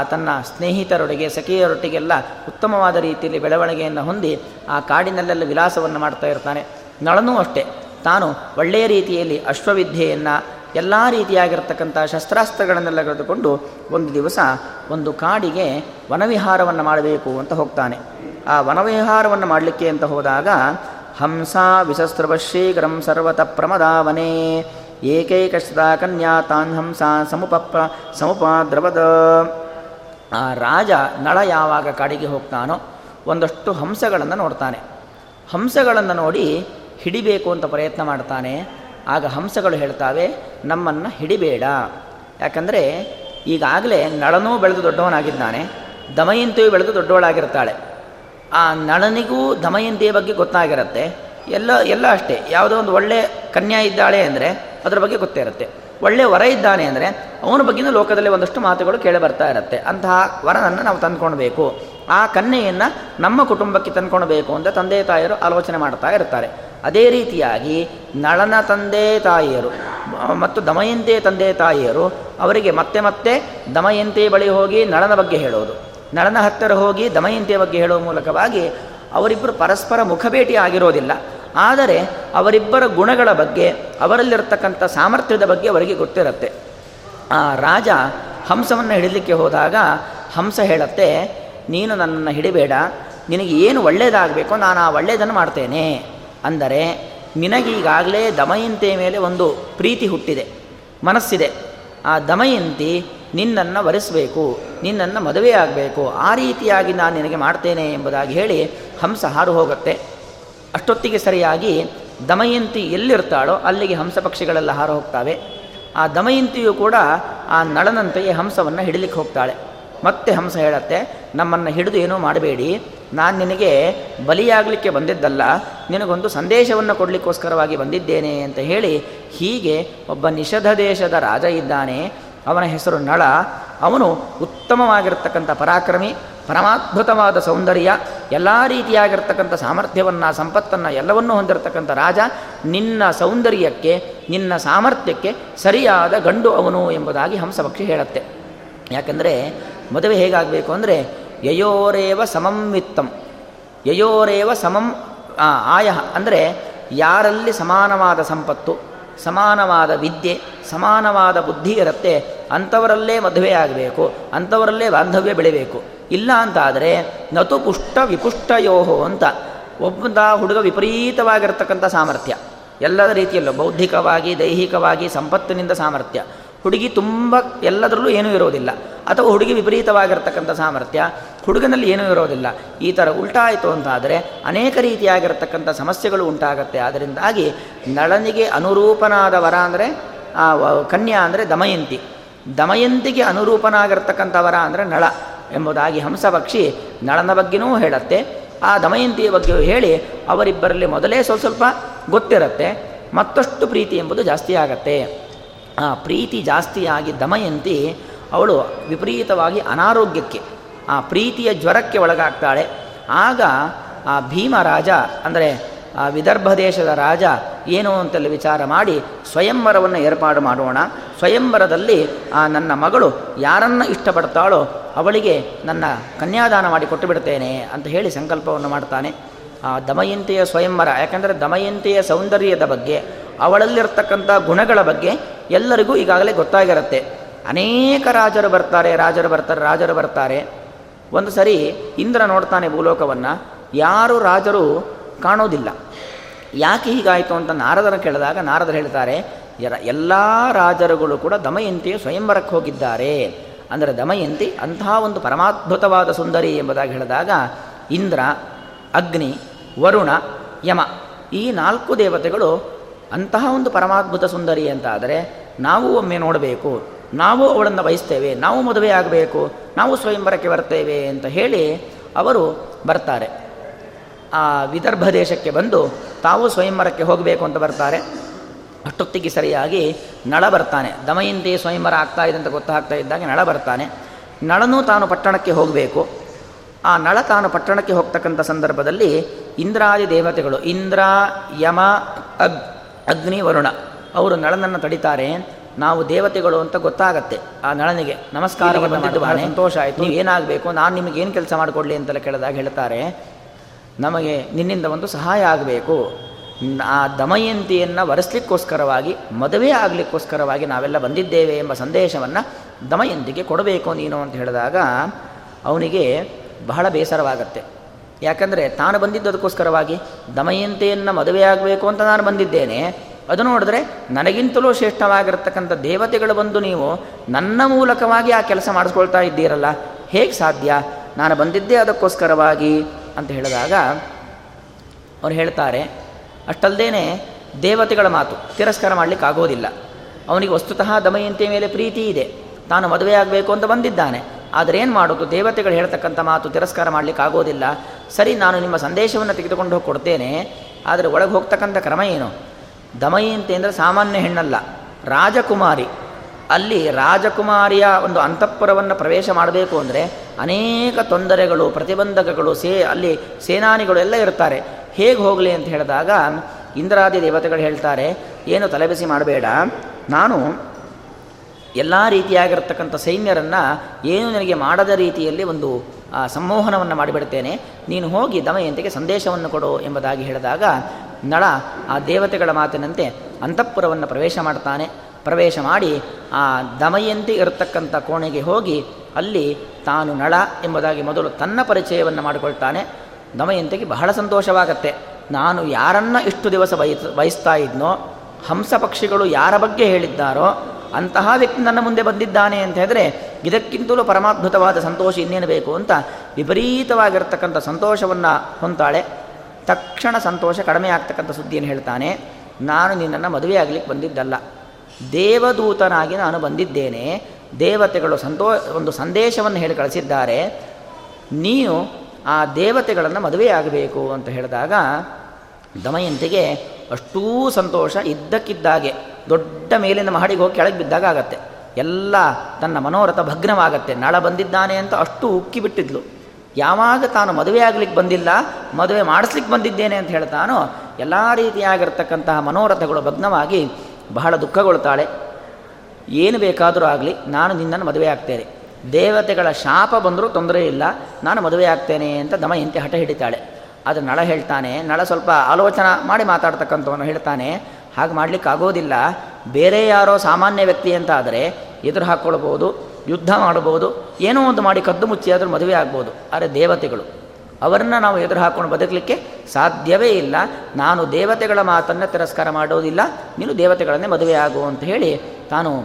ತನ್ನ ಸ್ನೇಹಿತರೊಟ್ಟಿಗೆ ಸಖಿಯರೊಟ್ಟಿಗೆಲ್ಲ ಉತ್ತಮವಾದ ರೀತಿಯಲ್ಲಿ ಬೆಳವಣಿಗೆಯನ್ನು ಹೊಂದಿ ಆ ಕಾಡಿನಲ್ಲೆಲ್ಲ ವಿಲಾಸವನ್ನು ಮಾಡ್ತಾ ಇರ್ತಾನೆ. ನಳನೂ ಅಷ್ಟೇ. ತಾನು ಒಳ್ಳೆಯ ರೀತಿಯಲ್ಲಿ ಅಶ್ವವಿದ್ಯೆಯನ್ನು, ಎಲ್ಲ ರೀತಿಯಾಗಿರ್ತಕ್ಕಂಥ ಶಸ್ತ್ರಾಸ್ತ್ರಗಳನ್ನೆಲ್ಲ ಕರೆದುಕೊಂಡು ಒಂದು ದಿವಸ ಒಂದು ಕಾಡಿಗೆ ವನವಿಹಾರವನ್ನು ಮಾಡಬೇಕು ಅಂತ ಹೋಗ್ತಾನೆ. ಆ ವನವಿಹಾರವನ್ನು ಮಾಡಲಿಕ್ಕೆ ಅಂತ ಹೋದಾಗ, ಹಂಸ ವಿಶಸ್ತ್ರವಶೀಘ್ರಂ ಸರ್ವತ ಪ್ರಮದಾವನೇ ಏಕೈಕಶದ ಕನ್ಯಾ ತಾನ್ ಹಂಸ ಸಮುಪ ಸಮುಪಾದ್ರವದ. ಆ ರಾಜ ನಳ ಯಾವಾಗ ಕಾಡಿಗೆ ಹೋಗ್ತಾನೋ ಒಂದಷ್ಟು ಹಂಸಗಳನ್ನು ನೋಡ್ತಾನೆ. ಹಂಸಗಳನ್ನು ನೋಡಿ ಹಿಡಿಬೇಕು ಅಂತ ಪ್ರಯತ್ನ ಮಾಡ್ತಾನೆ. ಆಗ ಹಂಸಗಳು ಹೇಳ್ತಾವೆ, ನಮ್ಮನ್ನು ಹಿಡಿಬೇಡ. ಯಾಕಂದರೆ ಈಗಾಗಲೇ ನಳನೂ ಬೆಳೆದು ದೊಡ್ಡವನಾಗಿದ್ದಾನೆ, ದಮಯಂತಿಯೂ ಬೆಳೆದು ದೊಡ್ಡವಳಾಗಿರ್ತಾಳೆ. ಆ ನಳನಿಗೂ ದಮಯಂತಿಯ ಬಗ್ಗೆ ಗೊತ್ತಾಗಿರುತ್ತೆ. ಎಲ್ಲ ಎಲ್ಲ ಅಷ್ಟೇ. ಯಾವುದೋ ಒಂದು ಒಳ್ಳೆ ಕನ್ಯಾ ಇದ್ದಾಳೆ ಅಂದರೆ ಅದರ ಬಗ್ಗೆ ಗೊತ್ತೇ ಒಳ್ಳೆ ವರ ಇದ್ದಾನೆ ಅಂದರೆ ಅವನ ಬಗ್ಗೆನೂ ಲೋಕದಲ್ಲಿ ಒಂದಷ್ಟು ಮಾತುಗಳು ಕೇಳಿ ಬರ್ತಾ ಇರುತ್ತೆ. ಅಂತಹ ವರನನ್ನು ನಾವು ತಂದ್ಕೊಳ್ಬೇಕು. ಆ ಕನ್ಯೆಯನ್ನು ನಮ್ಮ ಕುಟುಂಬಕ್ಕೆ ತಂದ್ಕೊಳ್ಬೇಕು ಅಂತ ತಂದೆ ತಾಯಿಯರು ಆಲೋಚನೆ ಮಾಡ್ತಾ ಇರ್ತಾರೆ. ಅದೇ ರೀತಿಯಾಗಿ ನಳನ ತಂದೆ ತಾಯಿಯರು ಮತ್ತು ದಮಯಂತಿ ತಂದೆ ತಾಯಿಯರು ಅವರಿಗೆ ಮತ್ತೆ ಮತ್ತೆ ದಮಯಂತಿ ಬಳಿ ಹೋಗಿ ನಳನ ಬಗ್ಗೆ ಹೇಳೋದು. ನಳನ ಹತ್ತಿರ ಹೋಗಿ ದಮಯಂತಿಯ ಬಗ್ಗೆ ಹೇಳುವ ಮೂಲಕವಾಗಿ ಅವರಿಬ್ಬರು ಪರಸ್ಪರ ಮುಖಭೇಟಿ ಆಗಿರೋದಿಲ್ಲ. ಆದರೆ ಅವರಿಬ್ಬರ ಗುಣಗಳ ಬಗ್ಗೆ, ಅವರಲ್ಲಿರತಕ್ಕಂಥ ಸಾಮರ್ಥ್ಯದ ಬಗ್ಗೆ ಅವರಿಗೆ ಗೊತ್ತಿರುತ್ತೆ. ಆ ರಾಜ ಹಂಸವನ್ನು ಹಿಡಿಲಿಕ್ಕೆ ಹೋದಾಗ ಹಂಸ ಹೇಳತ್ತೆ, ನೀನು ನನ್ನನ್ನು ಹಿಡಿಬೇಡ, ನಿನಗೆ ಏನು ಒಳ್ಳೆಯದಾಗಬೇಕೋ ನಾನು ಆ ಒಳ್ಳೆಯದನ್ನು ಮಾಡ್ತೇನೆ. ಅಂದರೆ, ನಿನಗೀಗಾಗಲೇ ದಮಯಂತಿಯ ಮೇಲೆ ಒಂದು ಪ್ರೀತಿ ಹುಟ್ಟಿದೆ, ಮನಸ್ಸಿದೆ. ಆ ದಮಯಂತಿ ನಿನ್ನನ್ನು ವರಿಸಬೇಕು, ನಿನ್ನನ್ನು ಮದುವೆ ಆಗಬೇಕು ಆ ರೀತಿಯಾಗಿ ನಾನು ನಿನಗೆ ಮಾಡ್ತೇನೆ ಎಂಬುದಾಗಿ ಹೇಳಿ ಹಂಸ ಹಾರು ಹೋಗುತ್ತೆ. ಅಷ್ಟೊತ್ತಿಗೆ ಸರಿಯಾಗಿ ದಮಯಂತಿ ಎಲ್ಲಿರ್ತಾಳೋ ಅಲ್ಲಿಗೆ ಹಂಸ ಪಕ್ಷಿಗಳೆಲ್ಲ ಹಾರು ಹೋಗ್ತವೆ. ಆ ದಮಯಂತಿಯು ಕೂಡ ಆ ನಳನಂತೆಯೇ ಹಂಸವನ್ನು ಹಿಡಿಲಿಕ್ಕೆ ಹೋಗ್ತಾಳೆ. ಮತ್ತೆ ಹಂಸ ಹೇಳತ್ತೆ, ನಮ್ಮನ್ನು ಹಿಡಿದು ಏನೂ ಮಾಡಬೇಡಿ. ನಾನು ನಿನಗೆ ಬಲಿಯಾಗಲಿಕ್ಕೆ ಬಂದಿದ್ದಲ್ಲ, ನಿನಗೊಂದು ಸಂದೇಶವನ್ನು ಕೊಡಲಿಕ್ಕೋಸ್ಕರವಾಗಿ ಬಂದಿದ್ದೇನೆ ಅಂತ ಹೇಳಿ ಹೀಗೆ ಒಬ್ಬ ನಿಷಧ ದೇಶದ ರಾಜ ಇದ್ದಾನೆ. ಅವನ ಹೆಸರು ನಳ. ಅವನು ಉತ್ತಮವಾಗಿರ್ತಕ್ಕಂಥ ಪರಾಕ್ರಮಿ, ಪರಮಾದ್ಭುತವಾದ ಸೌಂದರ್ಯ ಎಲ್ಲ ರೀತಿಯಾಗಿರ್ತಕ್ಕಂಥ ಸಾಮರ್ಥ್ಯವನ್ನು, ಸಂಪತ್ತನ್ನು ಎಲ್ಲವನ್ನೂ ಹೊಂದಿರತಕ್ಕಂಥ ರಾಜ ನಿನ್ನ ಸೌಂದರ್ಯಕ್ಕೆ, ನಿನ್ನ ಸಾಮರ್ಥ್ಯಕ್ಕೆ ಸರಿಯಾದ ಗಂಡು ಅವನು ಎಂಬುದಾಗಿ ಹಂಸಭಕ್ಷಿ ಹೇಳುತ್ತೆ. ಯಾಕಂದರೆ ಮದುವೆ ಹೇಗಾಗಬೇಕು ಅಂದರೆ ಯಯೋರೇವ ಸಮಂ ವಿತ್ತಂ. ಯಯೋರೇವ ಸಮಂ ಆಯ ಅಂದರೆ ಯಾರಲ್ಲಿ ಸಮಾನವಾದ ಸಂಪತ್ತು, ಸಮಾನವಾದ ವಿದ್ಯೆ, ಸಮಾನವಾದ ಬುದ್ಧಿ ಇರುತ್ತೆ, ಅಂಥವರಲ್ಲೇ ಮದುವೆ ಆಗಬೇಕು ಅಂಥವರಲ್ಲೇ ಬಾಂಧವ್ಯ ಬೆಳಿಬೇಕು. ಇಲ್ಲ ಅಂತಾದರೆ ನತು ಪುಷ್ಟ ವಿಪುಷ್ಟಯೋಹೋ ಅಂತ ಒಬ್ಬ ಹುಡುಗ ವಿಪರೀತವಾಗಿರ್ತಕ್ಕಂಥ ಸಾಮರ್ಥ್ಯ. ಎಲ್ಲದ ರೀತಿಯಲ್ಲೂ ಬೌದ್ಧಿಕವಾಗಿ, ದೈಹಿಕವಾಗಿ, ಸಂಪತ್ತಿನಿಂದ ಸಾಮರ್ಥ್ಯ. ಹುಡುಗಿ ತುಂಬ ಎಲ್ಲದರಲ್ಲೂ ಏನೂ ಇರೋದಿಲ್ಲ. ಅಥವಾ ಹುಡುಗಿ ವಿಪರೀತವಾಗಿರ್ತಕ್ಕಂಥ ಸಾಮರ್ಥ್ಯ, ಹುಡುಗನಲ್ಲಿ ಏನೂ ಇರೋದಿಲ್ಲ. ಈ ಥರ ಉಲ್ಟಾಯಿತು ಅಂತಾದರೆ ಅನೇಕ ರೀತಿಯಾಗಿರ್ತಕ್ಕಂಥ ಸಮಸ್ಯೆಗಳು ಉಂಟಾಗತ್ತೆ. ಅದರಿಂದಾಗಿ ನಳನಿಗೆ ಅನುರೂಪನಾದ ವರ ಅಂದರೆ ಕನ್ಯಾ ಅಂದರೆ ದಮಯಂತಿ. ದಮಯಂತಿಗೆ ಅನುರೂಪನಾಗಿರ್ತಕ್ಕಂಥ ವರ ಅಂದರೆ ನಳ. ಎಂಬುದಾಗಿ ಹಂಸಪಕ್ಷಿ ನಳನ ಬಗ್ಗೆನೂ ಹೇಳುತ್ತೆ. ಆ ದಮಯಂತಿಯ ಬಗ್ಗೆ ಹೇಳಿ ಅವರಿಬ್ಬರಲ್ಲಿ ಮೊದಲೇ ಸ್ವಲ್ಪ ಸ್ವಲ್ಪ ಗೊತ್ತಿರುತ್ತೆ. ಮತ್ತಷ್ಟು ಪ್ರೀತಿ ಎಂಬುದು ಜಾಸ್ತಿ ಆಗತ್ತೆ. ಆ ಪ್ರೀತಿ ಜಾಸ್ತಿಯಾಗಿ ದಮಯಂತಿ ಅವಳು ವಿಪರೀತವಾಗಿ ಅನಾರೋಗ್ಯಕ್ಕೆ, ಆ ಪ್ರೀತಿಯ ಜ್ವರಕ್ಕೆ ಒಳಗಾಗ್ತಾಳೆ. ಆಗ ಆ ಭೀಮರಾಜ ಅಂದರೆ ಆ ವಿದರ್ಭ ದೇಶದ ರಾಜ ಏನು ಅಂತೆಲ್ಲ ವಿಚಾರ ಮಾಡಿ ಸ್ವಯಂವರವನ್ನು ಏರ್ಪಾಡು ಮಾಡೋಣ. ಸ್ವಯಂವರದಲ್ಲಿ ಆ ನನ್ನ ಮಗಳು ಯಾರನ್ನು ಇಷ್ಟಪಡ್ತಾಳೋ ಅವಳಿಗೆ ನನ್ನ ಕನ್ಯಾದಾನ ಮಾಡಿ ಕೊಟ್ಟು ಬಿಡ್ತೇನೆ ಅಂತ ಹೇಳಿ ಸಂಕಲ್ಪವನ್ನು ಮಾಡ್ತಾನೆ. ಆ ದಮಯಂತಿಯ ಸ್ವಯಂವರ, ಯಾಕಂದರೆ ದಮಯಂತಿಯ ಸೌಂದರ್ಯದ ಬಗ್ಗೆ, ಅವಳಲ್ಲಿರ್ತಕ್ಕಂಥ ಗುಣಗಳ ಬಗ್ಗೆ ಎಲ್ಲರಿಗೂ ಈಗಾಗಲೇ ಗೊತ್ತಾಗಿರುತ್ತೆ. ಅನೇಕ ರಾಜರು ಬರ್ತಾರೆ ರಾಜರು ಬರ್ತಾರೆ ರಾಜರು ಬರ್ತಾರೆ. ಒಂದು ಸರಿ ಇಂದ್ರ ನೋಡ್ತಾನೆ ಭೂಲೋಕವನ್ನು. ಯಾರು ರಾಜರು ಕಾಣೋದಿಲ್ಲ. ಯಾಕೆ ಹೀಗಾಯಿತು ಅಂತ ನಾರದರ ಕೇಳಿದಾಗ ನಾರದರು ಹೇಳ್ತಾರೆ ಎಲ್ಲ ರಾಜರುಗಳು ಕೂಡ ದಮಯಂತಿಯು ಸ್ವಯಂವರಕ್ಕೆ ಹೋಗಿದ್ದಾರೆ. ಅಂದರೆ ದಮಯಂತಿ ಅಂತಹ ಒಂದು ಪರಮಾದ್ಭುತವಾದ ಸುಂದರಿ ಎಂಬುದಾಗಿ ಹೇಳಿದಾಗ, ಇಂದ್ರ, ಅಗ್ನಿ, ವರುಣ, ಯಮ, ಈ ನಾಲ್ಕು ದೇವತೆಗಳು ಅಂತಹ ಒಂದು ಪರಮಾದ್ಭುತ ಸುಂದರಿ ಅಂತ ಆದರೆ ನಾವು ಒಮ್ಮೆ ನೋಡಬೇಕು, ನಾವು ಅವಳನ್ನು ಬಯಸ್ತೇವೆ, ನಾವು ಮದುವೆ ಆಗಬೇಕು ನಾವು ಸ್ವಯಂವರಕ್ಕೆ ಬರ್ತೇವೆ ಅಂತ ಹೇಳಿ ಅವರು ಬರ್ತಾರೆ. ಆ ವಿದರ್ಭ ದೇಶಕ್ಕೆ ಬಂದು ತಾವು ಸ್ವಯಂವರಕ್ಕೆ ಹೋಗಬೇಕು ಅಂತ ಬರ್ತಾರೆ. ಅಷ್ಟೊತ್ತಿಗೆ ಸರಿಯಾಗಿ ನಳ ಬರ್ತಾನೆ. ದಮಯಂತಿ ಸ್ವಯಂವರ ಆಗ್ತಾ ಇದೆ ಅಂತ ಗೊತ್ತಾಗ್ತಾ ಇದ್ದಾಗ ನಳ ಬರ್ತಾನೆ. ನಳನೂ ತಾನು ಪಟ್ಟಣಕ್ಕೆ ಹೋಗಬೇಕು. ಆ ನಳ ತಾನು ಪಟ್ಟಣಕ್ಕೆ ಹೋಗ್ತಕ್ಕಂಥ ಸಂದರ್ಭದಲ್ಲಿ ಇಂದ್ರಾದಿ ದೇವತೆಗಳು ಇಂದ್ರ ಯಮ ಅಗ್ ಅಗ್ನಿ ವರುಣ ಅವರು ನಳನನ್ನು ತಡಿತಾರೆ. ನಾವು ದೇವತೆಗಳು ಅಂತ ಗೊತ್ತಾಗತ್ತೆ ಆ ನಳನಿಗೆ. ನಮಸ್ಕಾರ ಬಂದಿದ್ದು ಬಹಳ ಸಂತೋಷ ಆಯಿತು. ನೀವು ಏನಾಗಬೇಕು? ನಾನು ನಿಮಗೆ ಏನು ಕೆಲಸ ಮಾಡಿಕೊಡ್ಲಿ ಅಂತೆಲ್ಲ ಕೇಳಿದಾಗ ಹೇಳ್ತಾರೆ. ನಮಗೆ ನಿನ್ನಿಂದ ಒಂದು ಸಹಾಯ ಆಗಬೇಕು. ಆ ದಮಯಂತಿಯನ್ನು ಒರೆಸ್ಲಿಕ್ಕೋಸ್ಕರವಾಗಿ ಮದುವೆ ಆಗಲಿಕ್ಕೋಸ್ಕರವಾಗಿ ನಾವೆಲ್ಲ ಬಂದಿದ್ದೇವೆ ಎಂಬ ಸಂದೇಶವನ್ನು ದಮಯಂತಿಗೆ ಕೊಡಬೇಕು ನೀನು ಅಂತ ಹೇಳಿದಾಗ ಅವನಿಗೆ ಬಹಳ ಬೇಸರವಾಗತ್ತೆ. ಯಾಕಂದರೆ ತಾನು ಬಂದಿದ್ದದಕ್ಕೋಸ್ಕರವಾಗಿ ದಮಯಂತಿಯನ್ನು ಮದುವೆ ಆಗಬೇಕು ಅಂತ ನಾನು ಬಂದಿದ್ದೇನೆ. ಅದು ನೋಡಿದ್ರೆ ನನಗಿಂತಲೂ ಶ್ರೇಷ್ಠವಾಗಿರ್ತಕ್ಕಂಥ ದೇವತೆಗಳು ಬಂದು ನೀವು ನನ್ನ ಮೂಲಕವಾಗಿ ಆ ಕೆಲಸ ಮಾಡಿಸ್ಕೊಳ್ತಾ ಇದ್ದೀರಲ್ಲ, ಹೇಗೆ ಸಾಧ್ಯ? ನಾನು ಬಂದಿದ್ದೇ ಅದಕ್ಕೋಸ್ಕರವಾಗಿ ಅಂತ ಹೇಳಿದಾಗ ಅವ್ರು ಹೇಳ್ತಾರೆ ಅಷ್ಟಲ್ಲದೇ ದೇವತೆಗಳ ಮಾತು ತಿರಸ್ಕಾರ ಮಾಡಲಿಕ್ಕೆ ಆಗೋದಿಲ್ಲ. ಅವನಿಗೆ ವಸ್ತುತಃ ದಮಯಂತಿಯ ಮೇಲೆ ಪ್ರೀತಿ ಇದೆ. ತಾನು ಮದುವೆ ಆಗಬೇಕು ಅಂತ ಬಂದಿದ್ದಾನೆ. ಆದರೆ ಏನು ಮಾಡೋದು? ದೇವತೆಗಳು ಹೇಳ್ತಕ್ಕಂಥ ಮಾತು ತಿರಸ್ಕಾರ ಮಾಡಲಿಕ್ಕೆ ಆಗೋದಿಲ್ಲ. ಸರಿ, ನಾನು ನಿಮ್ಮ ಸಂದೇಶವನ್ನು ತೆಗೆದುಕೊಂಡು ಹೋಗಿ ಕೊಡ್ತೇನೆ. ಆದರೆ ಒಳಗೆ ಹೋಗ್ತಕ್ಕಂಥ ಕ್ರಮ ಏನು? ದಮಯಂತಿ ಅಂದರೆ ಸಾಮಾನ್ಯ ಹೆಣ್ಣಲ್ಲ, ರಾಜಕುಮಾರಿ. ಅಲ್ಲಿ ರಾಜಕುಮಾರಿಯ ಒಂದು ಅಂತಃಪುರವನ್ನು ಪ್ರವೇಶ ಮಾಡಬೇಕು ಅಂದರೆ ಅನೇಕ ತೊಂದರೆಗಳು, ಪ್ರತಿಬಂಧಕಗಳು, ಸೇ, ಅಲ್ಲಿ ಸೇನಾನಿಗಳು ಎಲ್ಲ ಇರ್ತಾರೆ. ಹೇಗೆ ಹೋಗಲಿ ಅಂತ ಹೇಳಿದಾಗ ಇಂದ್ರಾದಿ ದೇವತೆಗಳು ಹೇಳ್ತಾರೆ, ಏನು ತಲೆಬಿಸಿ ಮಾಡಬೇಡ. ನಾನು ಎಲ್ಲ ರೀತಿಯಾಗಿರ್ತಕ್ಕಂಥ ಸೈನ್ಯರನ್ನು ಏನು ನನಗೆ ಮಾಡದ ರೀತಿಯಲ್ಲಿ ಒಂದು ಸಂಮೋಹನವನ್ನು ಮಾಡಿಬಿಡ್ತೇನೆ. ನೀನು ಹೋಗಿ ದಮಯಂತಿಗೆ ಸಂದೇಶವನ್ನು ಕೊಡು ಎಂಬುದಾಗಿ ಹೇಳಿದಾಗ ನಳ ಆ ದೇವತೆಗಳ ಮಾತಿನಂತೆ ಅಂತಃಪುರವನ್ನು ಪ್ರವೇಶ ಮಾಡ್ತಾನೆ. ಪ್ರವೇಶ ಮಾಡಿ ಆ ದಮಯಂತಿ ಇರತಕ್ಕಂಥ ಕೋಣೆಗೆ ಹೋಗಿ ಅಲ್ಲಿ ತಾನು ನಳ ಎಂಬುದಾಗಿ ಮೊದಲು ತನ್ನ ಪರಿಚಯವನ್ನು ಮಾಡಿಕೊಳ್ತಾನೆ. ದಮಯಂತಿಗೆ ಬಹಳ ಸಂತೋಷವಾಗತ್ತೆ. ನಾನು ಯಾರನ್ನ ಇಷ್ಟು ದಿವಸ ಬಯಸ್ ಬಯಸ್ತಾ ಇದ್ನೋ, ಹಂಸ ಪಕ್ಷಿಗಳು ಯಾರ ಬಗ್ಗೆ ಹೇಳಿದ್ದಾರೋ, ಅಂತಹ ವ್ಯಕ್ತಿ ನನ್ನ ಮುಂದೆ ಬಂದಿದ್ದಾನೆ ಅಂತ ಹೇಳಿದ್ರೆ ಇದಕ್ಕಿಂತಲೂ ಪರಮಾದ್ಭುತವಾದ ಸಂತೋಷ ಇನ್ನೇನು ಬೇಕು ಅಂತ ವಿಪರೀತವಾಗಿರ್ತಕ್ಕಂಥ ಸಂತೋಷವನ್ನು ಹೊಂತಾಳೆ ತಕ್ಷಣ ಸಂತೋಷ ಕಡಿಮೆ ಆಗ್ತಕ್ಕಂಥ ಸುದ್ದಿಯನ್ನು ಹೇಳ್ತಾನೆ. ನಾನು ನಿನ್ನನ್ನು ಮದುವೆ ಆಗಲಿಕ್ಕೆ ಬಂದಿದ್ದಲ್ಲ. ದೇವದೂತನಾಗಿ ನಾನು ಬಂದಿದ್ದೇನೆ. ದೇವತೆಗಳು ಸಂತೋ, ಒಂದು ಸಂದೇಶವನ್ನು ಹೇಳಿ ಕಳಿಸಿದ್ದಾರೆ. ನೀನು ಆ ದೇವತೆಗಳನ್ನು ಮದುವೆಯಾಗಬೇಕು ಅಂತ ಹೇಳಿದಾಗ ದಮಯಂತಿಗೆ ಅಷ್ಟೂ ಸಂತೋಷ ಇದ್ದಕ್ಕಿದ್ದಾಗೆ. ದೊಡ್ಡ ಮೇಲಿನ ಮಹಡಿಗೆ ಹೋಗಿ ಕೆಳಗೆ ಬಿದ್ದಾಗ ಆಗತ್ತೆ. ಎಲ್ಲ ತನ್ನ ಮನೋರಥ ಭಗ್ನವಾಗತ್ತೆ. ನಳ ಬಂದಿದ್ದಾನೆ ಅಂತ ಅಷ್ಟು ಉಕ್ಕಿ ಬಿಟ್ಟಿದ್ಲು. ಯಾವಾಗ ತಾನು ಮದುವೆ ಆಗ್ಲಿಕ್ಕೆ ಬಂದಿಲ್ಲ, ಮದುವೆ ಮಾಡಿಸ್ಲಿಕ್ಕೆ ಬಂದಿದ್ದೇನೆ ಅಂತ ಹೇಳ್ತಾನೋ, ಎಲ್ಲ ರೀತಿಯಾಗಿರ್ತಕ್ಕಂತಹ ಮನೋರಥಗಳು ಭಗ್ನವಾಗಿ ಬಹಳ ದುಃಖಗೊಳ್ತಾಳೆ. ಏನು ಬೇಕಾದರೂ ಆಗಲಿ, ನಾನು ನಿನ್ನನ್ನು ಮದುವೆ ಆಗ್ತೇನೆ. ದೇವತೆಗಳ ಶಾಪ ಬಂದರೂ ತೊಂದರೆ ಇಲ್ಲ, ನಾನು ಮದುವೆ ಆಗ್ತೇನೆ ಅಂತ ದಮಯಂತಿ ಹಠ ಹಿಡಿತಾಳೆ. ಅದು ನಳ ಹೇಳ್ತಾನೆ, ನಳ ಸ್ವಲ್ಪ ಆಲೋಚನೆ ಮಾಡಿ ಮಾತಾಡ್ತಕ್ಕಂಥವನು ಹೇಳ್ತಾನೆ, ಹಾಗೆ ಮಾಡಲಿಕ್ಕೆ ಆಗೋದಿಲ್ಲ. ಬೇರೆ ಯಾರೋ ಸಾಮಾನ್ಯ ವ್ಯಕ್ತಿ ಅಂತ ಆದರೆ ಎದುರು ಹಾಕ್ಕೊಳ್ಬೋದು, ಯುದ್ಧ ಮಾಡ್ಬೋದು, ಏನೋ ಒಂದು ಮಾಡಿ ಕದ್ದು ಮುಚ್ಚಿ ಆದರೂ ಮದುವೆ ಆಗ್ಬೋದು. ಆದರೆ ದೇವತೆಗಳು, ಅವರನ್ನು ನಾವು ಎದುರು ಹಾಕ್ಕೊಂಡು ಬದುಕಲಿಕ್ಕೆ ಸಾಧ್ಯವೇ ಇಲ್ಲ. ನಾನು ದೇವತೆಗಳ ಮಾತನ್ನು ತಿರಸ್ಕಾರ ಮಾಡೋದಿಲ್ಲ. ನೀನು ದೇವತೆಗಳನ್ನೇ ಮದುವೆ ಆಗು ಅಂತ ಹೇಳಿ ತಾನು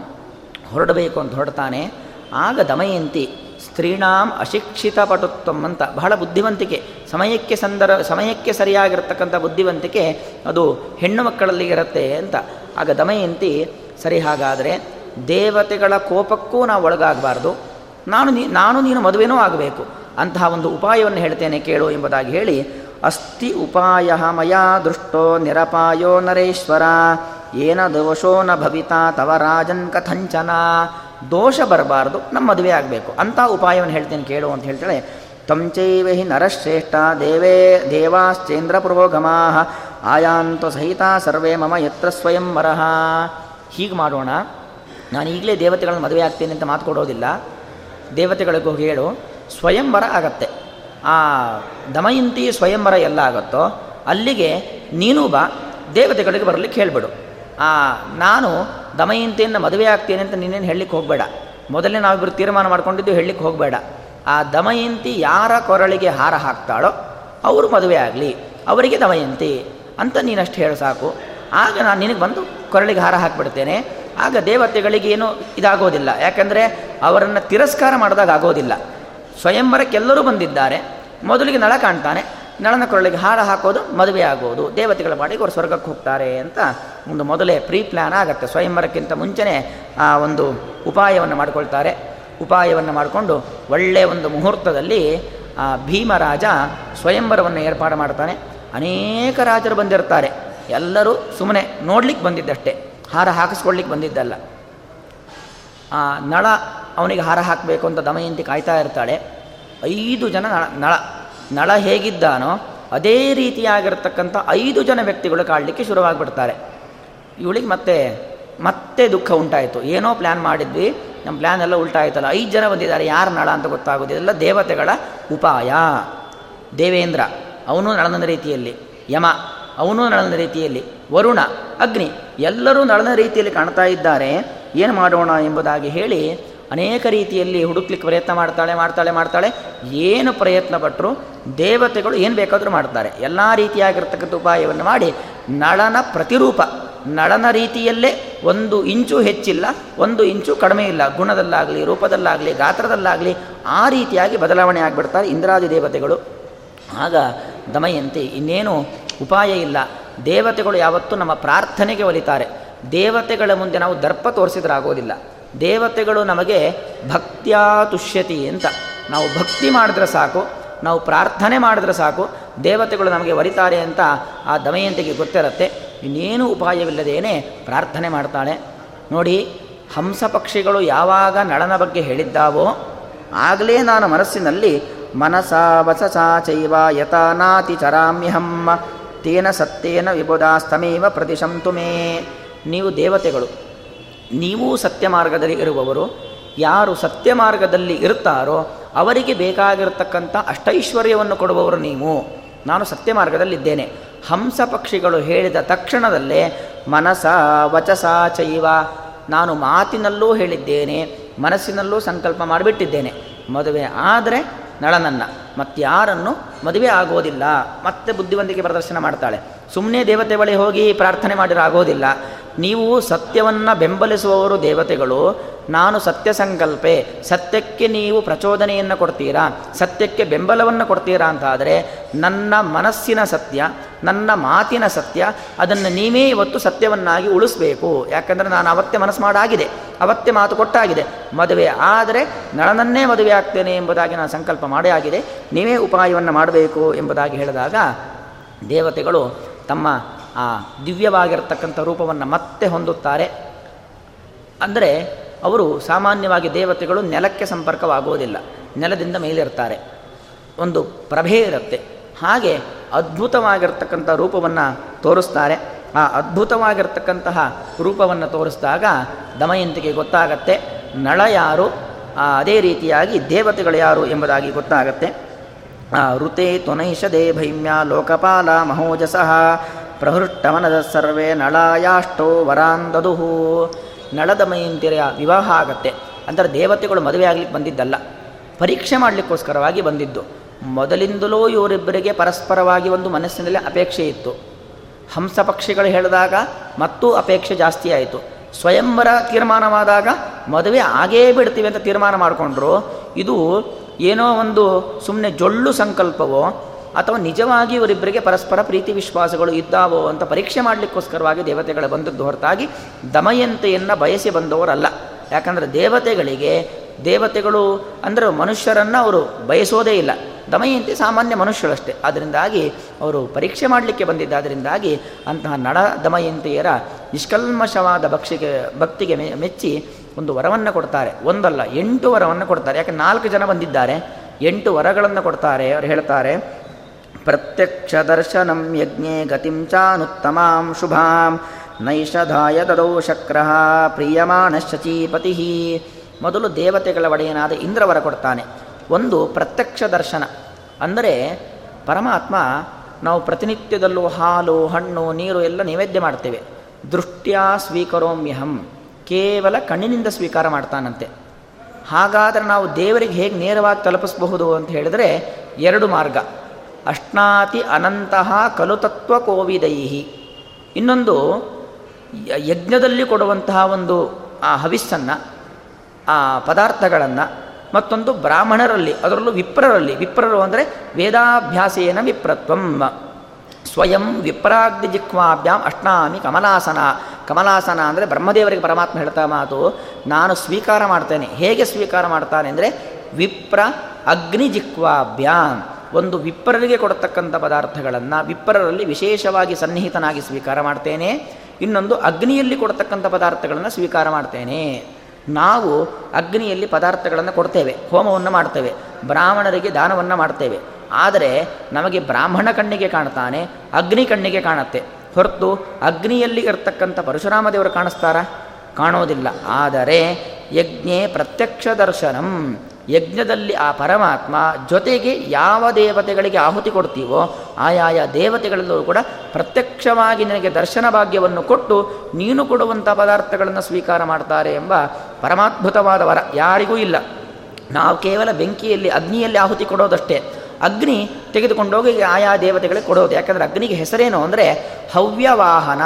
ಹೊರಡಬೇಕು ಅಂತ ಹೊರಡ್ತಾನೆ. ಆಗ ದಮಯಂತಿ, ಸ್ತ್ರೀಣಾಂ ಅಶಿಕ್ಷಿತ ಪಟುತ್ವಂ ಅಂತ ಬಹಳ ಬುದ್ಧಿವಂತಿಕೆ, ಸಮಯಕ್ಕೆ ಸಂದರ, ಸಮಯಕ್ಕೆ ಸರಿಯಾಗಿರ್ತಕ್ಕಂಥ ಬುದ್ಧಿವಂತಿಕೆ ಅದು ಹೆಣ್ಣು ಮಕ್ಕಳಲ್ಲಿ ಇರುತ್ತೆ ಅಂತ. ಆಗ ದಮಯಂತಿ, ಸರಿ ಹಾಗಾದರೆ ದೇವತೆಗಳ ಕೋಪಕ್ಕೂ ನಾವು ಒಳಗಾಗಬಾರ್ದು. ನಾನು ನೀ, ನಾನು ನೀನು ಮದುವೆನೂ ಆಗಬೇಕು. ಅಂತಹ ಒಂದು ಉಪಾಯವನ್ನು ಹೇಳ್ತೇನೆ ಕೇಳು ಎಂಬುದಾಗಿ ಹೇಳಿ ಅಸ್ತಿ ಉಪಾಯ ಮಯಾ ದೃಷ್ಟೋ ನಿರಪಾಯೋ ನರೇಶ್ವರ. ಏನ ದೋಷೋ ನ ಭವಿತಾ ತವ ರಾಜನ್ ಕಥಂಚನ. ದೋಷ ಬರಬಾರ್ದು, ನಮ್ಮ ಮದುವೆ ಆಗಬೇಕು. ಅಂಥ ಉಪಾಯವನ್ನು ಹೇಳ್ತೇನೆ, ಕೇಳು ಅಂತ ಹೇಳ್ತಾಳೆ. ತಂಚೈವ ಹಿ ನರಶ್ರೇಷ್ಠ ದೇವೇ ದೇವಾಶ್ಚೇಂದ್ರ ಪುರೋಗಮಾ. ಆಯಾಂತು ಸಹಿತ ಸರ್ವೇ ಮಮ ಯತ್ರ ಸ್ವಯಂ ವರಹ ಹೀಗೆ ಮಾಡೋಣ. ನಾನು ಈಗಲೇ ದೇವತೆಗಳನ್ನು ಮದುವೆ ಆಗ್ತೇನೆ ಅಂತ ಮಾತು ಕೊಡೋದಿಲ್ಲ. ದೇವತೆಗಳಿಗೂ ಹೇಳು ಸ್ವಯಂವರ ಆಗತ್ತೆ. ಆ ದಮಯಂತಿ ಸ್ವಯಂವರ ಎಲ್ಲ ಆಗುತ್ತೋ, ಅಲ್ಲಿಗೆ ನೀನು ಬಾ ದೇವತೆಗಳಿಗೆ ಬರಲಿಕ್ಕೆ ಹೇಳಿಬಿಡು. ಆ, ನಾನು ದಮಯಂತಿಯನ್ನು ಮದುವೆ ಆಗ್ತೇನೆ ಅಂತ ನೀನೇನು ಹೇಳಲಿಕ್ಕೆ ಹೋಗಬೇಡ. ಮೊದಲೇ ನಾವಿಬ್ಬರು ತೀರ್ಮಾನ ಮಾಡ್ಕೊಂಡಿದ್ದು ಹೇಳಲಿಕ್ಕೆ ಹೋಗಬೇಡ. ಆ ದಮಯಂತಿ ಯಾರ ಕೊರಳಿಗೆ ಹಾರ ಹಾಕ್ತಾಳೋ, ಅವರು ಮದುವೆ ಆಗಲಿ, ಅವರಿಗೆ ದಮಯಂತಿ ಅಂತ ನೀನಷ್ಟು ಹೇಳು ಸಾಕು. ಆಗ ನಾನು ನಿನಗೆ ಬಂದು ಕೊರಳಿಗೆ ಹಾರ ಹಾಕಿಬಿಡ್ತೇನೆ. ಆಗ ದೇವತೆಗಳಿಗೆ ಏನು ಇದಾಗೋದಿಲ್ಲ. ಯಾಕಂದರೆ ಅವರನ್ನು ತಿರಸ್ಕಾರ ಮಾಡಿದಾಗ ಆಗೋದಿಲ್ಲ. ಸ್ವಯಂವರಕ್ಕೆಲ್ಲರೂ ಬಂದಿದ್ದಾರೆ. ಮೊದಲಿಗೆ ನಳ ಕಾಣ್ತಾನೆ. ನಳನ ಕೊರಳಿಗೆ ಹಾರ ಹಾಕೋದು, ಮದುವೆ ಆಗೋದು. ದೇವತೆಗಳ ಮಾಡಿ ಅವರು ಸ್ವರ್ಗಕ್ಕೆ ಹೋಗ್ತಾರೆ ಅಂತ ಒಂದು ಮೊದಲೇ ಪ್ರೀ ಪ್ಲ್ಯಾನ್ ಆಗುತ್ತೆ. ಸ್ವಯಂವರಕ್ಕಿಂತ ಮುಂಚೆನೇ ಆ ಒಂದು ಉಪಾಯವನ್ನು ಮಾಡಿಕೊಳ್ತಾರೆ. ಉಪಾಯವನ್ನು ಮಾಡಿಕೊಂಡು ಒಳ್ಳೆಯ ಒಂದು ಮುಹೂರ್ತದಲ್ಲಿ ಆ ಭೀಮರಾಜ ಸ್ವಯಂವರವನ್ನು ಏರ್ಪಾಡು ಮಾಡ್ತಾನೆ. ಅನೇಕ ರಾಜರು ಬಂದಿರ್ತಾರೆ. ಎಲ್ಲರೂ ಸುಮ್ಮನೆ ನೋಡ್ಲಿಕ್ಕೆ ಬಂದಿದ್ದಷ್ಟೇ. ಹಾರ ಹಾಕಿಸ್ಕೊಳ್ಲಿಕ್ಕೆ ಬಂದಿದ್ದಲ್ಲ. ಆ ನಳ ಅವನಿಗೆ ಹಾರ ಹಾಕಬೇಕು ಅಂತ ದಮಯಂತಿ ಕಾಯ್ತಾ ಇರ್ತಾಳೆ. ಐದು ಜನ ನಳ ನಳ ಹೇಗಿದ್ದಾನೋ ಅದೇ ರೀತಿಯಾಗಿರ್ತಕ್ಕಂಥ ಐದು ಜನ ವ್ಯಕ್ತಿಗಳು ಕಾಡಲಿಕ್ಕೆ ಶುರುವಾಗಿಬಿಡ್ತಾರೆ. ಇವಳಿಗೆ ಮತ್ತೆ ಮತ್ತೆ ದುಃಖ ಉಂಟಾಯಿತು. ಏನೋ ಪ್ಲ್ಯಾನ್ ಮಾಡಿದ್ವಿ, ನಮ್ಮ ಪ್ಲ್ಯಾನ್ ಎಲ್ಲ ಉಲ್ಟಾಯ್ತಲ್ಲ. ಐದು ಜನ ಬಂದಿದ್ದಾರೆ, ಯಾರು ನಳ ಅಂತ ಗೊತ್ತಾಗೋದಿಲ್ಲ. ದೇವತೆಗಳ ಉಪಾಯ. ದೇವೇಂದ್ರ, ಅವನು ನಳನ ರೀತಿಯಲ್ಲಿ. ಯಮ, ಅವನು ನಳನ ರೀತಿಯಲ್ಲಿ. ವರುಣ, ಅಗ್ನಿ, ಎಲ್ಲರೂ ನಳನ ರೀತಿಯಲ್ಲಿ ಕಾಣ್ತಾ ಇದ್ದಾರೆ. ಏನು ಮಾಡೋಣ ಎಂಬುದಾಗಿ ಹೇಳಿ ಅನೇಕ ರೀತಿಯಲ್ಲಿ ಹುಡುಕ್ಲಿಕ್ಕೆ ಪ್ರಯತ್ನ ಮಾಡ್ತಾಳೆ ಮಾಡ್ತಾಳೆ ಮಾಡ್ತಾಳೆ. ಏನು ಪ್ರಯತ್ನ ಪಟ್ಟರು ದೇವತೆಗಳು ಏನು ಬೇಕಾದರೂ ಮಾಡ್ತಾರೆ. ಎಲ್ಲ ರೀತಿಯಾಗಿರ್ತಕ್ಕಂಥ ಉಪಾಯವನ್ನು ಮಾಡಿ ನಳನ ಪ್ರತಿರೂಪ. ನಳನ ರೀತಿಯಲ್ಲೇ ಒಂದು ಇಂಚು ಹೆಚ್ಚಿಲ್ಲ, ಒಂದು ಇಂಚು ಕಡಿಮೆ ಇಲ್ಲ. ಗುಣದಲ್ಲಾಗಲಿ, ರೂಪದಲ್ಲಾಗಲಿ, ಗಾತ್ರದಲ್ಲಾಗಲಿ ಆ ರೀತಿಯಾಗಿ ಬದಲಾವಣೆ ಆಗಿಬಿಡ್ತಾರೆ ಇಂದ್ರಾದಿ ದೇವತೆಗಳು. ಆಗ ದಮಯಂತಿ, ಇನ್ನೇನು ಉಪಾಯ ಇಲ್ಲ. ದೇವತೆಗಳು ಯಾವತ್ತೂ ನಮ್ಮ ಪ್ರಾರ್ಥನೆಗೆ ಒಲಿತಾರೆ. ದೇವತೆಗಳ ಮುಂದೆ ನಾವು ದರ್ಪ ತೋರಿಸಿದ್ರಾಗೋದಿಲ್ಲ. ದೇವತೆಗಳು ನಮಗೆ ಭಕ್ತ್ಯಾ ತುಷ್ಯತಿ ಅಂತ. ನಾವು ಭಕ್ತಿ ಮಾಡಿದ್ರೆ ಸಾಕು, ನಾವು ಪ್ರಾರ್ಥನೆ ಮಾಡಿದ್ರೆ ಸಾಕು, ದೇವತೆಗಳು ನಮಗೆ ಒರಿತಾರೆ ಅಂತ ಆ ದಮಯಂತಿಗೆ ಗೊತ್ತಿರುತ್ತೆ. ಇನ್ನೇನು ಉಪಾಯವಿಲ್ಲದೇನೆ ಪ್ರಾರ್ಥನೆ ಮಾಡ್ತಾಳೆ. ನೋಡಿ, ಹಂಸ ಪಕ್ಷಿಗಳು ಯಾವಾಗ ನಳನ ಬಗ್ಗೆ ಹೇಳಿದ್ದಾವೋ ಆಗಲೇ ನಾನು ಮನಸ್ಸಿನಲ್ಲಿ ಮನಸ ವಸಸಾ ಚೈವ ಯತನಾತಿ ಚರಾಮ್ಯಹಂ, ತೇನ ಸತ್ತೇನ ವಿಬುಧಾಸ್ತಮೇವ ಪ್ರತಿಶಂತುಮೇ ನೀವು ದೇವತೆಗಳು ನೀವೂ ಸತ್ಯ ಮಾರ್ಗದಲ್ಲಿ ಇರುವವರು, ಯಾರು ಸತ್ಯ ಮಾರ್ಗದಲ್ಲಿ ಇರುತ್ತಾರೋ ಅವರಿಗೆ ಬೇಕಾಗಿರತಕ್ಕಂಥ ಅಷ್ಟೈಶ್ವರ್ಯವನ್ನು ಕೊಡುವವರು ನೀವು. ನಾನು ಸತ್ಯ ಮಾರ್ಗದಲ್ಲಿದ್ದೇನೆ ಹಂಸ ಪಕ್ಷಿಗಳು ಹೇಳಿದ ತಕ್ಷಣದಲ್ಲೇ ಮನಸ ವಚಸ ಚೈವ. ನಾನು ಮಾತಿನಲ್ಲೂ ಹೇಳಿದ್ದೇನೆ, ಮನಸ್ಸಿನಲ್ಲೂ ಸಂಕಲ್ಪ ಮಾಡಿಬಿಟ್ಟಿದ್ದೇನೆ. ಮದುವೆ ಆದರೆ ನಳನನ್ನ. ಮತ್ತಾರನ್ನು ಮದುವೆ ಆಗೋದಿಲ್ಲ, ಮತ್ತೆ ಬುದ್ಧಿವಂತಿಕೆ ಪ್ರದರ್ಶನ ಮಾಡ್ತಾಳೆ. ಸುಮ್ಮನೆ ದೇವತೆ ಬಳಿ ಹೋಗಿ ಪ್ರಾರ್ಥನೆ ಮಾಡಿರಾಗೋದಿಲ್ಲ ನೀವು ಸತ್ಯವನ್ನು ಬೆಂಬಲಿಸುವವರು ದೇವತೆಗಳು, ನಾನು ಸತ್ಯ ಸಂಕಲ್ಪೆ ಸತ್ಯಕ್ಕೆ ನೀವು ಪ್ರಚೋದನೆಯನ್ನು ಕೊಡ್ತೀರಾ, ಸತ್ಯಕ್ಕೆ ಬೆಂಬಲವನ್ನು ಕೊಡ್ತೀರಾ ಅಂತಾದರೆ ನನ್ನ ಮನಸ್ಸಿನ ಸತ್ಯ ನನ್ನ ಮಾತಿನ ಸತ್ಯ, ಅದನ್ನು ನೀವೇ ಇವತ್ತು ಸತ್ಯವನ್ನಾಗಿ ಉಳಿಸ್ಬೇಕು. ಯಾಕಂದರೆ ನಾನು ಅವತ್ತೇ ಮನಸ್ಸು ಮಾಡಾಗಿದೆ, ಅವತ್ತೆ ಮಾತು ಕೊಟ್ಟಾಗಿದೆ. ಮದುವೆ ಆದರೆ ನಳನನ್ನೇ ಮದುವೆ ಆಗ್ತೇನೆ ಎಂಬುದಾಗಿ ನಾನು ಸಂಕಲ್ಪ ಮಾಡೇ ಆಗಿದೆ. ನೀವೇ ಉಪಾಯವನ್ನು ಮಾಡಬೇಕು ಎಂಬುದಾಗಿ ಹೇಳಿದಾಗ, ದೇವತೆಗಳು ತಮ್ಮ ಆ ದಿವ್ಯವಾಗಿರತಕ್ಕಂಥ ರೂಪವನ್ನು ಮತ್ತೆ ಹೊಂದುತ್ತಾರೆ. ಅಂದರೆ ಅವರು ಸಾಮಾನ್ಯವಾಗಿ ದೇವತೆಗಳು ನೆಲಕ್ಕೆ ಸಂಪರ್ಕವಾಗುವುದಿಲ್ಲ, ನೆಲದಿಂದ ಮೇಲಿರ್ತಾರೆ. ಒಂದು ಪ್ರಭೆ ಇರುತ್ತೆ. ಹಾಗೆ ಅದ್ಭುತವಾಗಿರ್ತಕ್ಕಂಥ ರೂಪವನ್ನು ತೋರಿಸ್ತಾರೆ. ಆ ಅದ್ಭುತವಾಗಿರ್ತಕ್ಕಂತಹ ರೂಪವನ್ನು ತೋರಿಸಿದಾಗ ದಮಯಂತಿಗೆ ಗೊತ್ತಾಗತ್ತೆ, ನಳ ಯಾರು? ಅದೇ ರೀತಿಯಾಗಿ ದೇವತೆಗಳು ಯಾರು ಎಂಬುದಾಗಿ ಗೊತ್ತಾಗತ್ತೆ. ಋತೆ ತ್ವನೈಷದೇ ಭೈಮ್ಯ ಲೋಕಪಾಲ ಮಹೋಜಸಃ ಪ್ರಹೃಷ್ಟಮನದ ಸರ್ವೇ ನಳಾಯಾಷ್ಟೋ ವರಾಂದದುಹು ನಳದಮಯಂತಿರ ವಿವಾಹ ಆಗತ್ತೆ. ಅಂದರೆ ದೇವತೆಗಳು ಮದುವೆ ಆಗಲಿಕ್ಕೆ ಬಂದಿದ್ದಲ್ಲ. ಪರೀಕ್ಷೆ ಮಾಡಲಿಕ್ಕೋಸ್ಕರವಾಗಿ ಬಂದಿದ್ದು. ಮೊದಲಿಂದಲೂ ಇವರಿಬ್ಬರಿಗೆ ಪರಸ್ಪರವಾಗಿ ಒಂದು ಮನಸ್ಸಿನಲ್ಲಿ ಅಪೇಕ್ಷೆ ಇತ್ತು. ಹಂಸ ಪಕ್ಷಿಗಳು ಹೇಳಿದಾಗ ಮತ್ತೂ ಅಪೇಕ್ಷೆ ಜಾಸ್ತಿ ಆಯಿತು. ಸ್ವಯಂವರ ತೀರ್ಮಾನವಾದಾಗ ಮದುವೆ ಆಗೇ ಬಿಡ್ತೀವಿ ಅಂತ ತೀರ್ಮಾನ ಮಾಡಿಕೊಂಡ್ರು. ಇದು ಏನೋ ಒಂದು ಸುಮ್ಮನೆ ಜೊಳ್ಳು ಸಂಕಲ್ಪವೋ ಅಥವಾ ನಿಜವಾಗಿ ಇವರಿಬ್ಬರಿಗೆ ಪರಸ್ಪರ ಪ್ರೀತಿ ವಿಶ್ವಾಸಗಳು ಇದ್ದಾವೋ ಅಂತ ಪರೀಕ್ಷೆ ಮಾಡಲಿಕ್ಕೋಸ್ಕರವಾಗಿ ದೇವತೆಗಳು ಬಂದದ್ದು ಹೊರತಾಗಿ ದಮಯಂತೆಯನ್ನು ಬಯಸಿ ಬಂದವರಲ್ಲ. ಯಾಕಂದರೆ ದೇವತೆಗಳಿಗೆ ದೇವತೆಗಳು ಅಂದರೆ ಮನುಷ್ಯರನ್ನು ಅವರು ಬಯಸೋದೇ ಇಲ್ಲ. ದಮಯಂತಿ ಸಾಮಾನ್ಯ ಮನುಷ್ಯರಷ್ಟೇ. ಅದರಿಂದಾಗಿ ಅವರು ಪರೀಕ್ಷೆ ಮಾಡಲಿಕ್ಕೆ ಬಂದಿದ್ದಾದ್ದರಿಂದಾಗಿ ಅಂತಹ ನಡ ದಮಯಂತಿಯರ ನಿಷ್ಕಲ್ಮಶವಾದ ಭಕ್ಷಿಗೆ, ಭಕ್ತಿಗೆ ಮೆಚ್ಚಿ ಒಂದು ವರವನ್ನು ಕೊಡ್ತಾರೆ. ಒಂದಲ್ಲ, ಎಂಟು ವರವನ್ನು ಕೊಡ್ತಾರೆ. ಯಾಕೆ ನಾಲ್ಕು ಜನ ಬಂದಿದ್ದಾರೆ, ಎಂಟು ವರಗಳನ್ನು ಕೊಡ್ತಾರೆ, ಅವರು ಹೇಳ್ತಾರೆ ಪ್ರತ್ಯಕ್ಷ ದರ್ಶನಂ ಯಜ್ಞೆ ಗತಿಂ ಚಾನುತ್ತಮಾಂ ಶುಭಾಂ, ನೈಷಧಾಯ ದದೌ ಶಕ್ರ ಪ್ರಿಯಮಾಣ ಶಚೀಪತಿ ಮೊದಲು ದೇವತೆಗಳ ಒಡೆಯನಾದ ಇಂದ್ರವರ ಕೊಡ್ತಾನೆ. ಒಂದು ಪ್ರತ್ಯಕ್ಷ ದರ್ಶನ ಅಂದರೆ ಪರಮಾತ್ಮ ನಾವು ಪ್ರತಿನಿತ್ಯದಲ್ಲೂ ಹಾಲು, ಹಣ್ಣು, ನೀರು ಎಲ್ಲ ನೈವೇದ್ಯ ಮಾಡ್ತೇವೆ. ದೃಷ್ಟ್ಯಾ ಸ್ವೀಕರೋಮ್ಯಹಂ. ಕೇವಲ ಕಣ್ಣಿನಿಂದ ಸ್ವೀಕಾರ ಮಾಡ್ತಾನಂತೆ. ಹಾಗಾದರೆ ನಾವು ದೇವರಿಗೆ ಹೇಗೆ ನೇರವಾಗಿ ತಲುಪಿಸಬಹುದು ಅಂತ ಹೇಳಿದರೆ ಎರಡು ಮಾರ್ಗ. ಅಷ್ಟಾತಿ ಅನಂತಹ ಕಲುತತ್ವ ಕೋವಿದೈಹಿ. ಇನ್ನೊಂದು ಯಜ್ಞದಲ್ಲಿ ಕೊಡುವಂತಹ ಒಂದು ಆ ಹವಿಸ್ಸನ್ನು, ಆ ಪದಾರ್ಥಗಳನ್ನು ಮತ್ತೊಂದು ಬ್ರಾಹ್ಮಣರಲ್ಲಿ, ಅದರಲ್ಲೂ ವಿಪ್ರರಲ್ಲಿ, ವಿಪ್ರರು ಅಂದರೆ ವೇದಾಭ್ಯಾಸೇನ ವಿಪ್ರತ್ವಂ. ಸ್ವಯಂ ವಿಪ್ರಾಗ್ನಿ ಜಿಕ್ವಾಭ್ಯಾಂ ಅಷ್ಟಾಮಿ ಕಮಲಾಸನ. ಕಮಲಾಸನ ಅಂದರೆ ಬ್ರಹ್ಮದೇವರಿಗೆ ಪರಮಾತ್ಮ ಹೇಳ್ತಾ ಮಾತು, ನಾನು ಸ್ವೀಕಾರ ಮಾಡ್ತೇನೆ. ಹೇಗೆ ಸ್ವೀಕಾರ ಮಾಡ್ತಾನೆ ಅಂದರೆ ವಿಪ್ರ ಅಗ್ನಿ ಜಿಕ್ವಾಭ್ಯಾಂ. ಒಂದು ವಿಪ್ರರಿಗೆ ಕೊಡತಕ್ಕಂಥ ಪದಾರ್ಥಗಳನ್ನು ವಿಪ್ರರಲ್ಲಿ ವಿಶೇಷವಾಗಿ ಸನ್ನಿಹಿತನಾಗಿ ಸ್ವೀಕಾರ ಮಾಡ್ತೇನೆ. ಇನ್ನೊಂದು ಅಗ್ನಿಯಲ್ಲಿ ಕೊಡತಕ್ಕಂಥ ಪದಾರ್ಥಗಳನ್ನು ಸ್ವೀಕಾರ ಮಾಡ್ತೇನೆ. ನಾವು ಅಗ್ನಿಯಲ್ಲಿ ಪದಾರ್ಥಗಳನ್ನು ಕೊಡ್ತೇವೆ, ಹೋಮವನ್ನು ಮಾಡ್ತೇವೆ, ಬ್ರಾಹ್ಮಣರಿಗೆ ದಾನವನ್ನು ಮಾಡ್ತೇವೆ. ಆದರೆ ನಮಗೆ ಬ್ರಾಹ್ಮಣ ಕಣ್ಣಿಗೆ ಕಾಣ್ತಾನೆ ಅಗ್ನಿ ಕಣ್ಣಿಗೆ ಕಾಣುತ್ತೆ. ಹೊರತು ಅಗ್ನಿಯಲ್ಲಿ ಇರ್ತಕ್ಕಂಥ ಪರಶುರಾಮ ದೇವರು ಕಾಣಿಸ್ತಾರ? ಕಾಣೋದಿಲ್ಲ ಆದರೆ ಯಜ್ಞೆ ಪ್ರತ್ಯಕ್ಷ ದರ್ಶನಂ ಯಜ್ಞದಲ್ಲಿ ಆ ಪರಮಾತ್ಮ ಜೊತೆಗೆ ಯಾವ ದೇವತೆಗಳಿಗೆ ಆಹುತಿ ಕೊಡ್ತೀವೋ, ಆಯಾಯ ದೇವತೆಗಳಲ್ಲೂ ಕೂಡ ಪ್ರತ್ಯಕ್ಷವಾಗಿ ನಿನಗೆ ದರ್ಶನ ಭಾಗ್ಯವನ್ನು ಕೊಟ್ಟು ನೀನು ಕೊಡುವಂಥ ಪದಾರ್ಥಗಳನ್ನು ಸ್ವೀಕಾರ ಮಾಡ್ತಾರೆ ಎಂಬ ಪರಮಾದ್ಭುತವಾದ ವರ ಯಾರಿಗೂ ಇಲ್ಲ. ನಾವು ಕೇವಲ ಬೆಂಕಿಯಲ್ಲಿ, ಅಗ್ನಿಯಲ್ಲಿ ಆಹುತಿ ಕೊಡೋದಷ್ಟೇ. ಅಗ್ನಿ ತೆಗೆದುಕೊಂಡೋಗಿ ಆಯಾ ದೇವತೆಗಳಿಗೆ ಕೊಡೋದು. ಯಾಕಂದರೆ ಅಗ್ನಿಗೆ ಹೆಸರೇನು ಅಂದರೆ ಹವ್ಯವಾಹನ.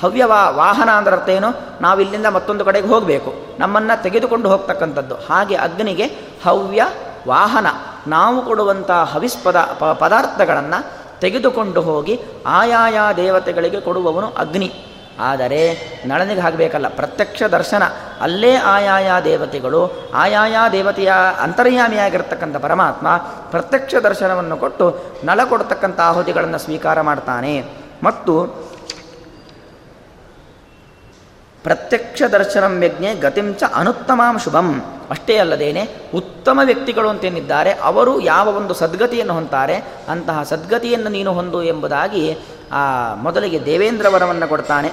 ಹವ್ಯವಾ ವಾಹನ ಅಂದ್ರೆ ಅರ್ಥ ಏನು? ನಾವು ಇಲ್ಲಿಂದ ಮತ್ತೊಂದು ಕಡೆಗೆ ಹೋಗಬೇಕು. ನಮ್ಮನ್ನು ತೆಗೆದುಕೊಂಡು ಹೋಗ್ತಕ್ಕಂಥದ್ದು. ಹಾಗೆ ಅಗ್ನಿಗೆ ಹವ್ಯ, ವಾಹನ, ನಾವು ಕೊಡುವಂಥ ಹವಿಸ್ಪದ ಪದಾರ್ಥಗಳನ್ನು ತೆಗೆದುಕೊಂಡು ಹೋಗಿ ಆಯಾಯ ದೇವತೆಗಳಿಗೆ ಕೊಡುವವನು ಅಗ್ನಿ. ಆದರೆ ನಳನಿಗೆ ಆಗಬೇಕಲ್ಲ ಪ್ರತ್ಯಕ್ಷ ದರ್ಶನ. ಅಲ್ಲೇ ಆಯಾಯ ದೇವತೆಗಳು, ಆಯಾಯ ದೇವತೆಯ ಅಂತರ್ಯಾಮಿಯಾಗಿರ್ತಕ್ಕಂಥ ಪರಮಾತ್ಮ ಪ್ರತ್ಯಕ್ಷ ದರ್ಶನವನ್ನು ಕೊಟ್ಟು ನಳ ಕೊಡ್ತಕ್ಕಂಥ ಆಹುತಿಗಳನ್ನು ಸ್ವೀಕಾರ ಮಾಡ್ತಾನೆ. ಮತ್ತು ಪ್ರತ್ಯಕ್ಷ ದರ್ಶನಂ ಯಜ್ಞೆ ಗತಿಂಚ ಅನುತ್ತಮಾಂ ಶುಭಂ. ಅಷ್ಟೇ ಅಲ್ಲದೇನೆ ಉತ್ತಮ ವ್ಯಕ್ತಿಗಳು ಅಂತೇನಿದ್ದಾರೆ ಅವರು ಯಾವ ಒಂದು ಸದ್ಗತಿಯನ್ನು ಹೊಂತಾರೆ ಅಂತಹ ಸದ್ಗತಿಯನ್ನು ನೀನು ಹೊಂದು ಎಂಬುದಾಗಿ ಆ ಮೊದಲಿಗೆ ದೇವೇಂದ್ರ ವರವನ್ನು ಕೊಡ್ತಾನೆ.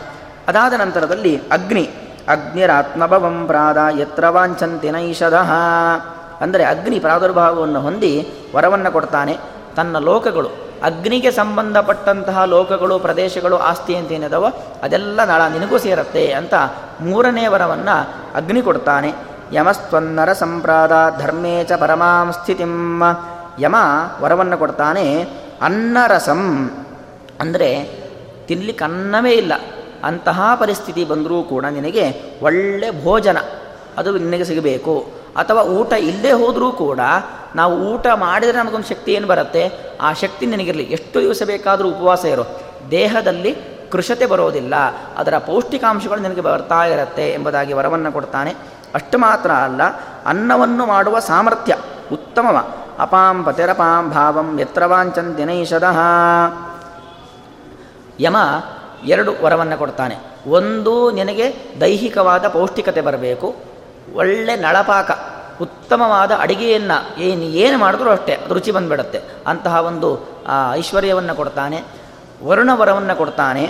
ಅದಾದ ನಂತರದಲ್ಲಿ ಅಗ್ನಿ, ಅಗ್ನಿರಾತ್ಮಭವಂ ಪ್ರಾದ ಯತ್ರ ವಾಂಛಂತಿ ನೈಷಧಃ. ಅಂದರೆ ಅಗ್ನಿ ಪ್ರಾದುರ್ಭಾವವನ್ನು ಹೊಂದಿ ವರವನ್ನು ಕೊಡ್ತಾನೆ. ತನ್ನ ಲೋಕಗಳು ಅಗ್ನಿಗೆ ಸಂಬಂಧಪಟ್ಟಂತಹ ಲೋಕಗಳು, ಪ್ರದೇಶಗಳು, ಆಸ್ತಿ ಅಂತ ಏನಿದಾವೋ ಅದೆಲ್ಲ ನಾಳ ನಿನಗೂ ಸೇರತ್ತೆ ಅಂತ ಮೂರನೇ ವರವನ್ನು ಅಗ್ನಿ ಕೊಡ್ತಾನೆ. ಯಮಸ್ತ್ವನ್ನರ ಸಂಪ್ರಾದ ಧರ್ಮೇ ಚ ಪರಮಾಂ ಸ್ಥಿತಿಂ. ಯಮ ವರವನ್ನು ಕೊಡ್ತಾನೆ. ಅನ್ನರಸಂ ಅಂದರೆ ತಿನ್ಲಿಕ್ಕೆ ಅನ್ನವೇ ಇಲ್ಲ. ಅಂತಹ ಪರಿಸ್ಥಿತಿ ಬಂದರೂ ಕೂಡ ನಿನಗೆ ಒಳ್ಳೆ ಭೋಜನ ಅದು ನಿನಗೆ ಸಿಗಬೇಕು. ಅಥವಾ ಊಟ ಇಲ್ಲದೆ ಹೋದರೂ ಕೂಡ ನಾವು ಊಟ ಮಾಡಿದರೆ ನಮಗೊಂದು ಶಕ್ತಿ ಏನು ಬರುತ್ತೆ? ಆ ಶಕ್ತಿ ನಿನಗಿರಲಿ. ಎಷ್ಟು ದಿವಸ ಬೇಕಾದರೂ ಉಪವಾಸ ಇರೋ. ದೇಹದಲ್ಲಿ ಕೃಷತೆ ಬರೋದಿಲ್ಲ. ಅದರ ಪೌಷ್ಟಿಕಾಂಶಗಳು ನಿನಗೆ ಬರ್ತಾ ಇರುತ್ತೆ ಎಂಬುದಾಗಿ ವರವನ್ನು ಕೊಡ್ತಾನೆ. ಅಷ್ಟು ಮಾತ್ರ ಅಲ್ಲ, ಅನ್ನವನ್ನು ಮಾಡುವ ಸಾಮರ್ಥ್ಯ ಉತ್ತಮವ. ಅಪಾಂ ಪತಿರಪಾಂ ಭಾವಂ ಯತ್ರವಾಂಚನ್ ದಿನೈಷದಃ. ಯಮ ಎರಡು ವರವನ್ನು ಕೊಡ್ತಾನೆ. ಒಂದು ನಿನಗೆ ದೈಹಿಕವಾದ ಪೌಷ್ಟಿಕತೆ ಬರಬೇಕು. ಒಳ್ಳೆ ನಳಪಾಕ. ಉತ್ತಮವಾದ ಅಡಿಗೆಯನ್ನು ಏನು ಏನು ಮಾಡಿದ್ರೂ ಅಷ್ಟೇ, ಅದು ರುಚಿ ಬಂದುಬಿಡತ್ತೆ. ಅಂತಹ ಒಂದು ಐಶ್ವರ್ಯವನ್ನು ಕೊಡ್ತಾನೆ, ವರುಣವರವನ್ನು ಕೊಡ್ತಾನೆ.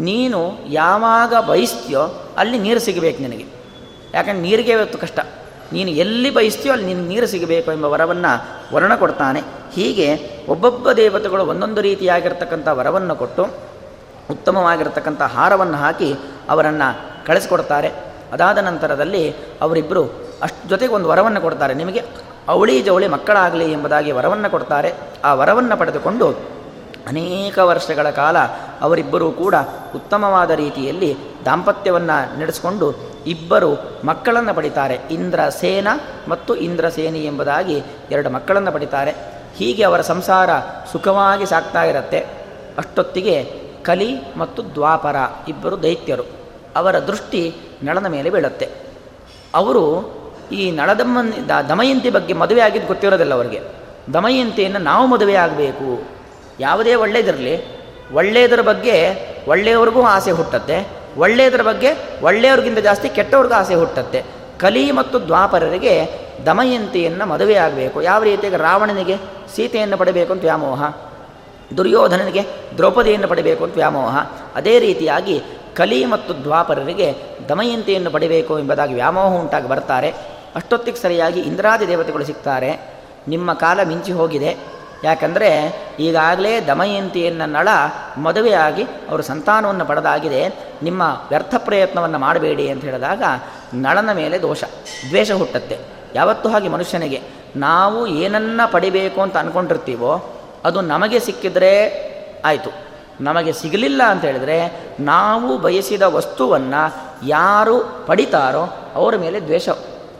ನೀನು ಯಾವಾಗ ಬಯಸ್ತೀಯೋ ಅಲ್ಲಿ ನೀರು ಸಿಗಬೇಕು ನಿನಗೆ. ಯಾಕಂದ್ರೆ ನೀರಿಗೆ ಇವತ್ತು ಕಷ್ಟ. ನೀನು ಎಲ್ಲಿ ಬಯಸ್ತೀಯೋ ಅಲ್ಲಿ ನಿನಗೆ ನೀರು ಸಿಗಬೇಕು ಎಂಬ ವರವನ್ನು ವರ್ಣ ಕೊಡ್ತಾನೆ. ಹೀಗೆ ಒಬ್ಬೊಬ್ಬ ದೇವತೆಗಳು ಒಂದೊಂದು ರೀತಿಯಾಗಿರ್ತಕ್ಕಂಥ ವರವನ್ನು ಕೊಟ್ಟು, ಉತ್ತಮವಾಗಿರ್ತಕ್ಕಂಥ ಹಾರವನ್ನು ಹಾಕಿ ಅವರನ್ನು ಕಳಿಸ್ಕೊಡ್ತಾರೆ. ಅದಾದ ನಂತರದಲ್ಲಿ ಅವರಿಬ್ಬರು ಅಷ್ಟು ಜೊತೆಗೆ ಒಂದು ವರವನ್ನು ಕೊಡ್ತಾರೆ. ನಿಮಗೆ ಅವಳಿ ಜವಳಿ ಮಕ್ಕಳಾಗಲಿ ಎಂಬುದಾಗಿ ವರವನ್ನು ಕೊಡ್ತಾರೆ. ಆ ವರವನ್ನು ಪಡೆದುಕೊಂಡು ಅನೇಕ ವರ್ಷಗಳ ಕಾಲ ಅವರಿಬ್ಬರೂ ಕೂಡ ಉತ್ತಮವಾದ ರೀತಿಯಲ್ಲಿ ದಾಂಪತ್ಯವನ್ನು ನಡೆಸಿಕೊಂಡು ಇಬ್ಬರು ಮಕ್ಕಳನ್ನು ಪಡಿತಾರೆ. ಇಂದ್ರಸೇನ ಮತ್ತು ಇಂದ್ರಸೇನಿ ಎಂಬುದಾಗಿ ಎರಡು ಮಕ್ಕಳನ್ನು ಪಡಿತಾರೆ. ಹೀಗೆ ಅವರ ಸಂಸಾರ ಸುಖವಾಗಿ ಸಾಕ್ತಾ ಇರುತ್ತೆ. ಅಷ್ಟೊತ್ತಿಗೆ ಕಲಿ ಮತ್ತು ದ್ವಾಪರ ಇಬ್ಬರು ದೈತ್ಯರು ಅವರ ದೃಷ್ಟಿ ನಳನ ಮೇಲೆ ಬೀಳುತ್ತೆ. ಅವರು ಈ ನಳದಮ್ಮ ದಮಯಂತಿ ಬಗ್ಗೆ ಮದುವೆ ಆಗಿದ್ದು ಗೊತ್ತಿರೋದಿಲ್ಲ ಅವರಿಗೆ. ದಮಯಂತಿಯನ್ನು ನಾವು ಮದುವೆ ಆಗಬೇಕು. ಯಾವುದೇ ಒಳ್ಳೆಯದಿರಲಿ ಒಳ್ಳೆಯದರ ಬಗ್ಗೆ ಒಳ್ಳೆಯವ್ರಿಗೂ ಆಸೆ ಹುಟ್ಟತ್ತೆ, ಒಳ್ಳೆಯದರ ಬಗ್ಗೆ ಒಳ್ಳೆಯವ್ರಿಗಿಂತ ಜಾಸ್ತಿ ಕೆಟ್ಟವ್ರಿಗೂ ಆಸೆ ಹುಟ್ಟತ್ತೆ. ಕಲಿ ಮತ್ತು ದ್ವಾಪರರಿಗೆ ದಮಯಂತಿಯನ್ನು ಮದುವೆ ಆಗಬೇಕು. ಯಾವ ರೀತಿಯಾಗಿ ರಾವಣನಿಗೆ ಸೀತೆಯನ್ನು ಪಡಬೇಕು ಅಂತ ವ್ಯಾಮೋಹ, ದುರ್ಯೋಧನನಿಗೆ ದ್ರೌಪದಿಯನ್ನು ಪಡಿಬೇಕು ಅಂತ ವ್ಯಾಮೋಹ, ಅದೇ ರೀತಿಯಾಗಿ ಕಲಿ ಮತ್ತು ದ್ವಾಪರರಿಗೆ ದಮಯಂತಿಯನ್ನು ಪಡಿಬೇಕು ಎಂಬುದಾಗಿ ವ್ಯಾಮೋಹ ಉಂಟಾಗಿ ಬರ್ತಾರೆ. ಅಷ್ಟೊತ್ತಿಗೆ ಸರಿಯಾಗಿ ಇಂದ್ರಾದಿ ದೇವತೆಗಳು ಸಿಗ್ತಾರೆ. ನಿಮ್ಮ ಕಾಲ ಮಿಂಚಿ ಹೋಗಿದೆ. ಯಾಕಂದರೆ ಈಗಾಗಲೇ ದಮಯಂತಿಯನ್ನು ನಳ ಮದುವೆಯಾಗಿ ಅವರು ಸಂತಾನವನ್ನು ಪಡೆದಾಗಿದೆ. ನಿಮ್ಮ ವ್ಯರ್ಥ ಪ್ರಯತ್ನವನ್ನು ಮಾಡಬೇಡಿ ಅಂತ ಹೇಳಿದಾಗ ನಳನ ಮೇಲೆ ದೋಷ, ದ್ವೇಷ ಹುಟ್ಟತ್ತೆ. ಯಾವತ್ತೂ ಹಾಗೆ ಮನುಷ್ಯನಿಗೆ ನಾವು ಏನನ್ನ ಪಡಿಬೇಕು ಅಂತ ಅಂದ್ಕೊಂಡಿರ್ತೀವೋ ಅದು ನಮಗೆ ಸಿಕ್ಕಿದ್ರೆ ಆಯಿತು. ನಮಗೆ ಸಿಗಲಿಲ್ಲ ಅಂತ ಹೇಳಿದರೆ ನಾವು ಬಯಸಿದ ವಸ್ತುವನ್ನು ಯಾರು ಪಡಿತಾರೋ ಅವರ ಮೇಲೆ ದ್ವೇಷ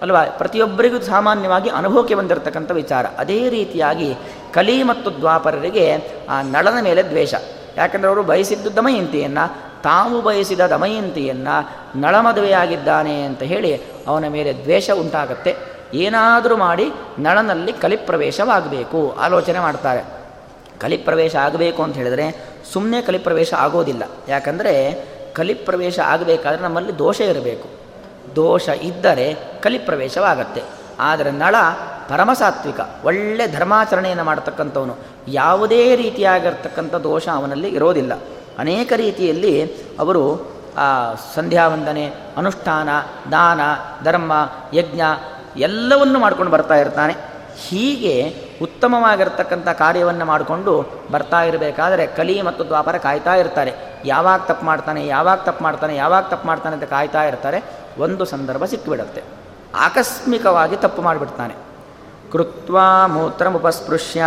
ಅಲ್ವಾ? ಪ್ರತಿಯೊಬ್ಬರಿಗೂ ಸಾಮಾನ್ಯವಾಗಿ ಅನುಭವಕ್ಕೆ ಬಂದಿರತಕ್ಕಂಥ ವಿಚಾರ. ಅದೇ ರೀತಿಯಾಗಿ ಕಲಿ ಮತ್ತು ದ್ವಾಪರರಿಗೆ ಆ ನಳನ ಮೇಲೆ ದ್ವೇಷ. ಯಾಕಂದರೆ ಅವರು ಬಯಸಿದ್ದು ದಮಯಂತಿಯನ್ನು, ತಾವು ಬಯಸಿದ ದಮಯಂತಿಯನ್ನು ನಳ ಮದುವೆಯಾಗಿದ್ದಾನೆ ಅಂತ ಹೇಳಿ ಅವನ ಮೇಲೆ ದ್ವೇಷ ಉಂಟಾಗತ್ತೆ. ಏನಾದರೂ ಮಾಡಿ ನಳನಲ್ಲಿ ಕಲಿಪ್ರವೇಶವಾಗಬೇಕು. ಆಲೋಚನೆ ಮಾಡ್ತಾರೆ. ಕಲಿಪ್ರವೇಶ ಆಗಬೇಕು ಅಂತ ಹೇಳಿದರೆ ಸುಮ್ಮನೆ ಕಲಿಪ್ರವೇಶ ಆಗೋದಿಲ್ಲ. ಯಾಕಂದರೆ ಕಲಿಪ್ರವೇಶ ಆಗಬೇಕಾದ್ರೆ ನಮ್ಮಲ್ಲಿ ದೋಷ ಇರಬೇಕು. ದೋಷ ಇದ್ದರೆ ಕಲಿಪ್ರವೇಶವಾಗತ್ತೆ ಆದರೆ ನಳ ಪರಮಸಾತ್ವಿಕ, ಒಳ್ಳೆ ಧರ್ಮಾಚರಣೆಯನ್ನು ಮಾಡತಕ್ಕಂಥವನು ಯಾವುದೇ ರೀತಿಯಾಗಿರ್ತಕ್ಕಂಥ ದೋಷ ಅವನಲ್ಲಿ ಇರೋದಿಲ್ಲ. ಅನೇಕ ರೀತಿಯಲ್ಲಿ ಅವರು ಸಂಧ್ಯಾ ವಂದನೆ ಅನುಷ್ಠಾನ, ದಾನ, ಧರ್ಮ, ಯಜ್ಞ ಎಲ್ಲವನ್ನು ಮಾಡ್ಕೊಂಡು ಬರ್ತಾ ಇರ್ತಾನೆ. ಹೀಗೆ ಉತ್ತಮವಾಗಿರ್ತಕ್ಕಂಥ ಕಾರ್ಯವನ್ನು ಮಾಡಿಕೊಂಡು ಬರ್ತಾ ಇರಬೇಕಾದರೆ ಕಲಿ ಮತ್ತು ದ್ವಾಪರ ಕಾಯ್ತಾ ಇರ್ತಾರೆ. ಯಾವಾಗ ತಪ್ಪು ಮಾಡ್ತಾನೆ, ಯಾವಾಗ ತಪ್ಪು ಮಾಡ್ತಾನೆ, ಯಾವಾಗ ತಪ್ಪು ಮಾಡ್ತಾನೆ ಅಂತ ಕಾಯ್ತಾ ಇರ್ತಾರೆ. ಒಂದು ಸಂದರ್ಭ ಸಿಕ್ಕಿಬಿಡುತ್ತೆ. ಆಕಸ್ಮಿಕವಾಗಿ ತಪ್ಪು ಮಾಡಿಬಿಡ್ತಾನೆ. ಕೃತ್ವಾ ಮೂತ್ರಮುಪಸ್ಪೃಶ್ಯ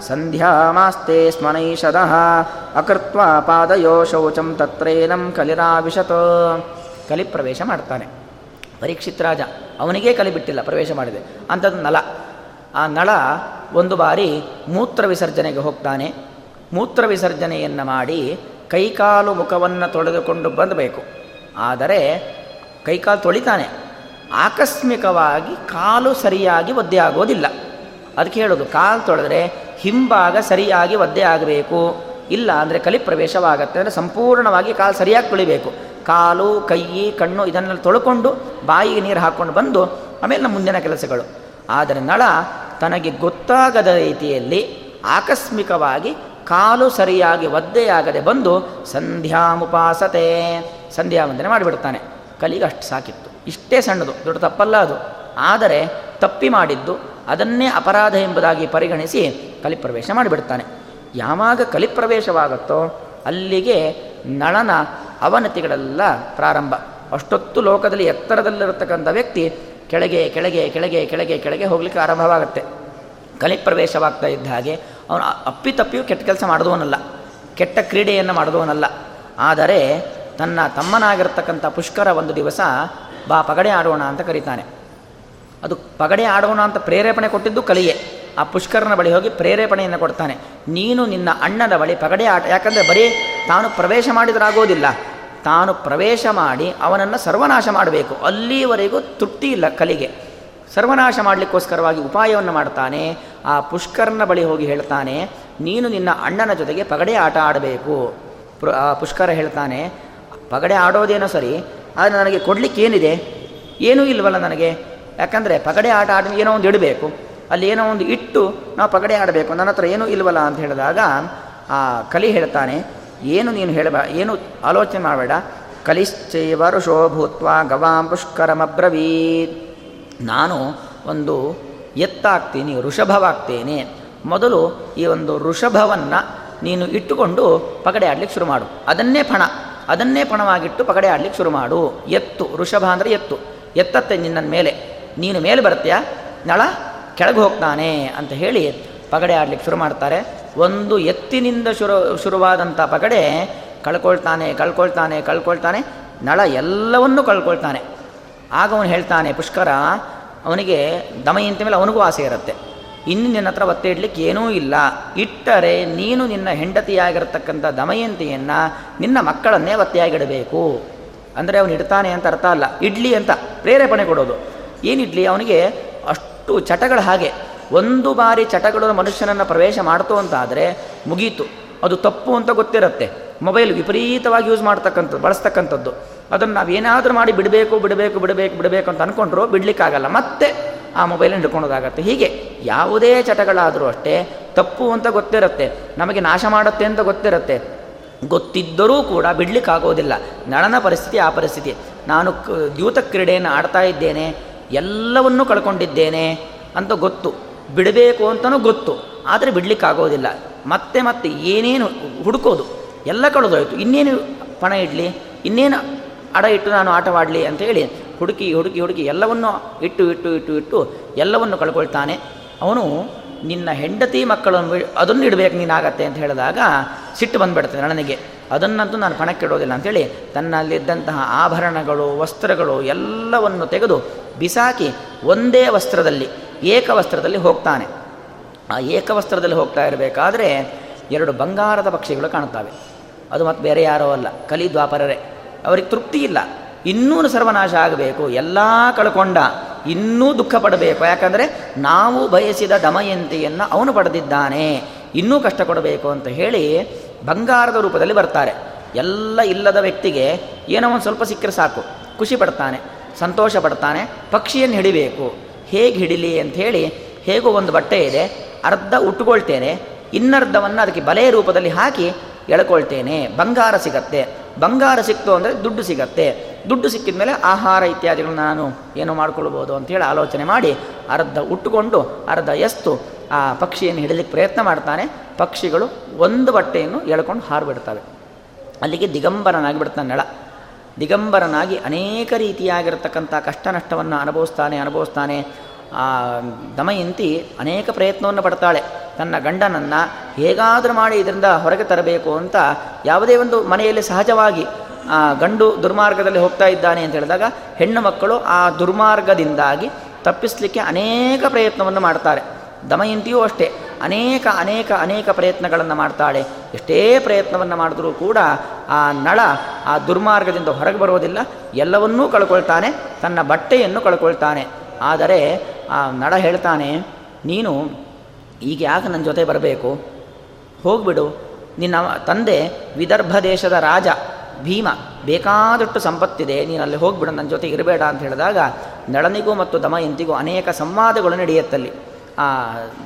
ಸಂಧ್ಯಾ ಮಾಸ್ತೆ ಸ್ಮನೈಷದಃ ಅಕೃತ್ವ ಪಾದಯೋ ಶೌಚಂ ತತ್ರೇನಂ ಕಲಿರಾವಿಶತ. ಕಲಿ ಪ್ರವೇಶ ಮಾಡ್ತಾನೆ. ಪರೀಕ್ಷಿತ್ ರಾಜ, ಅವನಿಗೇ ಕಲಿ ಬಿಟ್ಟಿಲ್ಲ, ಪ್ರವೇಶ ಮಾಡಿದೆ. ಅಂಥದ್ದು ನಳ. ಆ ನಳ ಒಂದು ಬಾರಿ ಮೂತ್ರ ವಿಸರ್ಜನೆಗೆ ಹೋಗ್ತಾನೆ. ಮೂತ್ರ ವಿಸರ್ಜನೆಯನ್ನು ಮಾಡಿ ಕೈಕಾಲು ಮುಖವನ್ನು ತೊಳೆದುಕೊಂಡು ಬಂದಬೇಕು. ಆದರೆ ಕೈಕಾಲು ತೊಳಿತಾನೆ. ಆಕಸ್ಮಿಕವಾಗಿ ಕಾಲು ಸರಿಯಾಗಿ ಒದ್ದೆ ಆಗೋದಿಲ್ಲ. ಅದಕ್ಕೆ ಹೇಳೋದು, ಕಾಲು ತೊಳೆದ್ರೆ ಹಿಂಭಾಗ ಸರಿಯಾಗಿ ಒದ್ದೆ ಆಗಬೇಕು. ಇಲ್ಲ ಅಂದರೆ ಕಲಿ ಪ್ರವೇಶವಾಗತ್ತೆ ಅಂದರೆ ಸಂಪೂರ್ಣವಾಗಿ ಕಾಲು ಸರಿಯಾಗಿ ತೊಳಿಬೇಕು. ಕಾಲು, ಕೈ, ಕಣ್ಣು ಇದನ್ನೆಲ್ಲ ತೊಳ್ಕೊಂಡು ಬಾಯಿಗೆ ನೀರು ಹಾಕ್ಕೊಂಡು ಬಂದು ಆಮೇಲೆ ನಮ್ಮ ಮುಂದಿನ ಕೆಲಸಗಳು. ಆದರೆ ನಳ ತನಗೆ ಗೊತ್ತಾಗದ ರೀತಿಯಲ್ಲಿ ಆಕಸ್ಮಿಕವಾಗಿ ಕಾಲು ಸರಿಯಾಗಿ ಒದ್ದೆಯಾಗದೆ ಬಂದು ಸಂಧ್ಯಾಮುಪಾಸತೆ ಸಂಧ್ಯಾ ವಂದನೆ ಮಾಡಿಬಿಡ್ತಾನೆ. ಕಲಿಗೆ ಅಷ್ಟು ಸಾಕಿತ್ತು. ಇಷ್ಟೇ ಸಣ್ಣದು, ದೊಡ್ಡ ತಪ್ಪಲ್ಲ ಅದು. ಆದರೆ ತಪ್ಪಿ ಮಾಡಿದ್ದು ಅದನ್ನೇ ಅಪರಾಧ ಎಂಬುದಾಗಿ ಪರಿಗಣಿಸಿ ಕಲಿಪ್ರವೇಶ ಮಾಡಿಬಿಡ್ತಾನೆ. ಯಾವಾಗ ಕಲಿಪ್ರವೇಶವಾಗುತ್ತೋ ಅಲ್ಲಿಗೆ ನಳನ ಅವನತಿಗಳೆಲ್ಲ ಪ್ರಾರಂಭ. ಅಷ್ಟೊತ್ತು ಲೋಕದಲ್ಲಿ ಎತ್ತರದಲ್ಲಿರತಕ್ಕಂಥ ವ್ಯಕ್ತಿ ಕೆಳಗೆ ಕೆಳಗೆ ಕೆಳಗೆ ಕೆಳಗೆ ಕೆಳಗೆ ಹೋಗ್ಲಿಕ್ಕೆ ಆರಂಭವಾಗುತ್ತೆ. ಕಲಿಪ್ರವೇಶವಾಗ್ತಾ ಇದ್ದ ಹಾಗೆ ಅವನು ಅಪ್ಪಿತಪ್ಪಿಯೂ ಕೆಟ್ಟ ಕೆಲಸ ಮಾಡಿದವನಲ್ಲ. ಕೆಟ್ಟ ಕ್ರೀಡೆಯನ್ನು ಮಾಡಿದವನಲ್ಲ. ಆದರೆ ತನ್ನ ತಮ್ಮನಾಗಿರ್ತಕ್ಕಂಥ ಪುಷ್ಕರ ಒಂದು ದಿವಸ ಬಾ ಪಗಡೆ ಆಡೋಣ ಅಂತ ಕರೀತಾನೆ. ಅದು ಪಗಡೆ ಆಡೋಣ ಅಂತ ಪ್ರೇರೇಪಣೆ ಕೊಟ್ಟಿದ್ದು ಕಲಿಯೇ. ಆ ಪುಷ್ಕರನ ಬಳಿ ಹೋಗಿ ಪ್ರೇರೇಪಣೆಯನ್ನು ಕೊಡ್ತಾನೆ. ನೀನು ನಿನ್ನ ಅಣ್ಣನ ಬಳಿ ಪಗಡೆ ಆಟ, ಯಾಕಂದರೆ ಬರೀ ತಾನು ಪ್ರವೇಶ ಮಾಡಿದರಾಗೋದಿಲ್ಲ. ತಾನು ಪ್ರವೇಶ ಮಾಡಿ ಅವನನ್ನು ಸರ್ವನಾಶ ಮಾಡಬೇಕು. ಅಲ್ಲಿವರೆಗೂ ತೃಪ್ತಿ ಇಲ್ಲ ಕಲಿಗೆ. ಸರ್ವನಾಶ ಮಾಡಲಿಕ್ಕೋಸ್ಕರವಾಗಿ ಉಪಾಯವನ್ನು ಮಾಡ್ತಾನೆ. ಆ ಪುಷ್ಕರನ ಬಳಿ ಹೋಗಿ ಹೇಳ್ತಾನೆ, ನೀನು ನಿನ್ನ ಅಣ್ಣನ ಜೊತೆಗೆ ಪಗಡೆ ಆಟ ಆಡಬೇಕು. ಪುಷ್ಕರ ಹೇಳ್ತಾನೆ ಪಗಡೆ ಆಡೋದೇನೋ ಸರಿ, ಆದರೆ ನನಗೆ ಕೊಡಲಿಕ್ಕೆ ಏನಿದೆ? ಏನೂ ಇಲ್ವಲ್ಲ ನನಗೆ. ಯಾಕಂದರೆ ಪಗಡೆ ಆಟ ಆಡಿ ಏನೋ ಒಂದು ಇಡಬೇಕು. ಅಲ್ಲಿ ಏನೋ ಒಂದು ಇಟ್ಟು ನಾವು ಪಗಡೆ ಆಡಬೇಕು. ನನ್ನ ಹತ್ರ ಏನೂ ಇಲ್ವಲ್ಲ ಅಂತ ಹೇಳಿದಾಗ ಆ ಕಲಿ ಹೇಳ್ತಾನೆ, ಏನು ನೀನು ಹೇಳಬ, ಏನು ಆಲೋಚನೆ ಮಾಡಬೇಡ. ಕಲಿಶ್ಚೈವ ಋಷೋಭೂತ್ವ ಗವಾಂ ಪುಷ್ಕರಮಬ್ರವೀತ್. ನಾನು ಒಂದು ಎತ್ತಾಗ್ತೀನಿ, ಋಷಭವಾಗ್ತೇನೆ. ಮೊದಲು ಈ ಒಂದು ಋಷಭವನ್ನು ನೀನು ಇಟ್ಟುಕೊಂಡು ಪಗಡೆ ಆಡಲಿಕ್ಕೆ ಶುರು ಮಾಡು. ಅದನ್ನೇ ಪಣ ಅದನ್ನೇ ಪಣವಾಗಿಟ್ಟು ಪಗಡೆ ಆಡ್ಲಿಕ್ಕೆ ಶುರು ಮಾಡು. ಎತ್ತು ಋಷಭ ಅಂದರೆ ಎತ್ತು. ಎತ್ತತ್ತೆ ನಿನ್ನ ಮೇಲೆ. ನೀನು ಮೇಲೆ ಬರ್ತೀಯ ನಳ, ಕೆಳಗೆ ಹೋಗ್ತಾನೆ ಅಂತ ಹೇಳಿ ಪಗಡೆ ಆಡ್ಲಿಕ್ಕೆ ಶುರು ಮಾಡ್ತಾರೆ. ಒಂದು ಎತ್ತಿನಿಂದ ಶುರು ಶುರುವಾದಂಥ ಪಗಡೆ ಕಳ್ಕೊಳ್ತಾನೆ ಕಳ್ಕೊಳ್ತಾನೆ ಕಳ್ಕೊಳ್ತಾನೆ. ನಳ ಎಲ್ಲವನ್ನೂ ಕಳ್ಕೊಳ್ತಾನೆ. ಆಗ ಅವನು ಹೇಳ್ತಾನೆ, ಪುಷ್ಕರ, ಅವನಿಗೆ ದಮಯಂತಿ ಮೇಲೆ ಅವನಿಗೂ ಆಸೆ ಇರುತ್ತೆ. ಇನ್ನು ನಿನ್ನ ಹತ್ರ ಒತ್ತೆ ಇಡ್ಲಿಕ್ಕೆ ಏನೂ ಇಲ್ಲ. ಇಟ್ಟರೆ ನೀನು ನಿನ್ನ ಹೆಂಡತಿಯಾಗಿರತಕ್ಕಂಥ ದಮಯಂತಿಯನ್ನು ನಿನ್ನ ಮಕ್ಕಳನ್ನೇ ಒತ್ತೆಯಾಗಿಡಬೇಕು. ಅಂದರೆ ಅವನು ಇಡ್ತಾನೆ ಅಂತ ಅರ್ಥ ಅಲ್ಲ. ಇಡ್ಲಿ ಅಂತ ಪ್ರೇರೇಪಣೆ ಕೊಡೋದು. ಏನಿಡ್ಲಿ ಅವನಿಗೆ ಅಷ್ಟು ಚಟಗಳ ಹಾಗೆ. ಒಂದು ಬಾರಿ ಚಟಗಳು ಮನುಷ್ಯನನ್ನು ಪ್ರವೇಶ ಮಾಡ್ತು ಅಂತಾದರೆ ಮುಗೀತು. ಅದು ತಪ್ಪು ಅಂತ ಗೊತ್ತಿರುತ್ತೆ. ಮೊಬೈಲ್ ವಿಪರೀತವಾಗಿ ಯೂಸ್ ಮಾಡ್ತಕ್ಕಂಥದ್ದು, ಬಳಸ್ತಕ್ಕಂಥದ್ದು. ಅದನ್ನು ನಾವು ಏನಾದರೂ ಮಾಡಿ ಬಿಡಬೇಕು ಬಿಡಬೇಕು ಬಿಡಬೇಕು ಬಿಡಬೇಕು ಅಂತ ಅಂದ್ಕೊಂಡ್ರು ಬಿಡಲಿಕ್ಕಾಗಲ್ಲ. ಮತ್ತೆ ಆ ಮೊಬೈಲನ್ನು ಹಿಡ್ಕೊಳೋದಾಗತ್ತೆ ಹೀಗೆ ಯಾವುದೇ ಚಟಗಳಾದರೂ ಅಷ್ಟೇ ತಪ್ಪು ಅಂತ ಗೊತ್ತಿರುತ್ತೆ, ನಮಗೆ ನಾಶ ಮಾಡುತ್ತೆ ಅಂತ ಗೊತ್ತಿರುತ್ತೆ. ಗೊತ್ತಿದ್ದರೂ ಕೂಡ ಬಿಡಲಿಕ್ಕಾಗೋದಿಲ್ಲ. ನಳನ ಪರಿಸ್ಥಿತಿ, ಆ ಪರಿಸ್ಥಿತಿ. ನಾನು ದ್ಯೂತ ಕ್ರೀಡೆಯನ್ನು ಆಡ್ತಾ ಇದ್ದೇನೆ, ಎಲ್ಲವನ್ನೂ ಕಳ್ಕೊಂಡಿದ್ದೇನೆ ಅಂತ ಗೊತ್ತು. ಬಿಡಬೇಕು ಅಂತಲೂ ಗೊತ್ತು. ಆದರೆ ಬಿಡಲಿಕ್ಕಾಗೋದಿಲ್ಲ. ಮತ್ತೆ ಮತ್ತೆ ಏನೇನು ಹುಡುಕೋದು? ಎಲ್ಲ ಕಳೆದೋಯ್ತು. ಇನ್ನೇನು ಪಣ ಇಡಲಿ? ಇನ್ನೇನು ಅಡ ಇಟ್ಟು ನಾನು ಆಟವಾಡಲಿ ಅಂತೇಳಿ ಹುಡುಕಿ ಹುಡುಕಿ ಹುಡುಕಿ ಎಲ್ಲವನ್ನು ಇಟ್ಟು ಇಟ್ಟು ಇಟ್ಟು ಇಟ್ಟು ಎಲ್ಲವನ್ನು ಕಳ್ಕೊಳ್ತಾನೆ. ಅವನು ನಿನ್ನ ಹೆಂಡತಿ ಮಕ್ಕಳನ್ನು ಅದನ್ನು ಇಡಬೇಕು ನೀನಾಗತ್ತೆ ಅಂತ ಹೇಳಿದಾಗ ಸಿಟ್ಟು ಬಂದುಬಿಡ್ತದೆ ನನಗೆ. ಅದನ್ನಂತೂ ನಾನು ಪಣಕ್ಕಿಡೋದಿಲ್ಲ ಅಂಥೇಳಿ ತನ್ನಲ್ಲಿದ್ದಂತಹ ಆಭರಣಗಳು, ವಸ್ತ್ರಗಳು ಎಲ್ಲವನ್ನು ತೆಗೆದು ಬಿಸಾಕಿ ಒಂದೇ ವಸ್ತ್ರದಲ್ಲಿ ಏಕವಸ್ತ್ರದಲ್ಲಿ ಹೋಗ್ತಾನೆ. ಆ ಏಕವಸ್ತ್ರದಲ್ಲಿ ಹೋಗ್ತಾ ಇರಬೇಕಾದ್ರೆ ಎರಡು ಬಂಗಾರದ ಪಕ್ಷಿಗಳು ಕಾಣುತ್ತವೆ. ಅದು ಮತ್ತು ಬೇರೆ ಯಾರೋ ಅಲ್ಲ, ಕಲಿ ದ್ವಾಪರರೇ. ಅವರಿಗೆ ತೃಪ್ತಿ ಇಲ್ಲ. ಇನ್ನೂ ಸರ್ವನಾಶ ಆಗಬೇಕು. ಎಲ್ಲ ಕಳ್ಕೊಂಡ. ಇನ್ನೂ ದುಃಖ ಪಡಬೇಕು. ಯಾಕಂದರೆ ನಾವು ಬಯಸಿದ ದಮಯಂತಿಯನ್ನು ಅವನು ಪಡೆದಿದ್ದಾನೆ. ಇನ್ನೂ ಕಷ್ಟ ಕೊಡಬೇಕು ಅಂತ ಹೇಳಿ ಬಂಗಾರದ ರೂಪದಲ್ಲಿ ಬರ್ತಾರೆ. ಎಲ್ಲ ಇಲ್ಲದ ವ್ಯಕ್ತಿಗೆ ಏನೋ ಒಂದು ಸ್ವಲ್ಪ ಸಿಕ್ಕರೆ ಸಾಕು. ಖುಷಿ ಪಡ್ತಾನೆ, ಸಂತೋಷ ಪಡ್ತಾನೆ, ಪಕ್ಷಿಯನ್ನು ಹಿಡಿಬೇಕು. ಹೇಗೆ ಹಿಡಿಲಿ ಅಂತ ಹೇಳಿ ಹೇಗೋ ಒಂದು ಬಟ್ಟೆ ಇದೆ. ಅರ್ಧ ಉಟ್ಕೊಳ್ತೇನೆ, ಇನ್ನರ್ಧವನ್ನು ಅದಕ್ಕೆ ಬಲೆಯ ರೂಪದಲ್ಲಿ ಹಾಕಿ ಎಳ್ಕೊಳ್ತೇನೆ. ಬಂಗಾರ ಸಿಗತ್ತೆ. ಬಂಗಾರ ಸಿಕ್ತು ಅಂದರೆ ದುಡ್ಡು ಸಿಗತ್ತೆ. ದುಡ್ಡು ಸಿಕ್ಕಿದ ಮೇಲೆ ಆಹಾರ ಇತ್ಯಾದಿಗಳು ನಾನು ಏನು ಮಾಡ್ಕೊಳ್ಬೋದು ಅಂತೇಳಿ ಆಲೋಚನೆ ಮಾಡಿ ಅರ್ಧ ಉಟ್ಟುಕೊಂಡು ಅರ್ಧ ಎಸ್ತು ಆ ಪಕ್ಷಿಯನ್ನು ಹಿಡಲಿಕ್ಕೆ ಪ್ರಯತ್ನ ಮಾಡ್ತಾನೆ. ಪಕ್ಷಿಗಳು ಒಂದು ಬಟ್ಟೆಯನ್ನು ಎಳ್ಕೊಂಡು ಹಾರಿಬಿಡ್ತವೆ. ಅಲ್ಲಿಗೆ ದಿಗಂಬರನಾಗಿ ಬಿಡ್ತಾನೆ ನೆಳ ದಿಗಂಬರನಾಗಿ ಅನೇಕ ರೀತಿಯಾಗಿರ್ತಕ್ಕಂಥ ಕಷ್ಟ ನಷ್ಟವನ್ನು ಅನುಭವಿಸ್ತಾನೆ ಅನುಭವಿಸ್ತಾನೆ. ಆ ದಮಯಂತಿ ಅನೇಕ ಪ್ರಯತ್ನವನ್ನು ಪಡ್ತಾಳೆ. ತನ್ನ ಗಂಡನನ್ನು ಹೇಗಾದರೂ ಮಾಡಿ ಇದರಿಂದ ಹೊರಗೆ ತರಬೇಕು ಅಂತ ಯಾವುದೇ ಒಂದು ಮನೆಯಲ್ಲಿ ಸಹಜವಾಗಿ, ಆ, ಗಂಡು ದುರ್ಮಾರ್ಗದಲ್ಲಿ ಹೋಗ್ತಾ ಇದ್ದಾನೆ ಅಂತ ಹೇಳಿದಾಗ ಹೆಣ್ಣು ಮಕ್ಕಳು ಆ ದುರ್ಮಾರ್ಗದಿಂದಾಗಿ ತಪ್ಪಿಸಲಿಕ್ಕೆ ಅನೇಕ ಪ್ರಯತ್ನವನ್ನು ಮಾಡ್ತಾರೆ. ದಮಯಂತಿಯೂ ಅಷ್ಟೇ, ಅನೇಕ ಅನೇಕ ಅನೇಕ ಪ್ರಯತ್ನಗಳನ್ನು ಮಾಡ್ತಾಳೆ. ಎಷ್ಟೇ ಪ್ರಯತ್ನವನ್ನು ಮಾಡಿದ್ರೂ ಕೂಡ ಆ ನಳ ಆ ದುರ್ಮಾರ್ಗದಿಂದ ಹೊರಗೆ ಬರುವುದಿಲ್ಲ. ಎಲ್ಲವನ್ನೂ ಕಳ್ಕೊಳ್ತಾನೆ, ತನ್ನ ಬಟ್ಟೆಯನ್ನು ಕಳ್ಕೊಳ್ತಾನೆ. ಆದರೆ ಆ ನಳ ಹೇಳ್ತಾನೆ, ನೀನು ಈಗ ಯಾಕೆ ನನ್ನ ಜೊತೆ ಬರಬೇಕು? ಹೋಗ್ಬಿಡು. ನಿನ್ನ ತಂದೆ ವಿದರ್ಭ ದೇಶದ ರಾಜ, ಭೀಮ, ಬೇಕಾದಷ್ಟು ಸಂಪತ್ತಿದೆ ನೀನು ಅಲ್ಲಿ ಹೋಗ್ಬಿಡು, ನನ್ನ ಜೊತೆ ಇರಬೇಡ ಅಂತ ಹೇಳಿದಾಗ ನಳನಿಗೂ ಮತ್ತು ದಮಯಂತಿಗೂ ಅನೇಕ ಸಂವಾದಗಳು ನಡೆಯುತ್ತಲ್ಲಿ. ಆ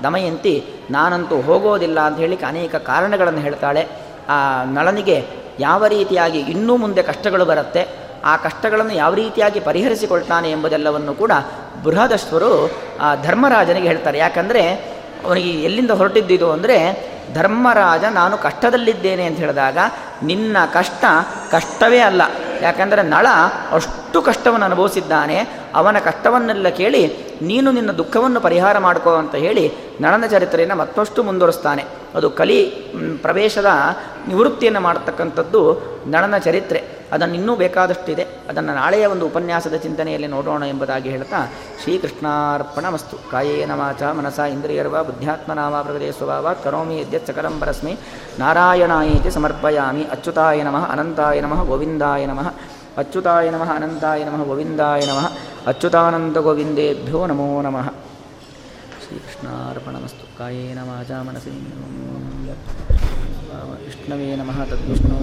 ದಮಯಂತಿ, ನಾನಂತೂ ಹೋಗೋದಿಲ್ಲ ಅಂತ ಹೇಳಿ ಅನೇಕ ಕಾರಣಗಳನ್ನು ಹೇಳ್ತಾಳೆ. ಆ ನಳನಿಗೆ ಯಾವ ರೀತಿಯಾಗಿ ಇನ್ನೂ ಮುಂದೆ ಕಷ್ಟಗಳು ಬರುತ್ತೆ, ಆ ಕಷ್ಟಗಳನ್ನು ಯಾವ ರೀತಿಯಾಗಿ ಪರಿಹರಿಸಿಕೊಳ್ತಾನೆ ಎಂಬುದೆಲ್ಲವನ್ನು ಕೂಡ ಬೃಹದಶ್ವರು ಆ ಧರ್ಮರಾಜನಿಗೆ ಹೇಳ್ತಾರೆ. ಯಾಕಂದರೆ ಅವನಿಗೆ ಎಲ್ಲಿಂದ ಹೊರಟಿದ್ದಿದು ಅಂದರೆ, ಧರ್ಮರಾಜ, ನಾನು ಕಷ್ಟದಲ್ಲಿದ್ದೇನೆ ಅಂತ ಹೇಳಿದಾಗ, ನಿನ್ನ ಕಷ್ಟ ಕಷ್ಟವೇ ಅಲ್ಲ. ಯಾಕಂದರೆ ನಳ ಅಷ್ಟು ಕಷ್ಟವನ್ನು ಅನುಭವಿಸಿದ್ದಾನೆ, ಅವನ ಕಷ್ಟವನ್ನೆಲ್ಲ ಕೇಳಿ ನೀನು ನಿನ್ನ ದುಃಖವನ್ನು ಪರಿಹಾರ ಮಾಡ್ಕೋ ಅಂತ ಹೇಳಿ ನಳನ ಚರಿತ್ರೆಯನ್ನು ಮತ್ತಷ್ಟು ಮುಂದುವರಿಸ್ತಾನೆ. ಅದು ಕಲಿ ಪ್ರವೇಶದ ನಿವೃತ್ತಿಯನ್ನು ಮಾಡತಕ್ಕಂಥದ್ದು ನಳನ ಚರಿತ್ರೆ. ಅದನ್ನು ಇನ್ನೂ ಬೇಕಾದಷ್ಟಿದೆ. ಅದನ್ನು ನಾಳೆಯ ಒಂದು ಉಪನ್ಯಾಸದ ಚಿಂತನೆಯಲ್ಲಿ ನೋಡೋಣ ಎಂಬುದಾಗಿ ಹೇಳ್ತಾ ಶ್ರೀಕೃಷ್ಣಾರ್ಪಣ ಮಸ್ತು ಕಾಯೇನ ವಾಚ ಮನಸ ಇಂದ್ರಿಯರ್ವ ಬುದ್ಧ್ಯಾತ್ಮನಾಮ ಪ್ರಗದೇ ಸ್ವಭಾವ ಕರೋಮಿ ಯದ್ಯತ್ ಸಕಲಂ ಪರಸ್ಮಿ. ನಾರಾಯಣಾಯೇತಿ ಸಮರ್ಪಯಾಮಿ. ಅಚ್ಯುತಾಯ ನಮಃ ಅನಂತಾಯ ನಮಃ ಗೋವಿಂದಾಯ ನಮಃ. ಅಚ್ಯುತಾಯ ನಮಃ, ಅನಂತಾಯ ನಮಃ, ಗೋವಿಂದಾಯ ನಮಃ ಅಚ್ಯುತಾನಂದ ಗೋವಿಂದೇಭ್ಯೋ ನಮೋ ನಮಃ. ಶ್ರೀಕೃಷ್ಣಾರ್ಪಣಮಸ್ತು. ಕಾಯೇನ ವಾಚ ಮನಸಿ ವಿಷ್ಣವೇ ನಮಃ ತದ್ವಿಷ್ಣು